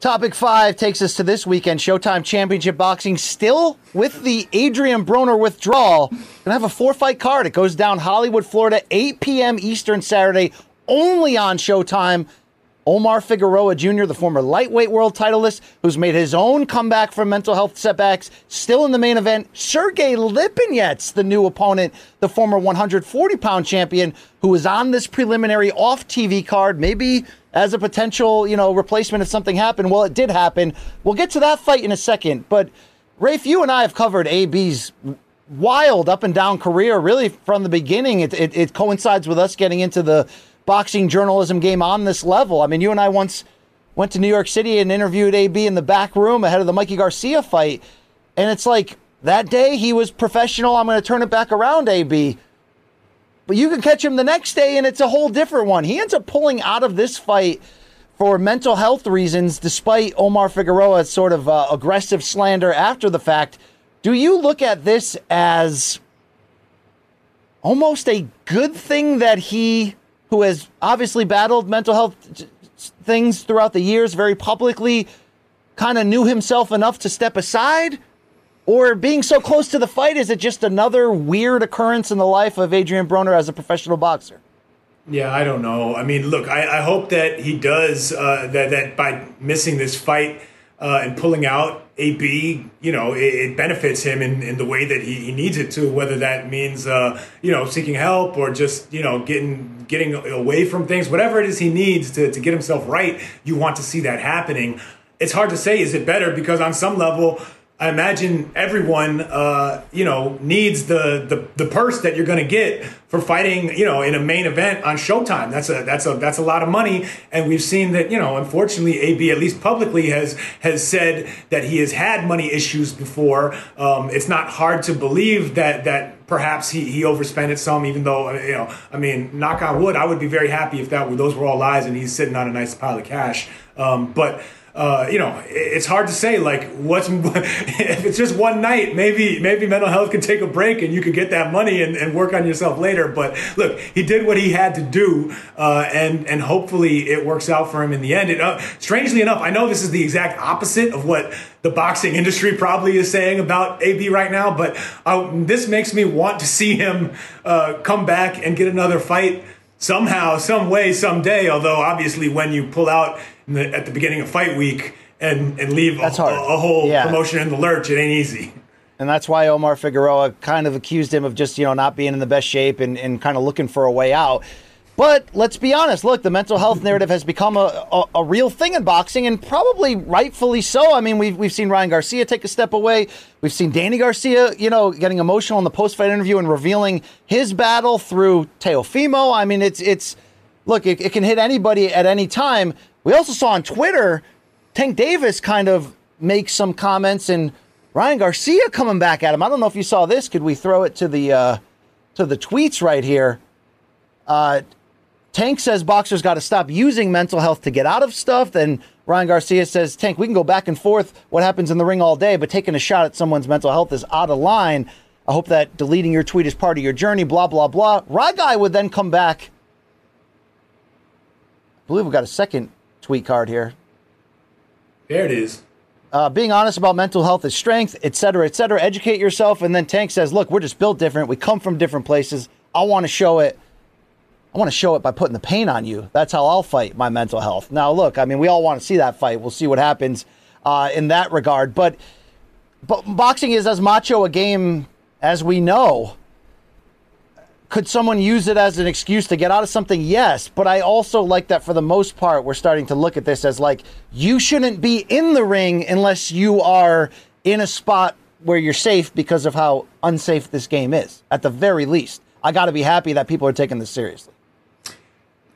Topic five takes us to this weekend. Showtime Championship Boxing still with the Adrian Broner withdrawal. Gonna have a four fight card. It goes down Hollywood, Florida, 8 p.m. Eastern Saturday, only on Showtime. Omar Figueroa Jr., the former lightweight world titleist, who's made his own comeback from mental health setbacks, still in the main event. Sergey Lipinets, the new opponent, the former 140 pound champion, who was on this preliminary off TV card, maybe as a potential, you know, replacement if something happened. Well, it did happen. We'll get to that fight in a second. But Rafe, you and I have covered AB's wild up and down career really from the beginning. It, it, it coincides with us getting into the boxing journalism game on this level. I mean, you and I once went to New York City and interviewed AB in the back room ahead of the Mikey Garcia fight. And it's like that day he was professional. I'm going to turn it back around, AB. But you can catch him the next day and it's a whole different one. He ends up pulling out of this fight for mental health reasons, despite Omar Figueroa's sort of uh, aggressive slander after the fact. Do you look at this as almost a good thing that he who has obviously battled mental health things throughout the years very publicly, kind of knew himself enough to step aside? Or being so close to the fight, is it just another weird occurrence in the life of Adrian Broner as a professional boxer? Yeah, I don't know. I mean, look, I, I hope that he does uh, that. That by missing this fight uh, and pulling out, AB, you know, it, it benefits him in, in the way that he, he needs it to. Whether that means, uh, you know, seeking help or just you know getting getting away from things, whatever it is he needs to, to get himself right, you want to see that happening. It's hard to say, is it better? Because on some level, I imagine everyone, uh, you know, needs the, the the purse that you're going to get for fighting, you know, in a main event on Showtime. That's a that's a that's a lot of money, and we've seen that, you know, unfortunately, AB at least publicly has has said that he has had money issues before. Um, it's not hard to believe that that perhaps he he overspent it some, even though you know, I mean, knock on wood, I would be very happy if that were those were all lies and he's sitting on a nice pile of cash. Um, but uh, you know, it's hard to say like what's if it's just one night, maybe maybe mental health can take a break and you could get that money and, and work on yourself later. But look, he did what he had to do, uh, and and hopefully it works out for him in the end. It, uh, strangely enough, I know this is the exact opposite of what the boxing industry probably is saying about AB right now, but uh, this makes me want to see him uh, come back and get another fight somehow, some way, someday. Although obviously, when you pull out the, at the beginning of fight week and and leave a, a, whole yeah. promotion in the lurch, it ain't easy. And that's why Omar Figueroa kind of accused him of just you know not being in the best shape and, and kind of looking for a way out. But let's be honest. Look, the mental health narrative has become a, a, a, real thing in boxing, and probably rightfully so. I mean, we've, we've seen Ryan Garcia take a step away. We've seen Danny Garcia, you know, getting emotional in the post fight interview and revealing his battle through Teofimo. I mean, it's it's look, it, it can hit anybody at any time. We also saw on Twitter Tank Davis kind of make some comments and Ryan Garcia coming back at him. I don't know if you saw this. Could we throw it to the uh, to the tweets right here? Uh, Tank says boxers got to stop using mental health to get out of stuff. Then Ryan Garcia says, Tank, we can go back and forth what happens in the ring all day, but taking a shot at someone's mental health is out of line. I hope that deleting your tweet is part of your journey, blah, blah, blah. Rod Guy would then come back. I believe we got a second tweet card here. There it is. Uh, being honest about mental health is strength, et cetera, et cetera. Educate yourself. And then Tank says, look, we're just built different. We come from different places. I want to show it. I want to show it by putting the pain on you. That's how I'll fight my mental health. Now, look, I mean, we all want to see that fight. We'll see what happens uh, in that regard. But, but boxing is as macho a game as we know. Could someone use it as an excuse to get out of something? Yes. But I also like that for the most part, we're starting to look at this as like, you shouldn't be in the ring unless you are in a spot where you're safe because of how unsafe this game is, at the very least. I got to be happy that people are taking this seriously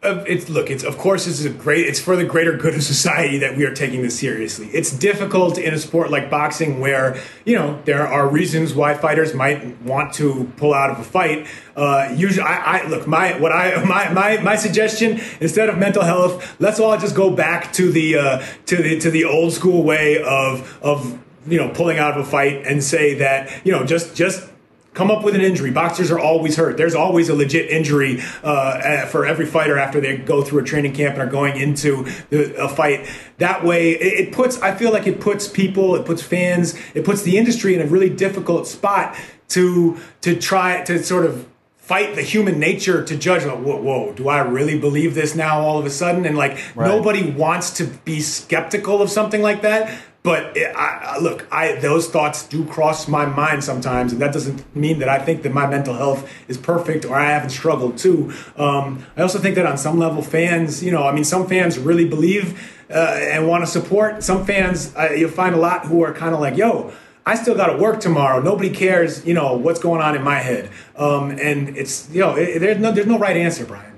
it's look it's of course it's a great it's for the greater good of society that we are taking this seriously. It's difficult in a sport like boxing where you know there are reasons why fighters might want to pull out of a fight. Uh, usually I, I look my what i my, my my suggestion instead of mental health let's all just go back to the uh, to the to the old school way of of you know pulling out of a fight and say that you know just just come up with an injury. Boxers are always hurt. There's always a legit injury uh, for every fighter after they go through a training camp and are going into the, a fight. That way, it, it puts. I feel like it puts people, it puts fans, it puts the industry in a really difficult spot to to try to sort of fight the human nature to judge like, whoa, whoa, do I really believe this now all of a sudden? And like Right. nobody wants to be skeptical of something like that. But it, I, I- look, I those thoughts do cross my mind sometimes, and that doesn't mean that I think that my mental health is perfect or I haven't struggled too. Um, I also think that on some level, fans, you know, I mean, some fans really believe uh, and want to support. Some fans, uh, you'll find a lot who are kind of like, yo. I still got to work tomorrow. Nobody cares, you know, what's going on in my head. Um, and it's, you know, it, there's no, there's no right answer, Brian.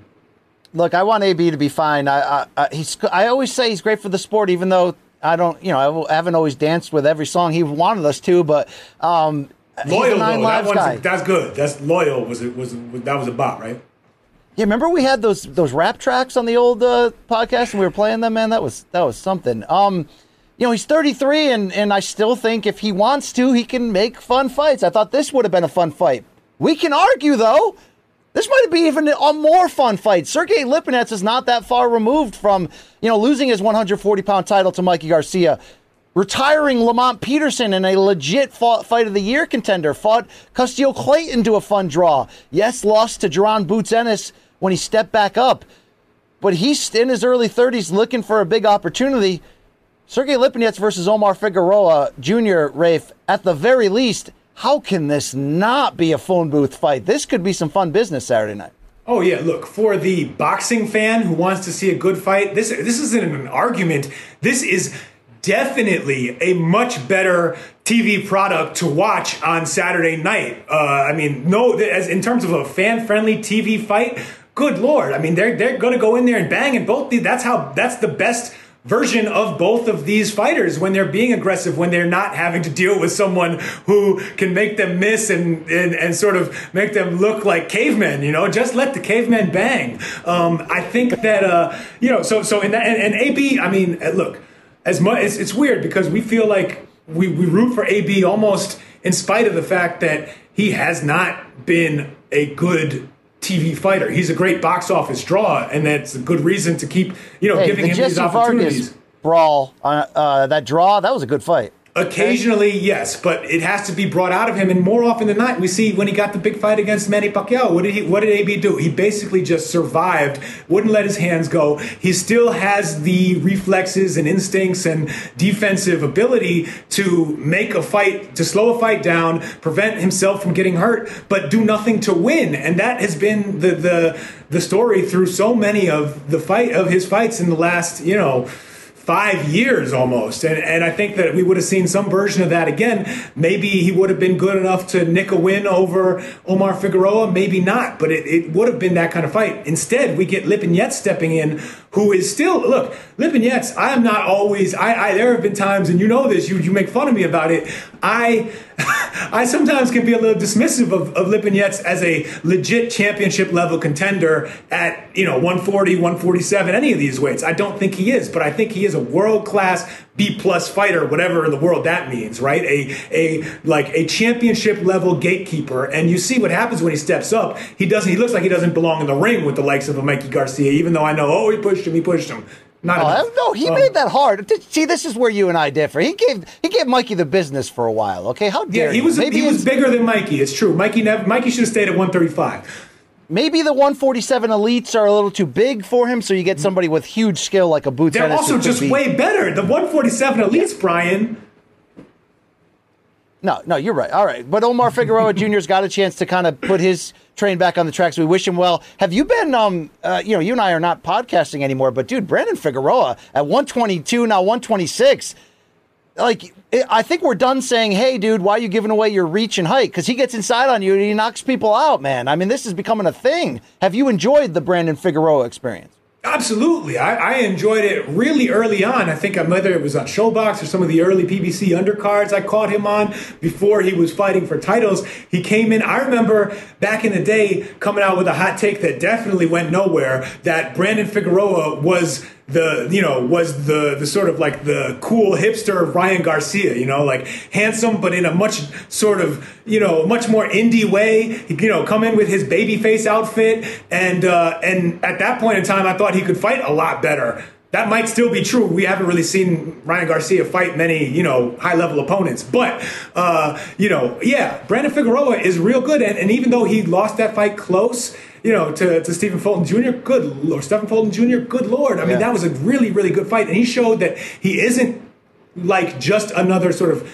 Look, I want AB to be fine. I, I, I he's. I always say he's great for the sport, even though I don't. You know, I haven't always danced with every song he wanted us to. But um, Loyal though, that Lives one's guy. that's good. That's loyal. Was it was, was that was a bot, right? Yeah, remember we had those those rap tracks on the old uh, podcast and we were playing them, man. That was that was something. Um, you know, he's 33 and and I still think if he wants to, he can make fun fights. I thought this would have been a fun fight. We can argue though. This might be even a more fun fight. Sergey Lipinets is not that far removed from, you know, losing his 140 pound title to Mikey Garcia, retiring Lamont Peterson in a legit fight of the year contender, fought Custio Clayton to a fun draw. Yes, lost to Jaron Boots Ennis when he stepped back up, but he's in his early 30s looking for a big opportunity. Sergey Lipinets versus Omar Figueroa Jr., Rafe, at the very least, how can this not be a phone booth fight? This could be some fun business Saturday night. Oh yeah, look for the boxing fan who wants to see a good fight. This this isn't an argument. This is definitely a much better TV product to watch on Saturday night. Uh, I mean, no, as in terms of a fan friendly TV fight. Good lord! I mean, they're they're going to go in there and bang, and both. The, that's how. That's the best version of both of these fighters when they're being aggressive, when they're not having to deal with someone who can make them miss and, and, and sort of make them look like cavemen, you know, just let the cavemen bang. Um, I think that, uh, you know, so, so in that, and, and AB, I mean, uh, look, as much, it's, it's weird because we feel like we, we root for AB almost in spite of the fact that he has not been a good TV fighter. He's a great box office draw, and that's a good reason to keep, you know, Hey, giving the him these Jesse opportunities. Vargas brawl, uh, uh, that draw, that was a good fight. Occasionally, yes, but it has to be brought out of him. And more often than not, we see when he got the big fight against Manny Pacquiao, what did he? What did AB do? He basically just survived, wouldn't let his hands go. He still has the reflexes and instincts and defensive ability to make a fight, to slow a fight down, prevent himself from getting hurt, but do nothing to win. And that has been the the the story through so many of the fight of his fights in the last, you know five years almost. And, and I think that we would have seen some version of that again. Maybe he would have been good enough to nick a win over Omar Figueroa, maybe not, but it, it would have been that kind of fight. Instead, we get Lipinets stepping in, who is still, look, Lipinets, I am not always, I, I there have been times, and you know this, you, you make fun of me about it. I, I sometimes can be a little dismissive of, of Lipinets as a legit championship level contender at, you know, 140, 147, any of these weights. I don't think he is, but I think he is a world class B plus fighter, whatever in the world that means, right? A a like a championship level gatekeeper. And you see what happens when he steps up. He doesn't he looks like he doesn't belong in the ring with the likes of a Mikey Garcia, even though I know, oh, he pushed him, he pushed him. Not Oh, enough. no, he Um, made that hard. See, this is where you and I differ. He gave he gave Mikey the business for a while. Okay, how dare Yeah, he was maybe he was bigger than Mikey. It's true. Mikey never, Mikey should have stayed at 135. Maybe the 147 elites are a little too big for him, so you get somebody with huge skill like a Boots. They're also just be- way better. The 147 elites, Brian. No, no, you're right. All right, but Omar Figueroa Jr.'s got a chance to kind of put his train back on the tracks. We wish him well. Have you been? Um, uh, you know, you and I are not podcasting anymore, but dude, Brandon Figueroa at 122 now 126. Like, I- think we're done saying, "Hey, dude, why are you giving away your reach and height?" Because he gets inside on you and he knocks people out, man. I mean, this is becoming a thing. Have you enjoyed the Brandon Figueroa experience? Absolutely. I, I enjoyed it really early on. I think uh, whether it was on Showbox or some of the early PBC undercards I caught him on before he was fighting for titles. He came in. I remember back in the day coming out with a hot take that definitely went nowhere that Brandon Figueroa was the you know was the the sort of like the cool hipster Ryan Garcia you know like handsome but in a much sort of you know much more indie way. You know come in with his baby face outfit and uh, and at that point in time I thought he could fight a lot better that might still be true. We haven't really seen Ryan Garcia fight many, you know, high level opponents. But, uh, you know, yeah, Brandon Figueroa is real good. And, and even though he lost that fight close, you know, to, to Stephen Fulton Jr., good Lord, Stephen Fulton Jr., good Lord. I mean, Yeah. that was a really, really good fight. And he showed that he isn't like just another sort of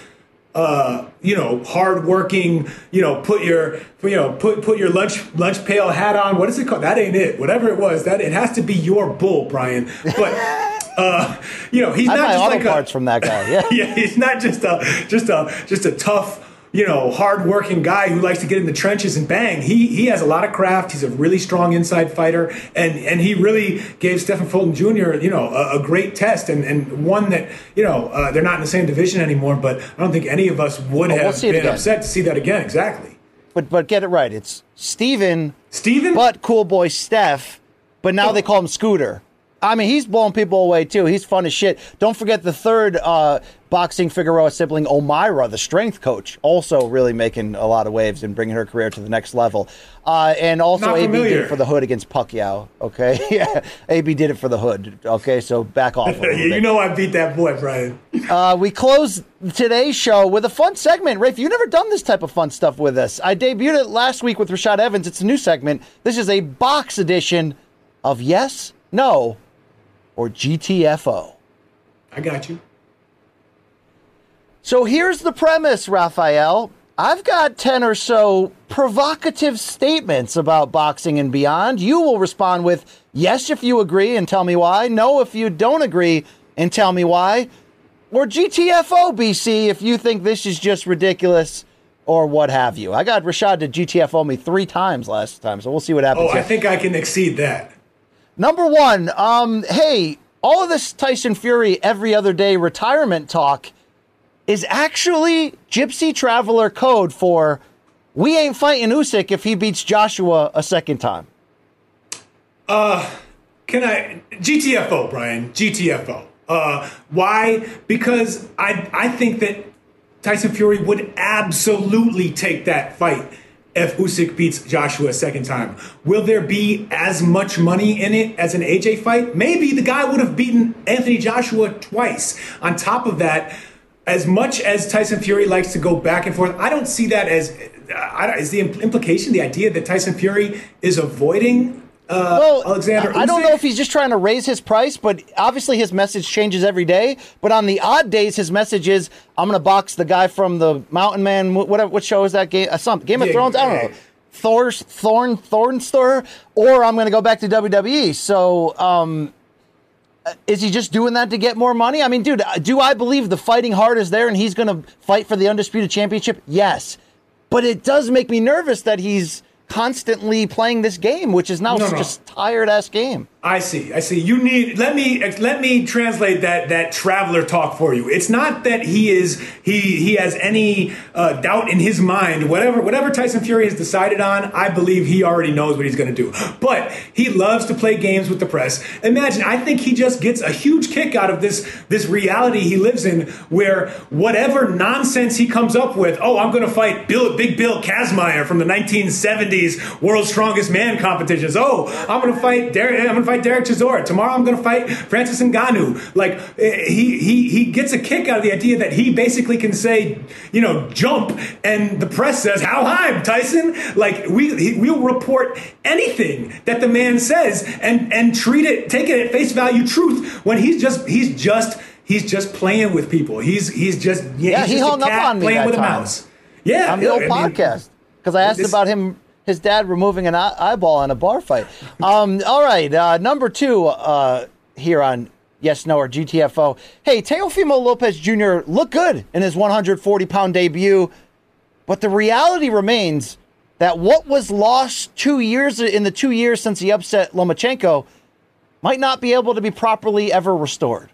uh, you know, hardworking, you know, put your, you know, put put your lunch lunch pail hat on. What is it called? That ain't it. Whatever it was, that it has to be your bull, Brian. But uh, you know, he's I not buy just auto like parts a, from that guy. Yeah. yeah, he's not just a just a just a tough, you know, hardworking guy who likes to get in the trenches and bang. He he has a lot of craft. He's a really strong inside fighter, and and he really gave Stephen Fulton Jr. you know a, a great test and and one that you know uh, they're not in the same division anymore. But I don't think any of us would Oh, we'll have been upset to see that again. Exactly, But but get it right. It's Steven, Steven? but cool boy Steph. But now they call him Scooter. I mean, he's blowing people away too. He's fun as shit. Don't forget the third uh, boxing Figueroa sibling, Omira, the strength coach, also really making a lot of waves and bringing her career to the next level. Uh, and also, AB did it for the hood against Pacquiao. Okay, yeah, AB did it for the hood. Okay, so back off. You bit. know I beat that boy, Brian. Uh, we close today's show with a fun segment. Rafe, you've never done this type of fun stuff with us. I debuted it last week with Rashad Evans. It's a new segment. This is a box edition of Yes, No, or GTFO. I got you. So here's the premise, Raphael. I've got 10 or so provocative statements about boxing and beyond. You will respond with yes if you agree and tell me why, no if you don't agree and tell me why, or GTFO BC if you think this is just ridiculous or what have you. I got Rashad to GTFO me three times last time, so we'll see what happens. Oh, I think I can exceed that. Number one, um, hey, all of this Tyson Fury every other day retirement talk is actually Gypsy Traveler code for we ain't fighting Usyk if he beats Joshua a second time. Can I GTFO, Brian? GTFO. Uh, why? Because I I think that Tyson Fury would absolutely take that fight if Usyk beats Joshua a second time. Will there be as much money in it as an AJ fight? Maybe the guy would have beaten Anthony Joshua twice. On top of that, as much as Tyson Fury likes to go back and forth, I don't see that as uh, don't, is the impl- implication the idea that Tyson Fury is avoiding uh, Well, Alexander. I, I don't know if he's just trying to raise his price, but obviously his message changes every day. But on the odd days, his message is, "I'm going to box the guy from the Mountain Man. Whatever. What show is that? Game? Uh, some Game of Yeah, Thrones. I don't know. Thor's Thorn Thornstor, or I'm going to go back to WWE. So, um, uh, is he just doing that to get more money? I mean, dude, uh, do I believe the fighting heart is there and he's going to fight for the undisputed championship? Yes, but it does make me nervous that he's constantly playing this game, which is now No, such no. a tired ass game. I see. I see. You need let me let me translate that that traveler talk for you. It's not that he is he he has any uh, doubt in his mind. Whatever whatever Tyson Fury has decided on, I believe he already knows what he's going to do. But he loves to play games with the press. Imagine. I think he just gets a huge kick out of this this reality he lives in, where whatever nonsense he comes up with. Oh, I'm going to fight Bill Big Bill Kazmaier from the 1970s World's Strongest Man competitions. Oh, I'm going to fight Derek. I'm going to fight Derek Chisora. Tomorrow I'm going to fight Francis Ngannou. Like eh, he he he gets a kick out of the idea that he basically can say, you know, jump, and the press says, "How high, Tyson?" Like we he, we'll report anything that the man says and and treat it, take it at face value, truth. When he's just he's just he's just playing with people. He's he's just Yeah, he's he just hung up on me playing that with a mouse. Yeah, on the old I mean, podcast because I asked this- about him, his dad removing an eye- eyeball in a bar fight. Um, all right, uh, number two uh, here on Yes No or GTFO. Hey, Teofimo Lopez Jr. looked good in his 140 pound debut, but the reality remains that what was lost two years in the two years since he upset Lomachenko might not be able to be properly ever restored.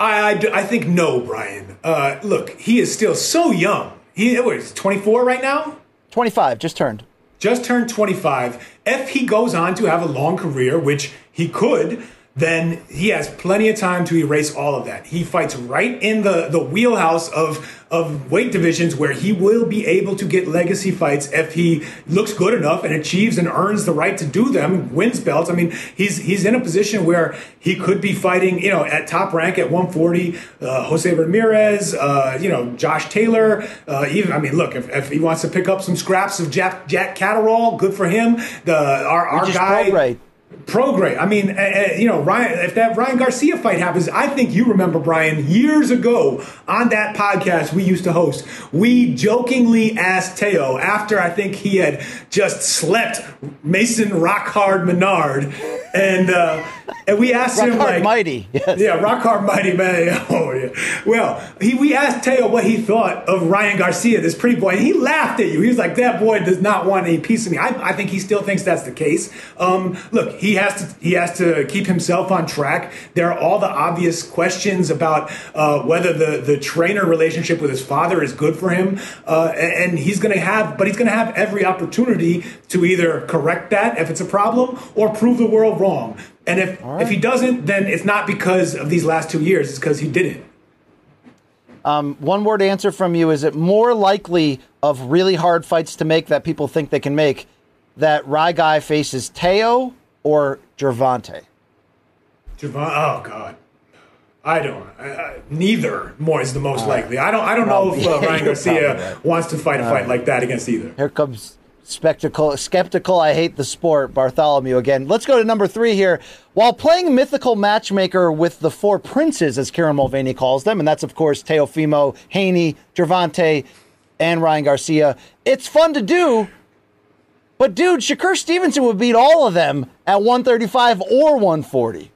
I I think no, Brian. Uh, look, he is still so young. He what, is 24 right now. 25 just turned. just turned 25. If he goes on to have a long career, which he could, then he has plenty of time to erase all of that. He fights right in the, the wheelhouse of, of weight divisions where he will be able to get legacy fights if he looks good enough and achieves and earns the right to do them, wins belts. I mean, he's he's in a position where he could be fighting, you know, at top rank at 140, uh, Jose Ramirez, uh, you know, Josh Taylor, uh, even, I mean, look, if, if he wants to pick up some scraps of Jack, Jack Catterall, good for him. The, our, our guy. Right. Pro great. I mean, uh, you know, Ryan. If that Ryan Garcia fight happens, I think you remember Brian years ago on that podcast we used to host. We jokingly asked Teo after I think he had just slept Mason Rockhard Menard, and uh, and we asked rock him hard like, mighty, yes. yeah, Rockhard Mighty man. Oh yeah. Well, he we asked Teo what he thought of Ryan Garcia, this pretty boy, and he laughed at you. He was like, "That boy does not want any piece of me." I, I think he still thinks that's the case. Um, look, he has to he has to keep himself on track. There are all the obvious questions about uh, whether the the trainer relationship with his father is good for him, uh, and, and he's going to have, but he's going to have every opportunity to either correct that if it's a problem or prove the world wrong. And if if he doesn't, then it's not because of these last two years. It's because he didn't. One word answer from you is it more likely of really hard fights to make that people think they can make that Rye Guy faces Teo or Gervonta? Javon, oh God, I don't. Neither more is the most likely. I don't. I don't know if uh, Ryan Garcia right. wants to fight a fight like that against either. Here comes spectacle, skeptical. I hate the sport. Bartholomew again. Let's go to number three here. While playing mythical matchmaker with the four princes, as Kieran Mulvaney calls them, and that's of course Teofimo, Haney, Gervonta, and Ryan Garcia. It's fun to do. But dude, Shakur Stevenson would beat all of them at 135 or 140.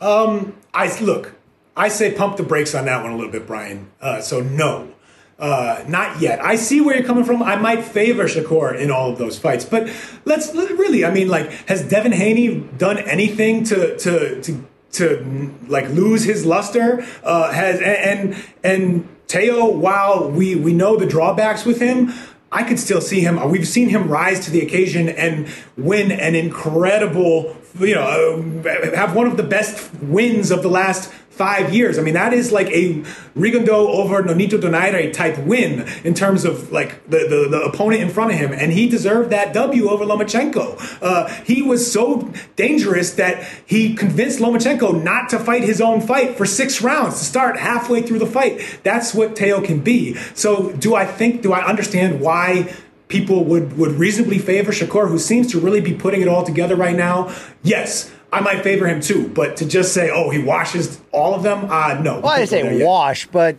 um I look. I say pump the brakes on that one a little bit, Brian. Uh, so no, uh, not yet. I see where you're coming from. I might favor Shakur in all of those fights, but let's really. I mean, like, has Devin Haney done anything to to to to like lose his luster? Uh, has and and, and Teo, while we we know the drawbacks with him. I could still see him. We've seen him rise to the occasion and win an incredible, you know, uh, have one of the best wins of the last five years. I mean, that is like a Rigondeaux over Nonito Donaire type win in terms of like the, the, the opponent in front of him. And he deserved that W over Lomachenko. Uh, he was so dangerous that he convinced Lomachenko not to fight his own fight for six rounds to start halfway through the fight. That's what Teo can be. So do I think, do I understand why people would, would reasonably favor Shakur, who seems to really be putting it all together right now? Yes. I might favor him too, but to just say, "Oh, he washes all of them," uh, no. Well, I there say yet. wash, but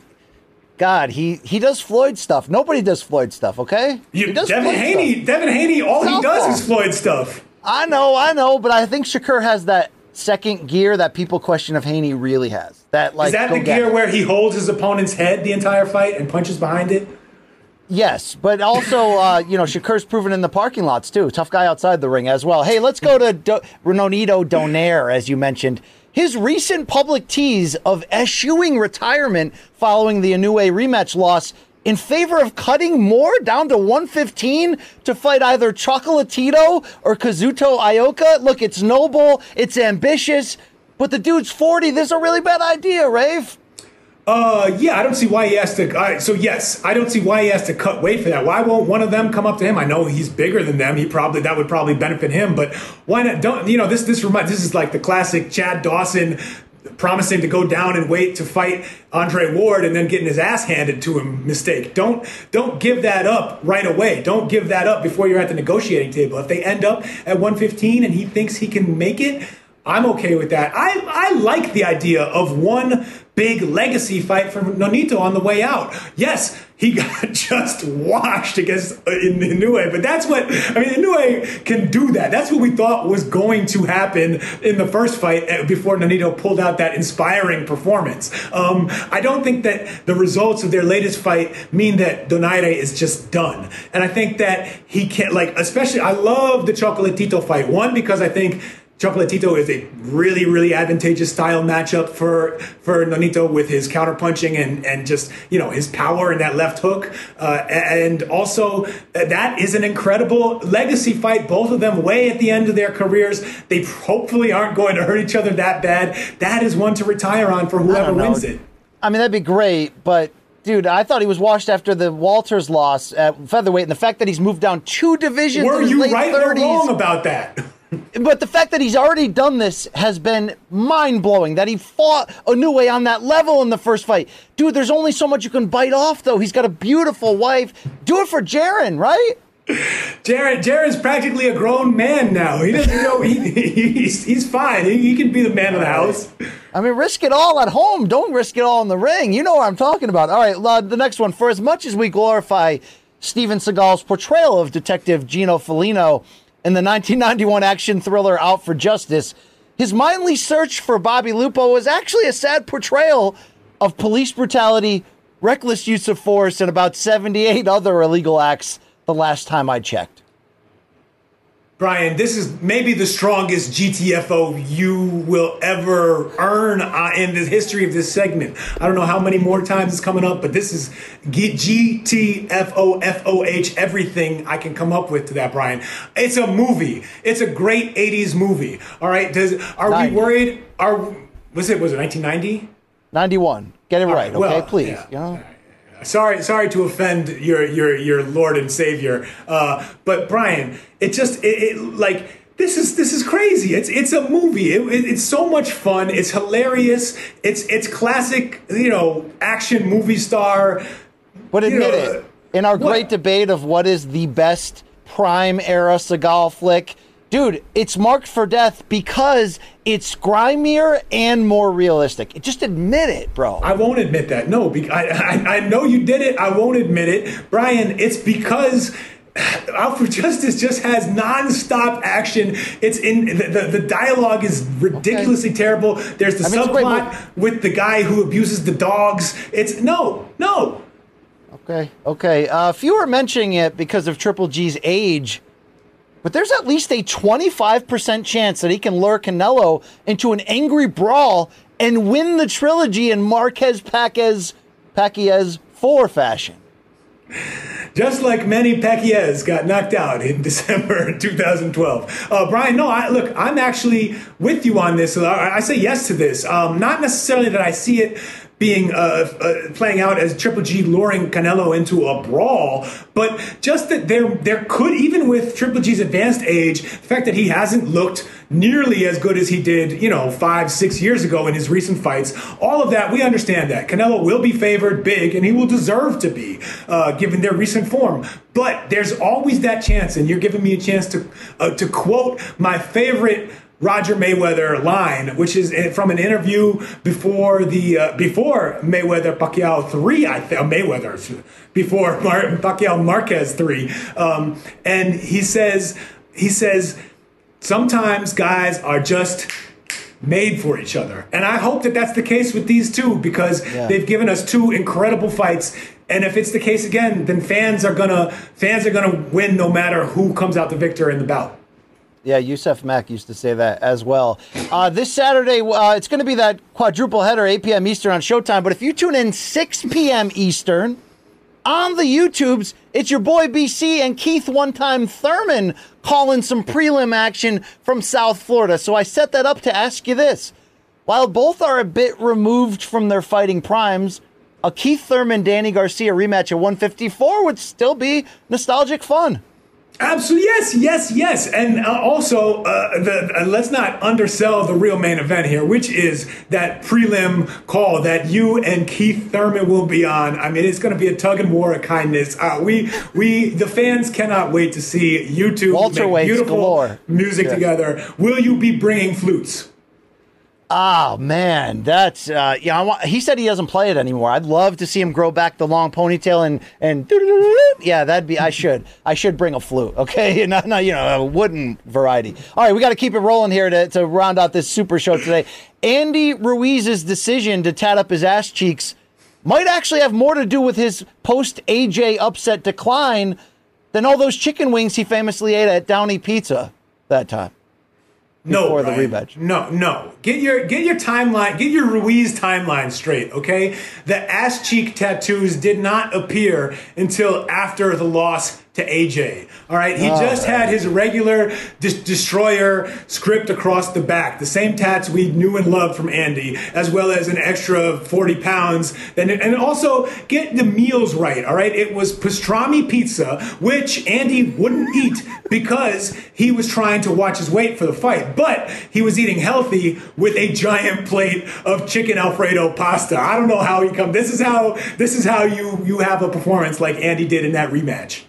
God, he he does Floyd stuff. Nobody does Floyd stuff, okay? You, he does Devin Floyd Haney, stuff. Devin Haney, all he does is Floyd stuff. I know, I know, but I think Shakur has that second gear that people question if Haney really has. That like Is that the gear where he holds his opponent's head the entire fight and punches behind it? Yes, but also, uh, you know, Shakur's proven in the parking lots too. Tough guy outside the ring as well. Hey, let's go to Do- Renonito Donaire, as you mentioned. His recent public tease of eschewing retirement following the Inoue rematch loss in favor of cutting more down to 115 to fight either Chocolatito or Kazuto Ioka. Look, it's noble, it's ambitious, but the dude's 40. This is a really bad idea, Rafe. Uh, yeah, I don't see why he has to. Uh, so yes, I don't see why he has to cut weight for that. Why won't one of them come up to him? I know he's bigger than them. He probably that would probably benefit him. But why not? Don't you know this? This remind this is like the classic Chad Dawson promising to go down and wait to fight Andre Ward and then getting his ass handed to him mistake. Don't don't give that up right away. Don't give that up before you're at the negotiating table. If they end up at 115 and he thinks he can make it, I'm okay with that. I, I like the idea of one big legacy fight for Nonito on the way out. Yes, he got just washed against uh, in Inoue, but that's what I mean. Inoue can do that. That's what we thought was going to happen in the first fight uh, before Nonito pulled out that inspiring performance. Um, I don't think that the results of their latest fight mean that Donaire is just done, and I think that he can't like. Especially, I love the Chocolatito fight. One because I think Chocolatito is a really, really advantageous style matchup for for Nonito with his counterpunching and and just you know his power and that left hook, uh, and also uh, that is an incredible legacy fight. Both of them way at the end of their careers. They hopefully aren't going to hurt each other that bad. That is one to retire on for whoever wins it. I mean, that'd be great, but dude, I thought he was washed after the Walters loss at featherweight, and the fact that he's moved down two divisions. Were you late right 30s, or wrong about that? But the fact that he's already done this has been mind blowing. That he fought Inoue on that level in the first fight. Dude, there's only so much you can bite off, though. He's got a beautiful wife. Do it for Jaron, right? Jared, Jared's practically a grown man now. He doesn't know he, he's he's fine. He, he can be the man of the house. I mean, risk it all at home. Don't risk it all in the ring. You know what I'm talking about. All right, uh, the next one. For as much as we glorify Steven Seagal's portrayal of Detective Gino Felino in the 1991 action thriller Out for Justice, his mindly search for Bobby Lupo was actually a sad portrayal of police brutality, reckless use of force, and about 78 other illegal acts the last time I checked. Brian, this is maybe the strongest GTFO you will ever earn uh, in the history of this segment. I don't know how many more times it's coming up, but this is G- GTFOFOH everything I can come up with to that, Brian. It's a movie. It's a great 80s movie. All right. Does are 90. we worried? Are was it was it 1990? 91. Get it right, okay? well, Please. yeah. You know? Sorry sorry to offend your your your lord and savior uh, but brian it just it, it like this is this is crazy. It's it's a movie. It, it- it's so much fun. It's hilarious. It's it's classic you know action movie star. But admit know, it, in our what- great debate of what is the best prime era Seagal flick, dude, it's marked for death because it's grimier and more realistic. Just admit it, bro. I won't admit that. No, be- I, I, I know you did it. I won't admit it. Brian, it's because Out for Justice just has nonstop action. It's in the, the, the dialogue is ridiculously terrible. There's the I mean, great subplot with the guy who abuses the dogs. It's no, no. Okay, okay. Uh, few are mentioning it because of Triple G's age, but there's at least a 25% chance that he can lure Canelo into an angry brawl and win the trilogy in Marquez Paquez Paquez 4 fashion. Just like Manny Pacquiao got knocked out in December 2012. Uh, Brian, no, I, look, I'm actually with you on this. I, I say yes to this. Um, not necessarily that I see it being uh, uh, playing out as Triple G luring Canelo into a brawl, but just that there there could even with Triple G's advanced age, the fact that he hasn't looked nearly as good as he did, you know, five six years ago in his recent fights. All of that we understand that Canelo will be favored big, and he will deserve to be uh, given their recent form. But there's always that chance, and you're giving me a chance to uh, to quote my favorite. Roger Mayweather line, which is eh, from an interview before the uh, before Mayweather Pacquiao three, I think Mayweather before Mar- Pacquiao Marquez three, um, and he says he says sometimes guys are just made for each other, and I hope that that's the case with these two because Yeah. they've given us two incredible fights. And if it's the case again, then fans are gonna fans are gonna win no matter who comes out the victor in the bout. Yeah, Yusef Mack used to say that as well. Uh, this Saturday, uh, it's going to be that quadruple header, 8 p.m. Eastern on Showtime. But if you tune in 6 p.m. Eastern on the YouTubes, it's your boy BC and Keith One Time Thurman calling some prelim action from South Florida. So I set that up to ask you this. While both are a bit removed from their fighting primes, a Keith Thurman Danny Garcia rematch at 154 would still be nostalgic fun. Absolutely, yes, yes, yes, and uh, also uh, the, uh, let's not undersell the real main event here, which is that prelim call that you and Keith Thurman will be on. I mean, it's going to be a tug and war of kindness. Uh, we, we, the fans cannot wait to see you two Walter make beautiful galore. music together. Will you be bringing flutes? Oh man, that's uh, yeah. Want, he said he doesn't play it anymore. I'd love to see him grow back the long ponytail and and yeah, that'd be. I should I should bring a flute, okay? Not not you know a wooden variety. All right, we got to keep it rolling here to to round out this super show today. Andy Ruiz's decision to tat up his ass cheeks might actually have more to do with his post AJ upset decline than all those chicken wings he famously ate at Downey Pizza that time. No, before the Brian. rematch. No, no. Get your get your timeline, get your Ruiz timeline straight, okay? The ass cheek tattoos did not appear until after the loss to AJ. All right, he oh, just had his regular dis- destroyer script across the back, the same tats we knew and loved from Andy, as well as an extra 40 pounds. And, and also get the meals right. All right, it was pastrami pizza, which Andy wouldn't eat because he was trying to watch his weight for the fight, but he was eating healthy with a giant plate of chicken alfredo pasta. I don't know how he come. This is how this is how you you have a performance like Andy did in that rematch.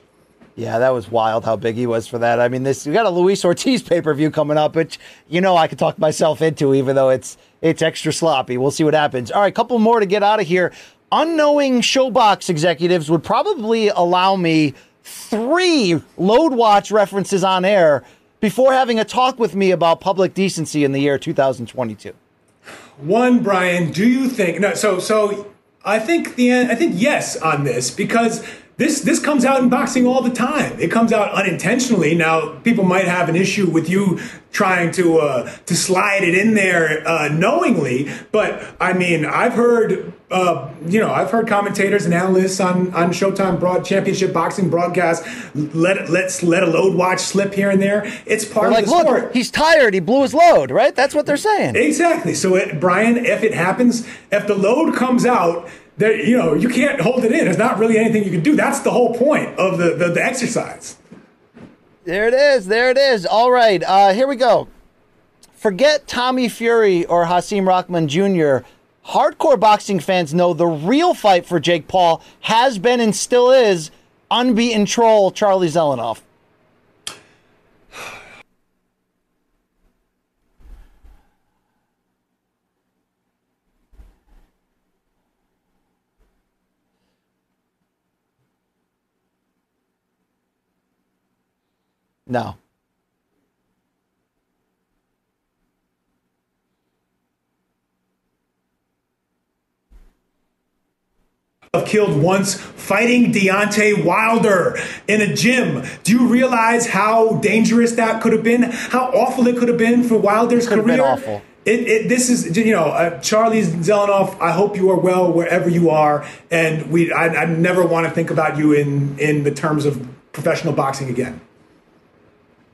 Yeah, that was wild how big he was for that. I mean, this we got a Luis Ortiz pay per view coming up, which you know I could talk myself into, even though it's it's extra sloppy. We'll see what happens. All right, couple more to get out of here. Unknowing Showbox executives would probably allow me three Load Watch references on air before having a talk with me about public decency in the year 2022. One, Brian, do you think no? So, so I think the I think yes on this because this this comes out in boxing all the time. It comes out unintentionally. Now, people might have an issue with you trying to uh, to slide it in there uh, knowingly, but I mean, I've heard. Uh, you know, I've heard commentators and analysts on, on Showtime Broad Championship Boxing broadcast let let's let a load watch slip here and there. It's part like, of the sport. look, he's tired. He blew his load, right? That's what they're saying. Exactly. So, it, Brian, if it happens, if the load comes out, you know, you can't hold it in. There's not really anything you can do. That's the whole point of the, the, the exercise. There it is. There it is. All right. Uh, here we go. Forget Tommy Fury or Hasim Rahman Jr. Hardcore boxing fans know the real fight for Jake Paul has been and still is unbeaten troll Charlie Zelenoff. No. Have killed once fighting Deontay Wilder in a gym. Do you realize how dangerous that could have been? How awful it could have been for Wilder's Could have career? been awful. It, it, this is, you know, uh, Charlie Zelenoff. I hope you are well wherever you are, and we. I, I never want to think about you in in the terms of professional boxing again.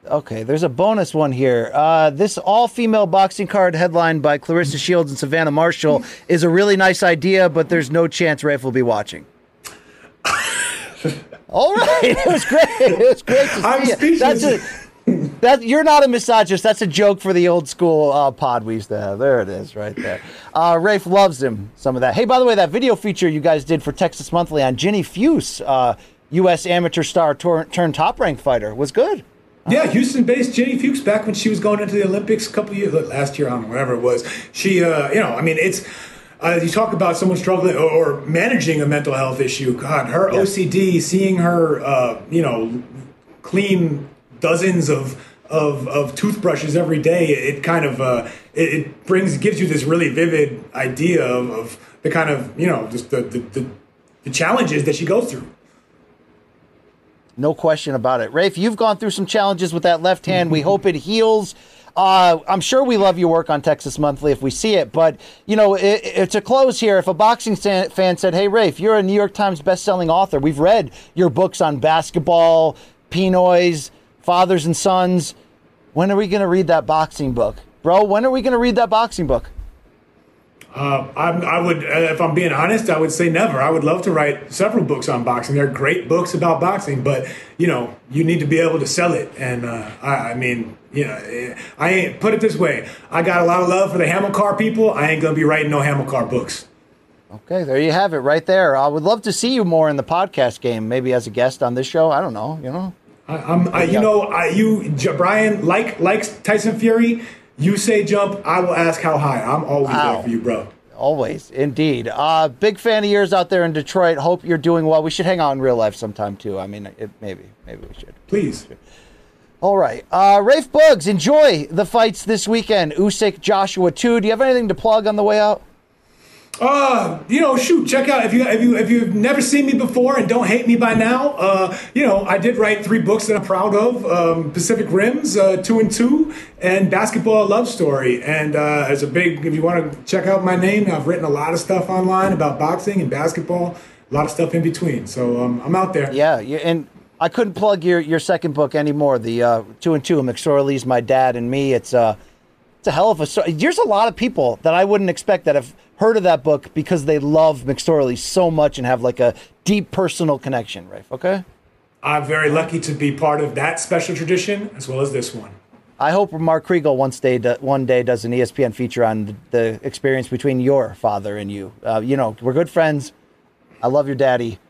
Okay, there's a bonus one here. Uh, this all female boxing card headlined by Claressa Shields and Savannah Marshall is a really nice idea, but there's no chance Rafe will be watching. all right, it was great. It was great to see I'm you. speechless. That's a, that you're not a misogynist. That's a joke for the old school uh, pod we used to have. There it is, right there. Uh, Rafe loves him. Some of that. Hey, by the way, that video feature you guys did for Texas Monthly on Ginny Fuchs, uh, U.S. amateur star tor- turned top rank fighter, was good. Yeah, Houston-based Ginny Fuchs back when she was going into the Olympics a couple years last year, I don't know, whatever it was. She, uh, you know, I mean, it's uh, you talk about someone struggling or, or managing a mental health issue. God, her OCD, seeing her, uh, you know, clean dozens of. Of, of toothbrushes every day, it kind of uh, it, it brings gives you this really vivid idea of, of the kind of you know just the, the, the, the challenges that she goes through. No question about it. Rafe, you've gone through some challenges with that left hand. We hope it heals. Uh, I'm sure we love your work on Texas Monthly if we see it, but you know, it, to close here, if a boxing fan said, "Hey, Rafe, you're a New York Times best-selling author. We've read your books on basketball, Pinoys, fathers and sons. When are we going to read that boxing book, bro? When are we going to read that boxing book?" Uh, I'm, I would, uh, if I'm being honest, I would say never. I would love to write several books on boxing. They're great books about boxing, but you know, you need to be able to sell it. And uh, I, I mean, you know, eh, I ain't put it this way. I got a lot of love for the Hamilcar people. I ain't gonna be writing no Hamilcar books. Okay, there you have it, right there. I would love to see you more in the podcast game, maybe as a guest on this show. I don't know, you know. I, I'm, I, you know, I, you, J- Brian, like likes Tyson Fury. You say jump, I will ask how high. I'm always Wow. there for you, bro. Always, indeed. Uh, big fan of yours out there in Detroit. Hope you're doing well. We should hang out in real life sometime too. I mean, it, maybe, maybe we should. Please. All right, uh, Rafe Bugs, enjoy the fights this weekend. Usyk, Joshua two. Do you have anything to plug on the way out? Uh, you know, shoot, check out if you if you if you've never seen me before and don't hate me by now. Uh, you know, I did write three books that I'm proud of: um, Pacific Rims, uh, Two and Two, and Basketball Love Story. And uh, as a big, if you want to check out my name, I've written a lot of stuff online about boxing and basketball, a lot of stuff in between. So um, I'm out there. Yeah, and I couldn't plug your your second book anymore. The uh, Two and Two, McSorley's My Dad and Me. It's uh, it's a hell of a story. There's a lot of people that I wouldn't expect that have heard of that book because they love McSorley so much and have like a deep personal connection, Rafe. Okay. I'm very lucky to be part of that special tradition as well as this one. I hope Mark Kriegel one day one day does an ESPN feature on the, the experience between your father and you. Uh, you know, we're good friends. I love your daddy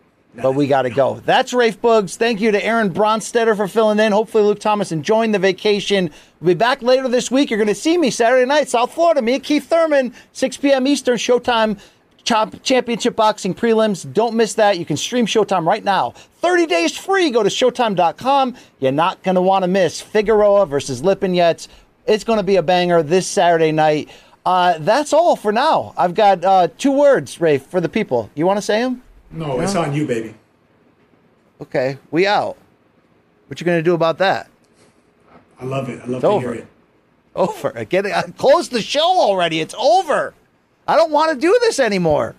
but we got to go. That's Rafe Bugs. Thank you to Aaron Bronsteter for filling in. Hopefully, Luke Thomas enjoying the vacation. We'll be back later this week. You're going to see me Saturday night, South Florida. Me and Keith Thurman, 6 p.m. Eastern, Showtime Championship Boxing Prelims. Don't miss that. You can stream Showtime right now. 30 days free. Go to Showtime.com. You're not going to want to miss Figueroa versus Lipinets. It's going to be a banger this Saturday night. Uh, that's all for now. I've got uh, two words, Rafe, for the people. You want to say them? No, it's on you, baby. Okay, we out. What you gonna do about that? I love it. I love it's to over. hear it. Over. Get it. Close the show already. It's over. I don't want to do this anymore.